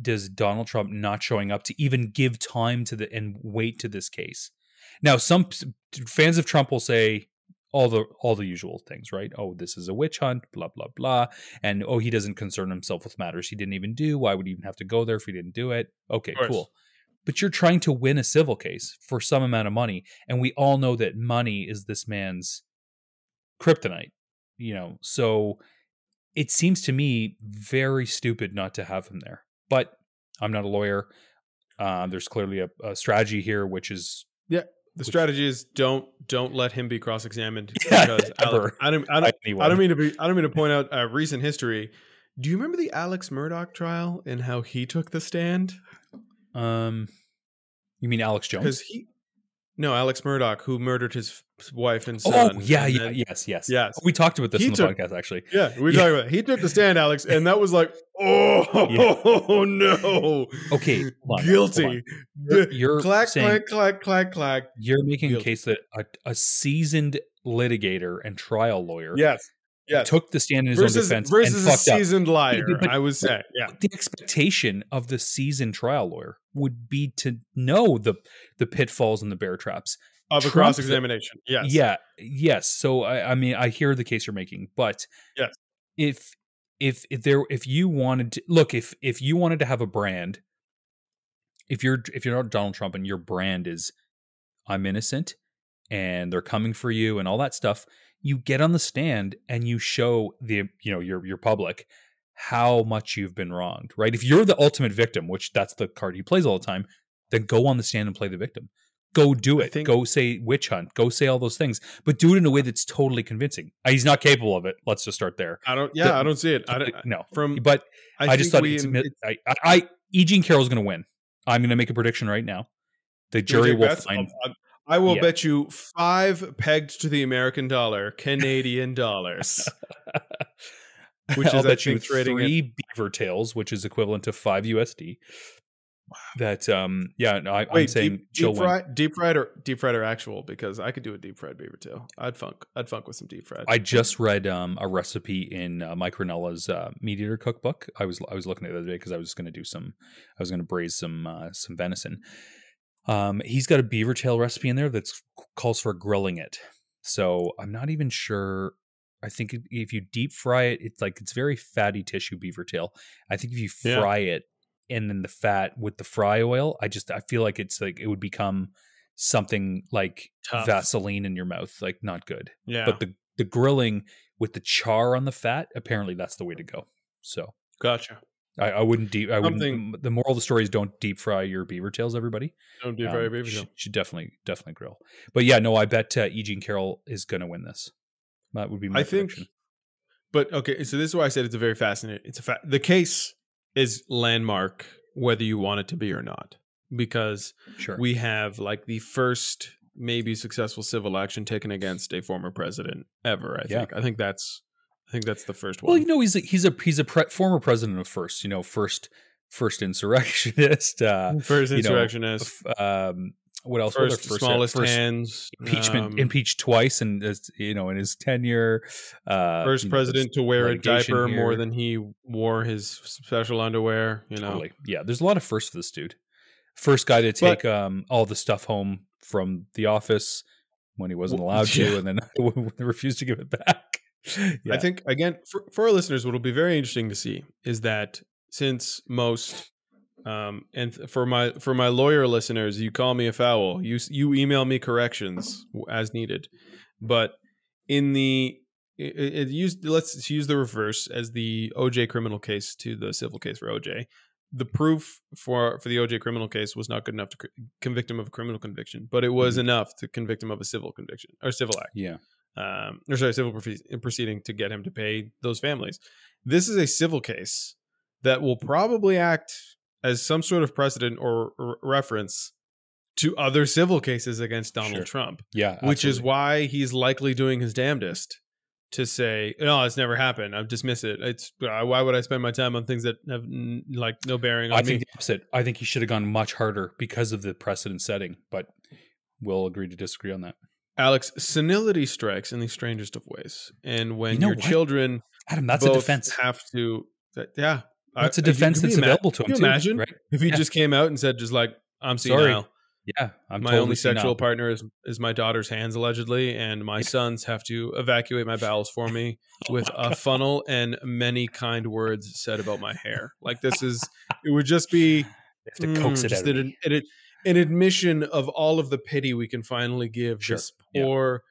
S1: does Donald Trump not showing up to even give time to the and wait to this case? Now, some fans of Trump will say all the all the usual things, right? Oh, this is a witch hunt, blah blah blah, and oh, he doesn't concern himself with matters he didn't even do. Why would he even have to go there if he didn't do it? Okay, cool. But you're trying to win a civil case for some amount of money, and we all know that money is this man's kryptonite. You know, so it seems to me very stupid not to have him there. But I'm not a lawyer. Uh, there's clearly a, a strategy here, which is yeah.
S2: The strategy is don't don't let him be cross examined
S1: Yeah,
S2: because. Alex, I don't I don't,
S1: anyone.
S2: I don't mean to be I don't mean to point out uh, recent history. Do you remember the Alex Murdaugh trial and how he took the stand?
S1: um, you mean Alex Jones?
S2: Because he, no, Alex Murdaugh, who murdered his wife and son.
S1: Oh
S2: son.
S1: yeah,
S2: and
S1: yeah, yes, yes,
S2: Yes.
S1: We talked about this
S2: He
S1: on the
S2: took-
S1: podcast actually.
S2: yeah. We
S1: Yeah.
S2: talking about. It. He took the stand, Alex, and that was like, oh no,
S1: Okay, on,
S2: guilty.
S1: You're, you're
S2: clack,
S1: saying
S2: clack, clack, clack, clack.
S1: you're making a case that a, a seasoned litigator and trial lawyer
S2: Yes, yes.
S1: took the stand in his
S2: versus
S1: own defense
S2: versus
S1: and
S2: a
S1: fucked up.
S2: seasoned liar.
S1: But-
S2: I would say, yeah.
S1: the expectation of the seasoned trial lawyer would be to know the the pitfalls and the bear traps.
S2: Of a cross examination. Yes.
S1: Yeah, yes. So I, I mean, I hear the case you're making, but
S2: Yes.
S1: if if if there if you wanted to look if if you wanted to have a brand, if you're if you're not Donald Trump and your brand is I'm innocent and they're coming for you and all that stuff, you get on the stand and you show the you know your your public how much you've been wronged, right? If you're the ultimate victim, which that's the card he plays all the time, then go on the stand and play the victim. Go do it.
S2: think-
S1: go say witch hunt. Go say all those things, but do it in a way that's totally convincing. Uh, He's not capable of it. Let's just start there.
S2: I don't. Yeah,
S1: The-
S2: I don't see it. I don't,
S1: no,
S2: from.
S1: but
S2: I,
S1: I, just thought
S2: we,
S1: it's,
S2: it-
S1: I, I, I E. Jean Carroll's going to win. I'm going to make a prediction right now. The jury will
S2: bets?
S1: find.
S2: I'll- I will
S1: Yeah.
S2: bet you five pegged to the American dollar, Canadian dollars. Which
S1: I'll
S2: is,
S1: bet you three beaver tails, which is equivalent to five USD. That um yeah, no, I, I'm saying
S2: deep, deep fried, deep fried or deep fried or actual? Because I could do a deep fried beaver tail. I'd funk. I'd funk with some deep fried.
S1: I just read um, a recipe in uh, Mike Rinella's uh, meat eater cookbook. I was I was looking at it the other day because I was going to do some. I was going to braise some uh, some venison. Um, he's got a beaver tail recipe in there that calls for grilling it. So I'm not even sure. I think if- you deep fry it, it's like it's very fatty tissue beaver tail. I think if you
S2: Yeah.
S1: fry it and then the fat with the fry oil, I just I feel like it's like it would become something like
S2: Tough.
S1: Vaseline in your mouth, like not good
S2: yeah.
S1: but the the grilling with the char on the fat apparently that's the way to go so
S2: gotcha.
S1: I, I wouldn't deep i wouldn't the moral of the story is don't deep fry your beaver tails everybody
S2: Don't deep
S1: Um,
S2: fry your beaver
S1: should,
S2: tail.
S1: should definitely definitely grill but yeah no i bet uh, eugene carroll is gonna win this that would be my
S2: I think,
S1: prediction.
S2: but okay. So this is why I said it's a very fascinating. It's a fa- the case is landmark whether you want it to be or not because
S1: sure
S2: we have like the first maybe successful civil action taken against a former president ever. I
S1: Yeah.
S2: think. I think that's. I think that's the first one.
S1: well you know he's a, he's a he's a pre- former president of first you know first first insurrectionist uh
S2: first
S1: you know,
S2: insurrectionist,
S1: um what else What other
S2: first, smallest
S1: first,
S2: hands,
S1: impeachment
S2: um,
S1: impeached twice and you know in his tenure uh
S2: first
S1: you know,
S2: president to wear a diaper more than he wore his special underwear. You know,
S1: totally. Yeah there's a lot of firsts for this dude. First guy to take um all the stuff home from the office when he wasn't allowed to and then refused to give it back yeah.
S2: I think again for, for our listeners, what will be very interesting to see is that since most um, and th- for my for my lawyer listeners, you call me a foul. You you email me corrections as needed, but in the it, it used let's use the reverse as the OJ criminal case to the civil case for OJ. The proof for for the OJ criminal case was not good enough to convict him of a criminal conviction, but it was
S1: Mhm.
S2: enough to convict him of a civil conviction or civil act.
S1: yeah
S2: um, or sorry, civil proce- proceeding to get him to pay those families. This is a civil case that will probably act as some sort of precedent or, or reference to other civil cases against Donald
S1: Sure.
S2: Trump,
S1: Yeah,
S2: which is why he's likely doing his damnedest to say, "No, it's never happened. I dismiss it. It's uh, why would I spend my time on things that have n- like no bearing on
S1: I
S2: me?"
S1: think the opposite. I think he should have gone much harder because of the precedent setting, but we'll agree to disagree on that.
S2: Alex, senility strikes in the strangest of ways, and when
S1: You know
S2: your
S1: what?
S2: children
S1: Adam, that's a defense.
S2: have to, that, yeah,
S1: That's a
S2: I- could
S1: defense that's available to him
S2: Can you
S1: too,
S2: imagine
S1: right?
S2: if he
S1: Yeah.
S2: just came out and said, just like, "I'm
S1: Sorry,
S2: senile.
S1: Yeah, I'm
S2: my
S1: totally
S2: only sexual
S1: senile.
S2: partner is is my daughter's hands allegedly, and my sons have to evacuate my bowels for me with a funnel and many kind words said about my hair. Like this is, it would just be
S1: They have to coax
S2: mm,
S1: it out.
S2: an, an, an admission of all of the pity we can finally give
S1: Sure,
S2: this
S1: yeah.
S2: poor,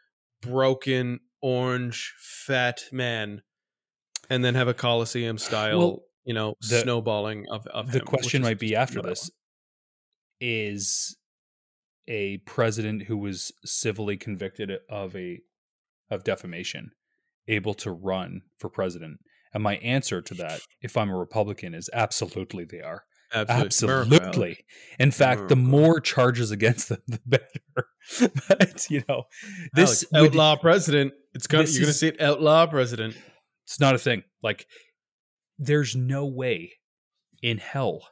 S2: broken, orange, fat man, and then have a Coliseum style,
S1: Well,
S2: you know,
S1: the-
S2: snowballing of, of
S1: the
S2: him,
S1: question might be after this is a president who was civilly convicted of a of defamation able to run for president and my answer to that if i'm a republican is absolutely they are.
S2: Absolutely.
S1: Absolutely in fact the more charges against them the better but you know this
S2: Alex,
S1: would-
S2: outlaw president. It's going.
S1: this
S2: You're going to see it. Outlaw president.
S1: It's not a thing. Like, there's no way in hell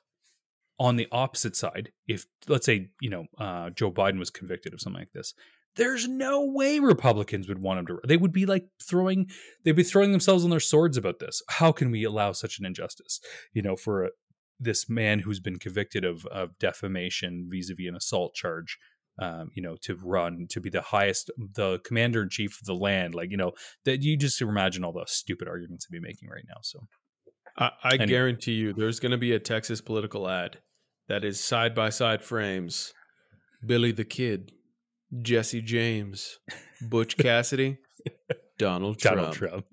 S1: on the opposite side, if let's say, you know, uh, Joe Biden was convicted of something like this, there's no way Republicans would want him to. They would be like throwing, they'd be throwing themselves on their swords about this. How can we allow such an injustice, you know, for a, this man who's been convicted of, of defamation vis a vis an assault charge? Um, you know, to run to be the highest, the commander in chief of the land, like you know, that you just imagine all the stupid arguments to be making right now. So
S2: I, I
S1: Anyway.
S2: guarantee you, there's going to be a Texas political ad that is side by side frames. Billy the Kid, Jesse James, Butch Cassidy, Donald Trump,
S1: Donald Trump.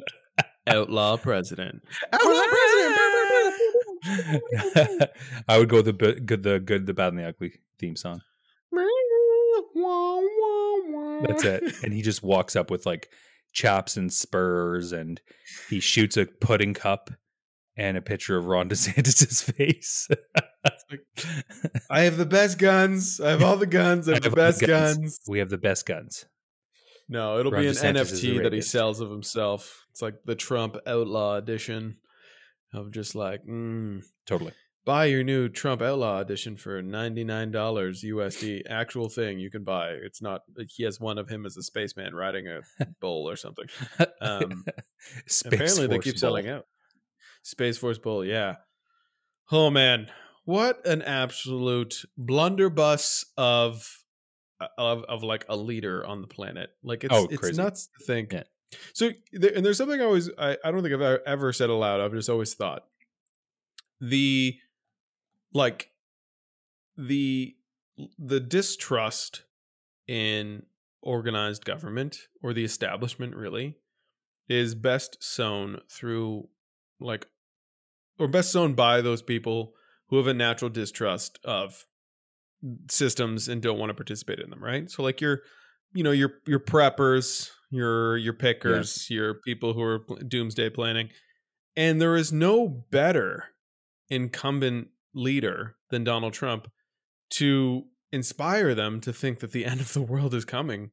S2: outlaw president.
S1: I would go the good, the good, the bad, and the ugly theme song. That's it. And he just walks up with like chaps and spurs, and he shoots a pudding cup and a picture of Ron DeSantis' face.
S2: I have the best guns. I have all the guns. I have,
S1: I have
S2: the
S1: all the
S2: best
S1: guns.
S2: guns.
S1: we have the best guns.
S2: No, it'll
S1: Ron
S2: be an
S1: DeSantis
S2: NFT that he sells of himself. It's like the Trump Outlaw edition of just like, mm,
S1: Totally.
S2: buy your new Trump Outlaw edition for ninety nine dollars USD. Actual thing you can buy. It's not. He has one of him as a spaceman riding a bull or something. Um,
S1: Space
S2: apparently, they keep
S1: Bull.
S2: selling out. Space Force Bull, yeah. Oh man, what an absolute blunderbuss of of of like a leader on the planet. Like it's
S1: Oh,
S2: it's nuts to think.
S1: Yeah.
S2: So and there's something I always I, I don't think I've ever, ever said aloud. I've just always thought the like the the distrust in organized government or the establishment really is best sown through like or best sown by those people who have a natural distrust of systems and don't want to participate in them right so like your you know your your preppers your your pickers your people who are doomsday planning and there is no better incumbent leader than Donald Trump to inspire them to think that the end of the world is coming.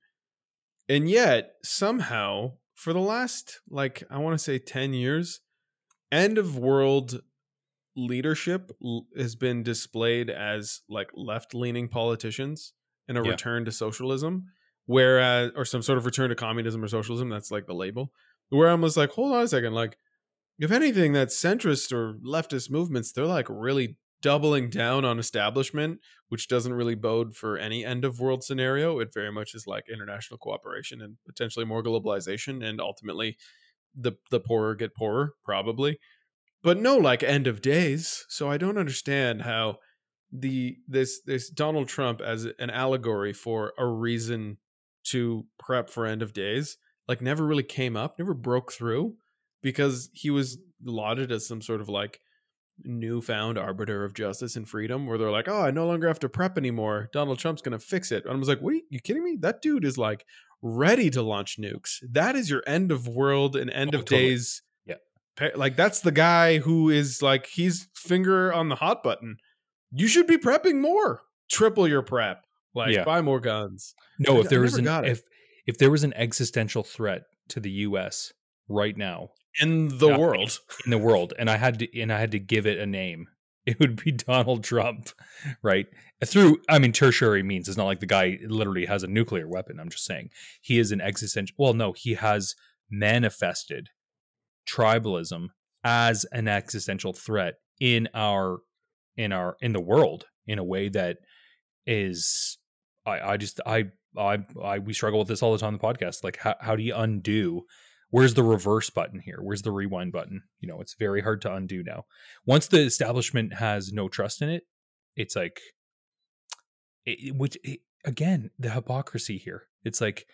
S2: And yet, somehow, for the last, like, I want to say 10 years, end of world leadership has been displayed as like left leaning politicians and a
S1: Yeah.
S2: return to socialism, whereas, or some sort of return to communism or socialism. That's like the label. Where I'm just like, hold on a second. Like, if anything, that centrist or leftist movements, they're like really doubling down on establishment, which doesn't really bode for any end of world scenario. It very much is like international cooperation and potentially more globalization, and ultimately the the poorer get poorer, probably. But no like end of days. So I don't understand how the this this Donald Trump as an allegory for a reason to prep for end of days like never really came up, never broke through because he was lauded as some sort of like newfound arbiter of justice and freedom where they're like, oh, I no longer have to prep anymore. Donald Trump's going to fix it. And I was like, wait, you kidding me? That dude is like ready to launch nukes. That is your end of world and end
S1: Oh,
S2: of
S1: totally.
S2: days.
S1: Yeah.
S2: Like that's the guy who is like he's finger on the hot button. You should be prepping more. Triple your prep. Like
S1: Yeah.
S2: buy more guns.
S1: No,
S2: I-
S1: if there
S2: I
S1: was an if if there was an existential threat to the U.S. right now
S2: In the world.
S1: in the world, and I had to and I had to give it a name, it would be Donald Trump, right? Through I mean tertiary means. It's not like the guy literally has a nuclear weapon. I'm just saying he is an existential. Well, no, he has manifested tribalism as an existential threat in our in our in the world in a way that is I I just I I I we struggle with this all the time on the podcast. Like how how do you undo? Where's the reverse button here? Where's the rewind button? You know, it's very hard to undo now. Once the establishment has no trust in it, it's like it, which it, again the hypocrisy here. It's like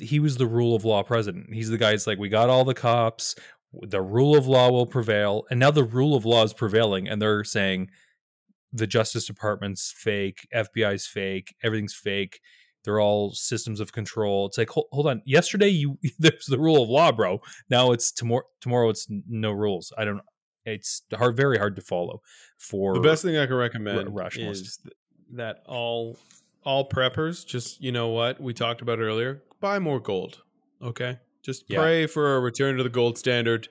S1: he was the rule of law president. He's the guy. It's like we got all the cops. The rule of law will prevail, and now the rule of law is prevailing, and they're saying the Justice Department's fake, FBI's fake, everything's fake. They're all systems of control. It's like hold, hold on. Yesterday you there's the rule of law, bro. Now it's tomorrow. Tomorrow it's no rules. I don't. It's hard, very hard to follow. For
S2: The best thing I can recommend
S1: rationalist.
S2: is that all all preppers just you know what we talked about earlier. Buy more gold. Okay, just
S1: Yeah.
S2: pray for a return to the gold standard.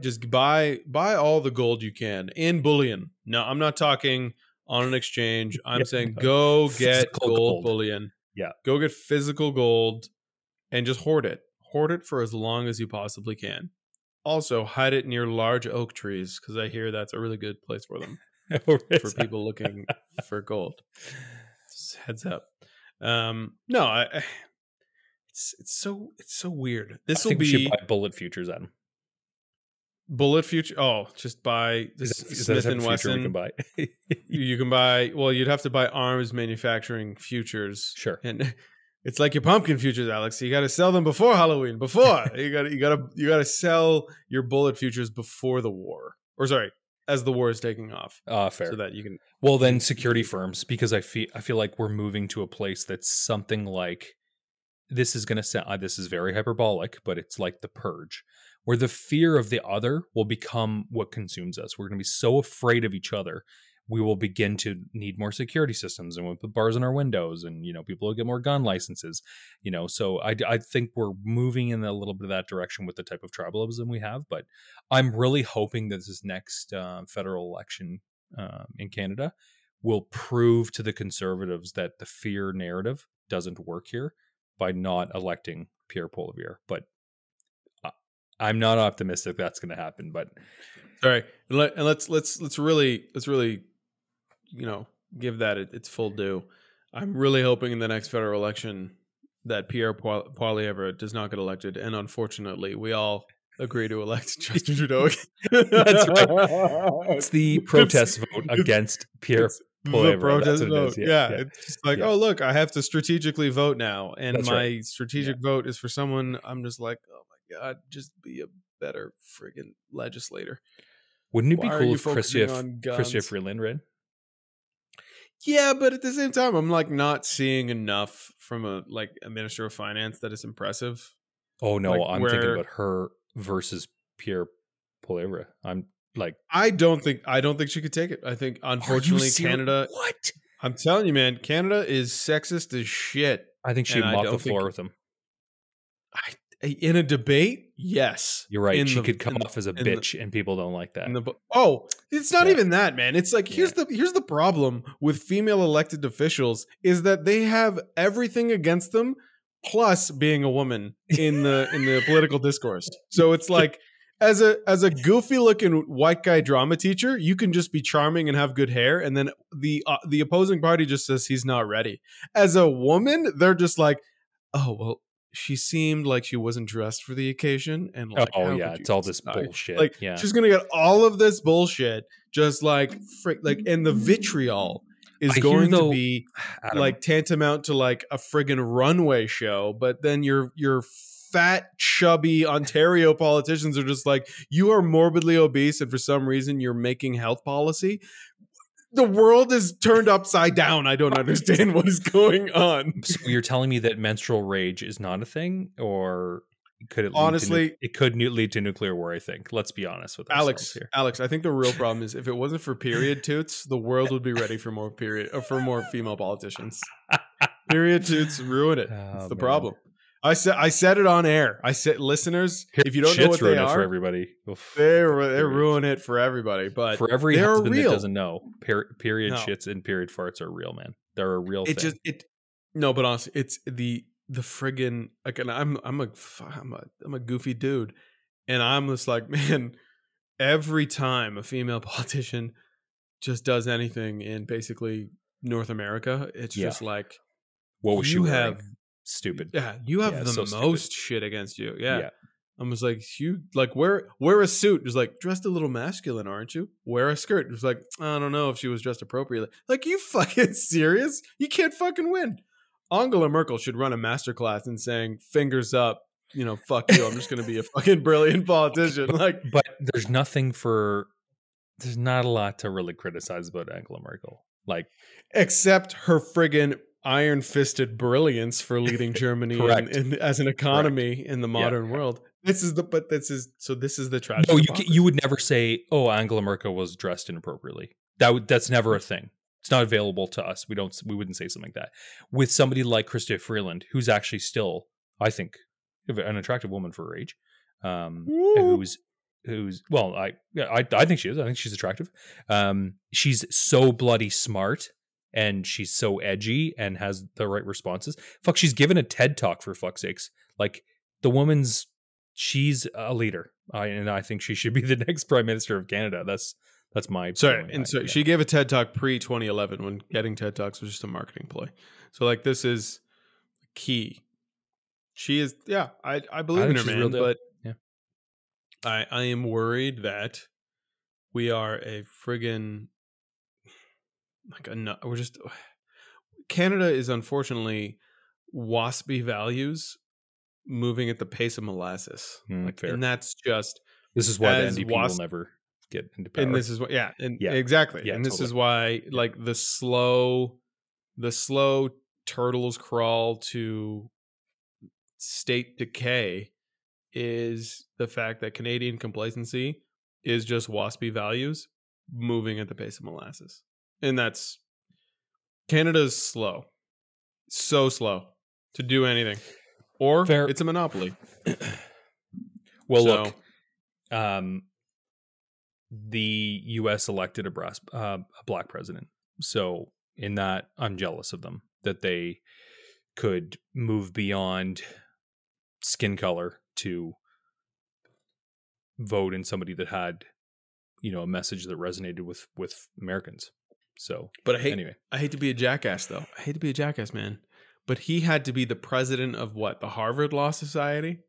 S2: Just buy buy all the gold you can in bullion. No, I'm not talking on an exchange. I'm
S1: Yeah,
S2: saying go get gold,
S1: gold.
S2: bullion.
S1: Yeah.
S2: go get physical gold and just hoard it. Hoard it for as long as you possibly can. Also, hide it near large oak trees because I hear that's a really good place for them for people looking for gold. Just heads up. Um, no, I, I- it's it's so it's so weird. This will
S1: think we should
S2: be
S1: buy bullet futures on.
S2: Bullet future. Oh, just buy
S1: Is that, is that a
S2: Smith and
S1: future we can buy?
S2: You can buy. Well, you'd have to buy arms manufacturing futures,
S1: sure.
S2: and it's like your pumpkin futures, Alex. You got to sell them before Halloween. Before you got to you got to you got to sell your bullet futures before the war, or sorry, as the war is taking off,
S1: Uh, fair.
S2: so that you can
S1: Well, then security firms, because I feel I feel like we're moving to a place that's something like this is going to sound. Uh, this is very hyperbolic, but it's like the purge, where the fear of the other will become what consumes us. We're going to be so afraid of each other, we will begin to need more security systems, and we'll put bars in our windows, and you know people will get more gun licenses. You know, so I I think we're moving in a little bit of that direction with the type of tribalism we have, but I'm really hoping that this next uh, federal election um, in Canada will prove to the conservatives that the fear narrative doesn't work here by not electing Pierre Poilievre. But I'm not optimistic that's going to happen. But
S2: all right, and, let, and let's let's let's really let's really, you know, give that its full due. I'm really hoping in the next federal election that Pierre Poil- Poilievre does not get elected, and unfortunately, we all agree to elect Justin Trudeau. again.
S1: That's right. it's the protest vote against Pierre. Poilievre,
S2: the protest
S1: that's what it
S2: vote.
S1: yeah,
S2: Yeah,
S1: yeah.
S2: it's just like,
S1: Yeah.
S2: oh look, I have to strategically vote now, and
S1: That's
S2: my
S1: right.
S2: strategic vote is for someone. I'm just like, oh god, just be a better friggin' legislator.
S1: Wouldn't it be
S2: Why
S1: cool if
S2: on
S1: Chrystia? Freeland ran?
S2: Yeah, but at the same time, I'm like not seeing enough from a like a minister of finance that is impressive.
S1: Oh no,
S2: Like,
S1: I'm thinking about her versus Pierre Poilievre. I'm like,
S2: I don't think I don't think she could take it. I think unfortunately? Canada.
S1: What?
S2: I'm telling you, man, Canada is sexist as shit.
S1: I think she mopped the
S2: don't think-
S1: floor with him.
S2: I, in a debate, yes,
S1: You're right.
S2: In
S1: she
S2: the-
S1: could come off as a
S2: in the-
S1: bitch, and people don't like that.
S2: the oh, it's not
S1: Yeah.
S2: even that, man. It's like here's the here's the problem with female elected officials is that they have everything against them, plus being a woman in the in the political discourse. So it's like as a as a goofy looking white guy drama teacher, you can just be charming and have good hair, and then the uh, the opposing party just says he's not ready. As a woman, they're just like, oh well. She seemed like she wasn't dressed for the occasion, and like,
S1: oh yeah, it's all this bullshit.
S2: Like
S1: yeah,
S2: she's gonna get all of this bullshit, just like frick, like, and the vitriol is
S1: I
S2: going
S1: though,
S2: to be like tantamount to like a friggin' runway show. But then your your fat, chubby Ontario politicians are just like, you are morbidly obese, and for some reason you're making health policy. The world is turned upside down. I don't understand what is going on.
S1: So you're telling me that menstrual rage is not a thing, or could it lead
S2: Honestly-
S1: nu- it could lead to nuclear war? I think. Let's be honest with
S2: Alex,
S1: here.
S2: Alex, I think the real problem is if it wasn't for period toots, the world would be ready for more period uh, for more female politicians. Period toots ruin it.
S1: Oh,
S2: It's the
S1: man.
S2: problem. I said I said it on air. I said listeners, if you don't know what they
S1: ruin it
S2: are,
S1: for everybody. Oof.
S2: they they ruin it for everybody. But
S1: for every husband
S2: real.
S1: that doesn't know, per- period
S2: No.
S1: shits and period farts are real, man. They're a real
S2: it
S1: thing.
S2: just it no, but honestly, it's the the friggin' like, and I'm I'm a I'm a I'm a goofy dude, and I'm just like, man, every time a female politician just does anything in basically North America, it's
S1: Yeah.
S2: just like
S1: what was she
S2: you
S1: wearing?
S2: have
S1: Stupid.
S2: yeah, you have
S1: Yeah,
S2: the
S1: so stupid.
S2: most shit against you. Yeah.
S1: Yeah.
S2: I'm just like you like wear wear a suit. Just like dressed a little masculine, aren't you? Wear a skirt. Was like I don't know if she was dressed appropriately. Like you fucking serious? You can't fucking win. Angela Merkel should run a masterclass in saying fingers up. You know, fuck you. I'm just gonna be a fucking brilliant politician. Like
S1: But there's nothing for. There's not a lot to really criticize about Angela Merkel. Like,
S2: except her friggin' iron fisted brilliance for leading Germany in, in, as an economy in the modern
S1: yeah.
S2: world. This is the but this is so this is the tragic.
S1: no, you
S2: hypocrisy.
S1: ca- you would never say, "Oh, Angela Merkel was dressed inappropriately." That would that's never a thing. It's not available to us. We don't. We wouldn't say something like that with somebody like Chrystia Freeland, who's actually still, I think, an attractive woman for her age. Um, who's who's well, I I I think she is. I think she's attractive. Um, she's so bloody smart and she's so edgy and has the right responses. Fuck, she's given a TED talk for fuck's sakes. Like the woman's, she's a leader, I, and I think she should be the next prime minister of Canada. That's that's my
S2: Sorry, and
S1: I-
S2: so
S1: yeah.
S2: she gave a TED talk pre 2011 when getting TED talks was just a marketing ploy. So like this is key. She is, yeah, I I believe
S1: I
S2: in her, man, but
S1: Yeah.
S2: I I am worried that we are a friggin' like a nu- we're just Canada is unfortunately waspy values moving at the pace of molasses,
S1: Mm,
S2: like,
S1: fair.
S2: and that's just
S1: this is why the NDP
S2: wasp-
S1: will never get into power.
S2: and this is what yeah and
S1: Yeah.
S2: exactly
S1: Yeah,
S2: and this
S1: totally.
S2: is why like the slow the slow turtles crawl to state decay is the fact that canadian complacency is just waspy values moving at the pace of molasses and that's canada's slow so slow to do anything or
S1: Fair.
S2: it's a monopoly
S1: well,
S2: So-
S1: look, um, the U.S. elected a, brass, uh, a black president, so in that, I'm jealous of them that they could move beyond skin color to vote in somebody that had, you know, a message that resonated with with Americans. So
S2: but i hate
S1: anyway,
S2: I hate to be a jackass, though. I hate to be a jackass, man. But he had to be the president of what? The Harvard Law Society?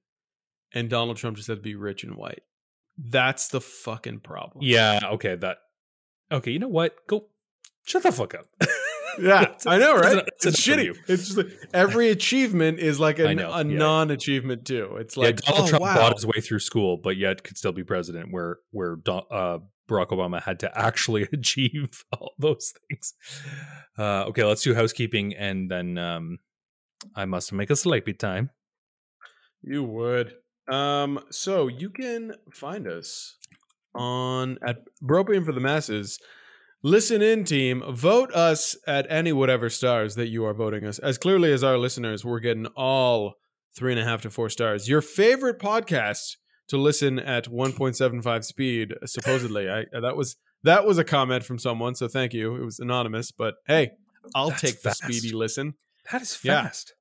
S2: And Donald Trump just had to be rich and white. That's the fucking problem.
S1: yeah, okay, that okay. You know what? Go shut the fuck up.
S2: Yeah, I know, right? it's
S1: enough
S2: shitty. It's just like every achievement is like
S1: I
S2: a,
S1: know,
S2: a
S1: yeah.
S2: non-achievement too. It's
S1: yeah,
S2: like
S1: Donald
S2: oh,
S1: Trump
S2: wow.
S1: bought his way through school, but yet could still be president. Where where Don, uh, Barack Obama had to actually achieve all those things. Uh, okay, let's do housekeeping, and then um, I must make a sleepy time.
S2: You would. Um, so you can find us on at Bropium for the Masses. Listen in, team. Vote us at any whatever stars that you are voting us. As clearly as our listeners, we're getting all three and a half to four stars. Your favorite podcast to listen at 1.75 speed, supposedly. I that was that was a comment from someone, so thank you. It was anonymous, but hey, I'll
S1: That's
S2: take the speedy listen.
S1: That is fast.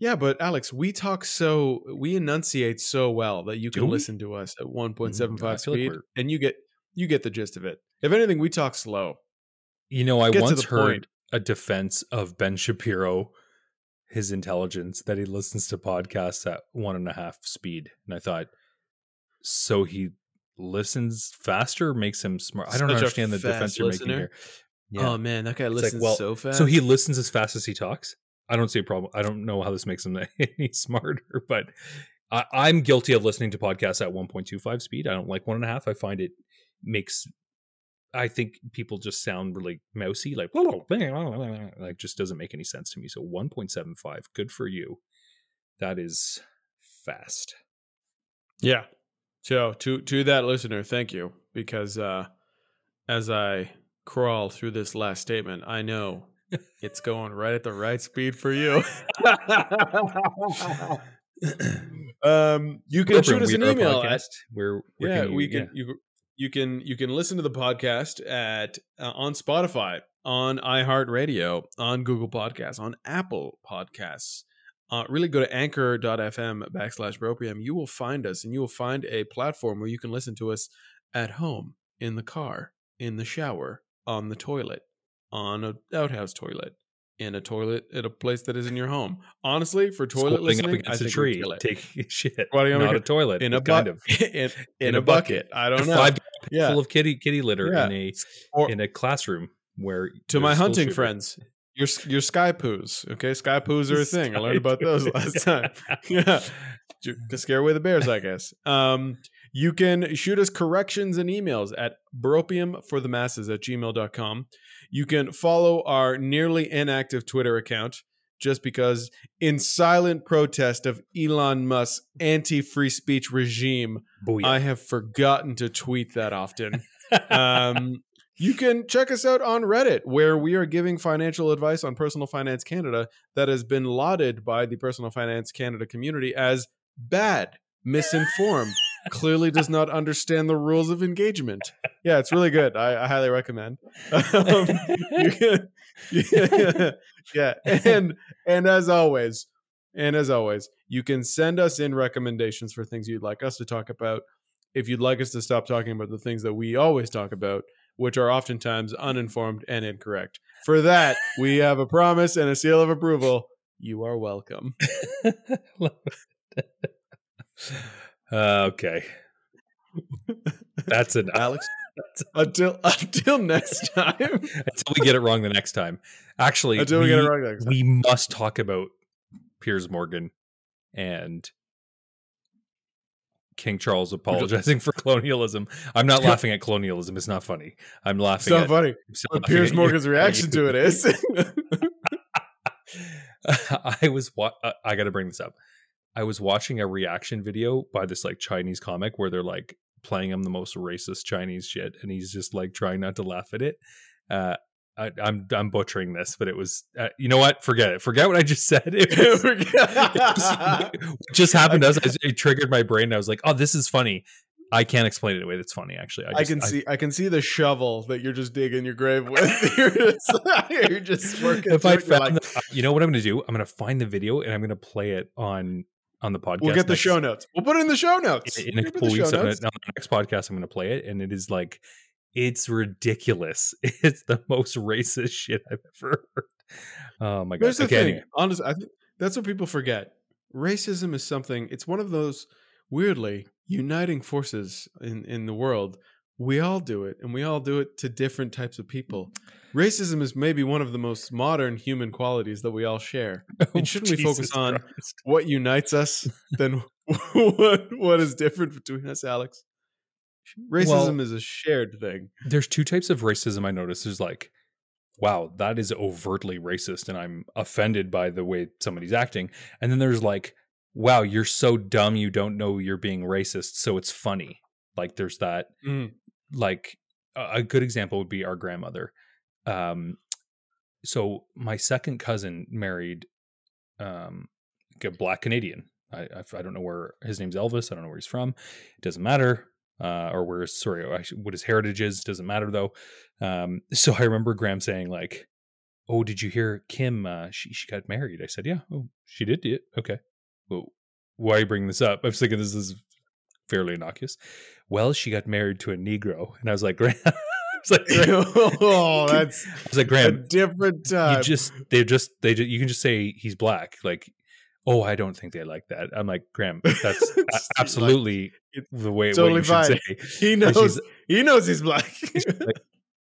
S2: Yeah, but Alex, we talk so we enunciate so well that you
S1: Do
S2: can
S1: we?
S2: listen to us at 1.75
S1: Mm, I feel like
S2: speed and you get you get the gist of it. If anything, we talk slow.
S1: You know, I once heard
S2: point.
S1: a defense of Ben Shapiro, his intelligence, that he listens to podcasts at one and a half speed, and I thought, so he listens faster, makes him smart. I don't
S2: Such
S1: understand the defense you're
S2: listener.
S1: making here.
S2: Oh man, that guy
S1: like,
S2: listens
S1: well,
S2: so fast.
S1: So he listens as fast as he talks. I don't see a problem. I don't know how this makes him any smarter, but I, I'm guilty of listening to podcasts at 1.25 speed. I don't like one and a half. I find it makes I think people just sound really mousy, like like just doesn't make any sense to me. So 1.75, good for you. That is fast.
S2: Yeah. So to to that listener, thank you because uh as I crawl through this last statement, I know it's going right at the right speed for you. um, you can shoot us an email at
S1: where,
S2: where yeah, you, we can yeah. you you can you can listen to the podcast at uh, on Spotify, on iHeartRadio, on Google Podcasts, on Apple Podcasts. Uh, really go to anchor.fm backslash bropium. You will find us and you will find a platform where you can listen to us at home, in the car, in the shower, on the toilet, on an outhouse toilet, in a toilet at a place that is in your home. Honestly, for toilet listening,
S1: up against
S2: I
S1: a tree, take shit. Not a toilet,
S2: in a
S1: kind of
S2: in, in, in a, a bucket. bucket. I don't know.
S1: Five yeah. full of kitty kitty litter yeah. in a or, in a classroom where
S2: to my hunting friends. Your your sky poos, okay? Sky poos are a thing. I learned about those last time. yeah, to scare away the bears, I guess. Um, you can shoot us corrections and emails at bropiumforthemasses at gmail.com. You can follow our nearly inactive Twitter account just because, in silent protest of Elon Musk's anti free speech regime, Booyah. I have forgotten to tweet that often. um, you can check us out on Reddit, where we are giving financial advice on Personal Finance Canada that has been lauded by the Personal Finance Canada community as bad, misinformed clearly does not understand the rules of engagement. Yeah, it's really good. I, I highly recommend. Um, can, yeah, yeah, and and as always, and as always, you can send us in recommendations for things you'd like us to talk about. If you'd like us to stop talking about the things that we always talk about, which are oftentimes uninformed and incorrect. For that, we have a promise and a seal of approval. You are welcome.
S1: Uh, okay. That's an
S2: Alex. until until next time.
S1: until we get it wrong the next time. Actually,
S2: until we, we get it wrong next time.
S1: we must talk about Piers Morgan and King Charles apologizing for colonialism. I'm not laughing at colonialism. It's not funny. I'm laughing.
S2: It's
S1: not
S2: funny. But Piers Morgan's reaction to it is.
S1: I was. Wa- uh, I got to bring this up. I was watching a reaction video by this like Chinese comic where they're like playing him the most racist Chinese shit, and he's just like trying not to laugh at it. Uh, I, am I'm, I'm butchering this, but it was uh, you know what? Forget it. Forget what I just said. It, was, it was, just happened as it triggered my brain. I was like, oh, this is funny. I can't explain it away. That's funny, actually.
S2: I, just, I can see I, I, can see the shovel that you're just digging your grave with. you're, just, you're just working.
S1: If I found, like, the, you know what I'm going to do? I'm going to find the video and I'm going to play it on on the podcast.
S2: We'll get the next, show notes. We'll put it in the show notes.
S1: In, in a couple weeks, on the next podcast, I'm going to play it, and it is like it's ridiculous. It's the most racist shit I've ever heard. Oh my god!
S2: There's the okay, thing. Anyway. Honestly, I think that's what people forget. Racism is something. It's one of those weirdly uniting forces in in the world. We all do it, and we all do it to different types of people. Racism is maybe one of the most modern human qualities that we all share. Oh, and shouldn't Jesus we focus on what unites us than what what is different between us, Alex? Racism well, is a shared thing.
S1: There's two types of racism I notice. There's like, wow, that is overtly racist, and I'm offended by the way somebody's acting. And then there's like, wow, you're so dumb you don't know you're being racist, so it's funny. Like there's that. Mm. Like a good example would be our grandmother um so my second cousin married um a black canadian I, I, I don't know where his name's elvis i don't know where he's from it doesn't matter uh or where sorry what his heritage is doesn't matter though. Um so i remember graham saying like oh did you hear kim uh she, she got married? I said yeah. Oh she did it okay. Well why are you bringing this up? I was thinking this is fairly innocuous. Well she got married to a negro and i was like graham
S2: like, oh, that's
S1: it's like Graham,
S2: different time.
S1: You just they just they just, you can just say he's black. Like, oh, I don't think they like that. I'm like Graham. That's absolutely like, the way totally what you should
S2: say. He knows. He knows he's black.
S1: like,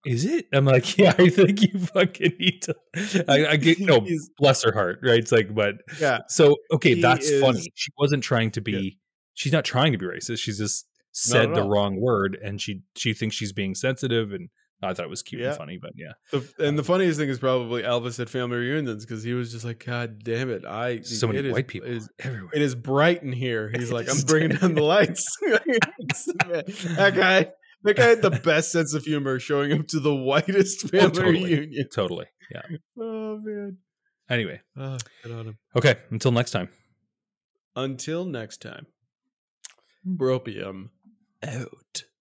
S1: is it? I'm like, yeah, I think you fucking need to. I, I get no, bless her heart, right? It's like, but
S2: yeah.
S1: So okay, that's is, funny. She wasn't trying to be. Yeah. She's not trying to be racist. She's just said the wrong word and she she thinks she's being sensitive and I thought it was cute
S2: Yeah.
S1: and funny, but yeah,
S2: The, and the um, funniest thing is probably Elvis at family reunions because he was just like, God damn it! I
S1: so many
S2: it is-
S1: white people
S2: it is-
S1: everywhere.
S2: it is bright in here. He's like, I'm bringing down the lights. that guy, that guy had the best sense of humor, showing up to the whitest oh, family
S1: totally.
S2: reunion.
S1: totally. Yeah.
S2: Oh man,
S1: Anyway,
S2: oh, on him.
S1: okay. Until next time.
S2: Until next time, Bropium out.